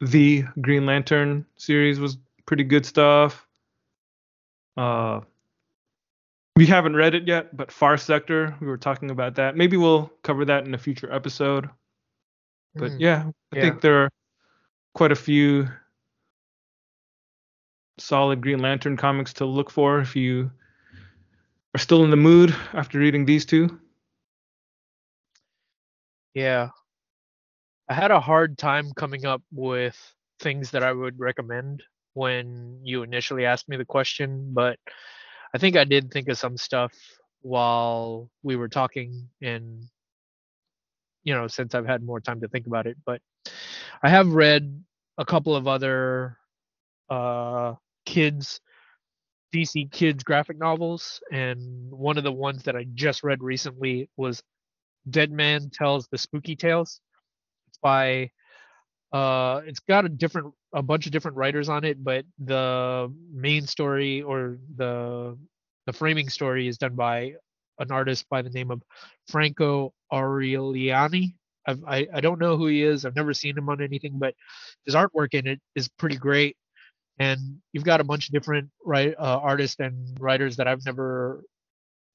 the Green Lantern series was pretty good stuff. Uh, we haven't read it yet, but Far Sector, we were talking about that. Maybe we'll cover that in a future episode. But mm. yeah, I yeah. think there are quite a few solid Green Lantern comics to look for if you are still in the mood after reading these two. Yeah. I had a hard time coming up with things that I would recommend when you initially asked me the question, but I think I did think of some stuff while we were talking and you know since I've had more time to think about it but I have read a couple of other uh, kids DC kids graphic novels, and one of the ones that I just read recently was Dead Man Tells the Spooky Tales. It's by uh it's got a different a bunch of different writers on it, but the main story or the the framing story is done by an artist by the name of Franco Aureliani. I've, I I don't know who he is. I've never seen him on anything, but his artwork in it is pretty great. And you've got a bunch of different right uh, artists and writers that I've never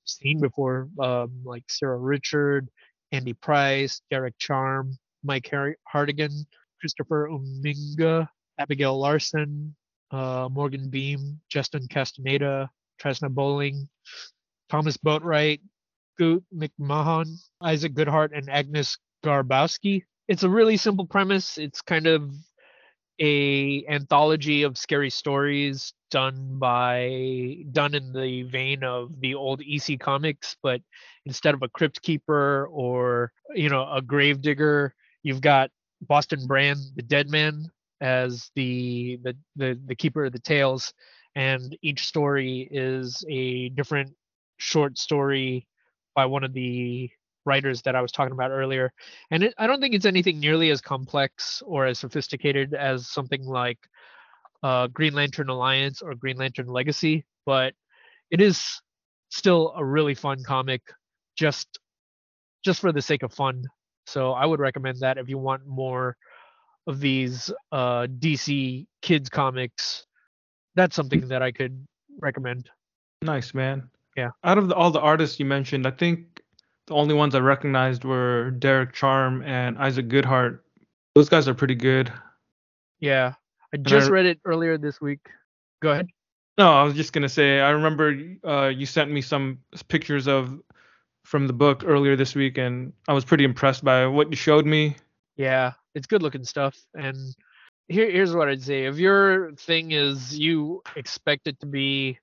seen before, um, like Sara Richard, Andy Price, Derek Charm, Mike Hardigan, Christopher Uminga, Abigail Larson, uh, Morgan Beem, Justin Castaneda, Tresna Bowling, Thomas Boatwright, Goot McMahon, Isaac Goodhart, and Agnes Garbowski. It's a really simple premise. It's kind of a anthology of scary stories done by done in the vein of the old EC comics, but instead of a crypt keeper or you know a grave digger, you've got Boston Brand, the dead man, as the the the, the keeper of the tales, and each story is a different short story by one of the writers that I was talking about earlier. And it, I don't think it's anything nearly as complex or as sophisticated as something like uh, Green Lantern Alliance or Green Lantern Legacy, but it is still a really fun comic just just for the sake of fun. So I would recommend that if you want more of these uh, DC kids comics. That's something that I could recommend. Nice, man. Yeah. Out of the, all the artists you mentioned, I think the only ones I recognized were Derek Charm and Isaac Goodhart. Those guys are pretty good. Yeah. I just I- read it earlier this week. Go ahead. No, I was just gonna say I remember uh, you sent me some pictures of from the book earlier this week, and I was pretty impressed by what you showed me. Yeah, it's good looking stuff. And here, here's what I'd say: if your thing is you expect it to be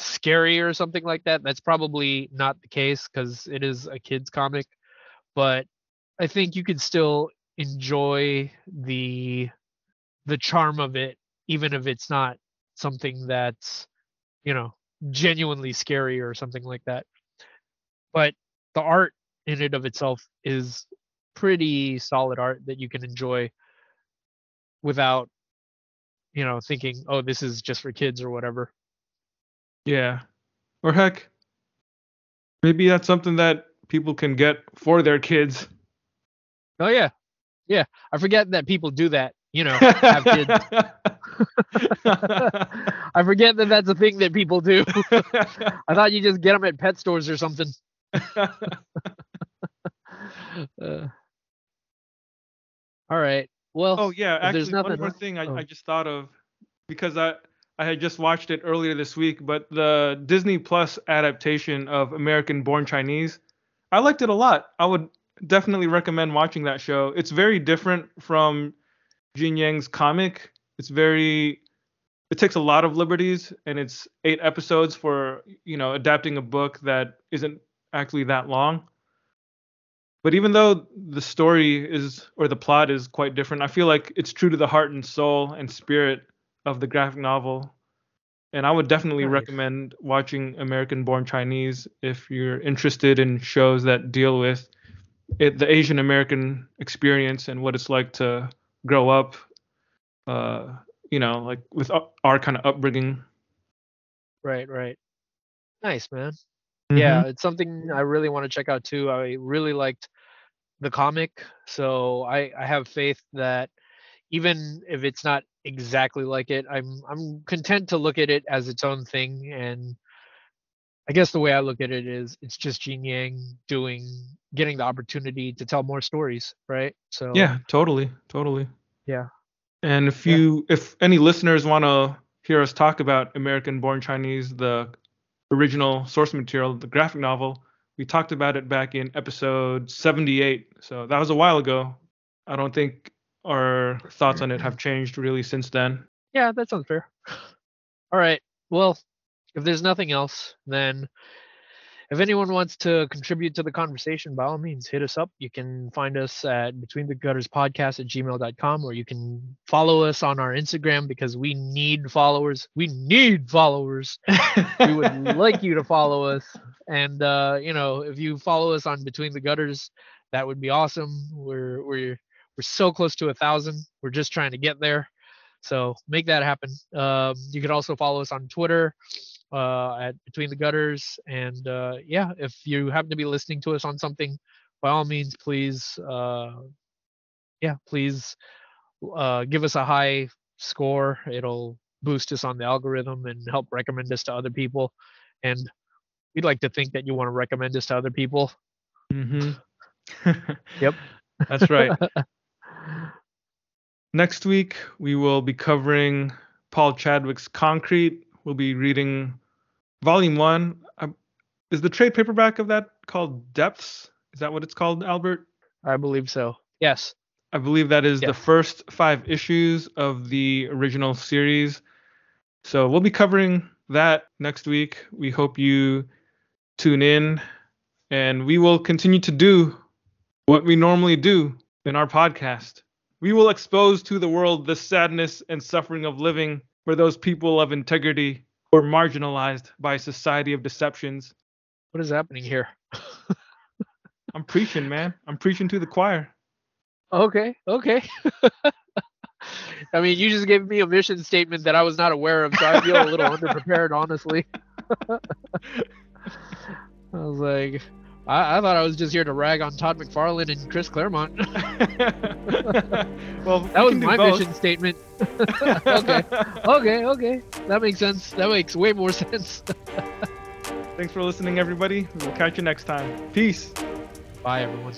scary or something like that, that's probably not the case because it is a kids comic. But I think you could still enjoy the the charm of it, even if it's not something that's you know genuinely scary or something like that. But the art in it of itself is pretty solid art that you can enjoy without you know thinking oh this is just for kids or whatever Yeah, or heck, maybe that's something that people can get for their kids. oh yeah. Yeah. I forget that people do that you know have kids. I forget that that's a thing that people do. I thought you just get them at pet stores or something. Uh, all right. Well Oh yeah, actually one more thing I, oh. I just thought of because I I had just watched it earlier this week, but the Disney Plus adaptation of American Born Chinese, I liked it a lot. I would definitely recommend watching that show. It's very different from Gene Yang's comic. It's very it takes a lot of liberties and it's eight episodes for, you know, adapting a book that isn't actually that long. But even though the story is or the plot is quite different, I feel like it's true to the heart and soul and spirit of the graphic novel. And I would definitely Nice. recommend watching American Born Chinese if you're interested in shows that deal with it, the Asian American experience and what it's like to grow up, uh, you know, like with our kind of upbringing. right right nice man Mm-hmm. yeah it's something i really want to check out too i really liked the comic so i i have faith that even if it's not exactly like it i'm i'm content to look at it as its own thing and i guess the way i look at it is it's just Gene yang doing getting the opportunity to tell more stories right so Yeah, totally, totally. Yeah. And if Yeah. you, if any listeners want to hear us talk about American Born Chinese, the original source material, the graphic novel, we talked about it back in episode 78. So that was a while ago. I don't think our thoughts on it have changed really since then. Yeah, that sounds fair. All right. Well, if there's nothing else, then if anyone wants to contribute to the conversation, by all means, hit us up. You can find us at between the gutters podcast at gmail.com, or you can follow us on our Instagram because we need followers. We need followers. we would like you to follow us. And uh, you know, if you follow us on Between the Gutters, that would be awesome. We're we're we're so close to a thousand. We're just trying to get there. So make that happen. Um, you can also follow us on Twitter uh, at Between the Gutters. And uh, yeah, if you happen to be listening to us on something, by all means, please, uh, yeah, please uh, give us a high score. It'll boost us on the algorithm and help recommend us to other people. And we'd like to think that you want to recommend us to other people. hmm Yep. That's right. Next week, we will be covering Paul Chadwick's Concrete. We'll be reading Volume 1. Uh, is the trade paperback of that called Depths? Is that what it's called, Albert? I believe so. Yes. I believe that is the first five issues of the original series. So we'll be covering that next week. We hope you tune in and we will continue to do what we normally do in our podcast. We will expose to the world the sadness and suffering of living for those people of integrity who are marginalized by a society of deceptions. What is happening here? I'm preaching, man. I'm preaching to the choir. Okay, okay. I mean, you just gave me a mission statement that I was not aware of, so I feel a little underprepared, honestly. I was like, I, I thought I was just here to rag on Todd McFarlane and Chris Claremont. well, that was my both. mission statement. okay, okay, okay. That makes sense. That makes way more sense. Thanks for listening, everybody. We'll catch you next time. Peace. Bye, everyone.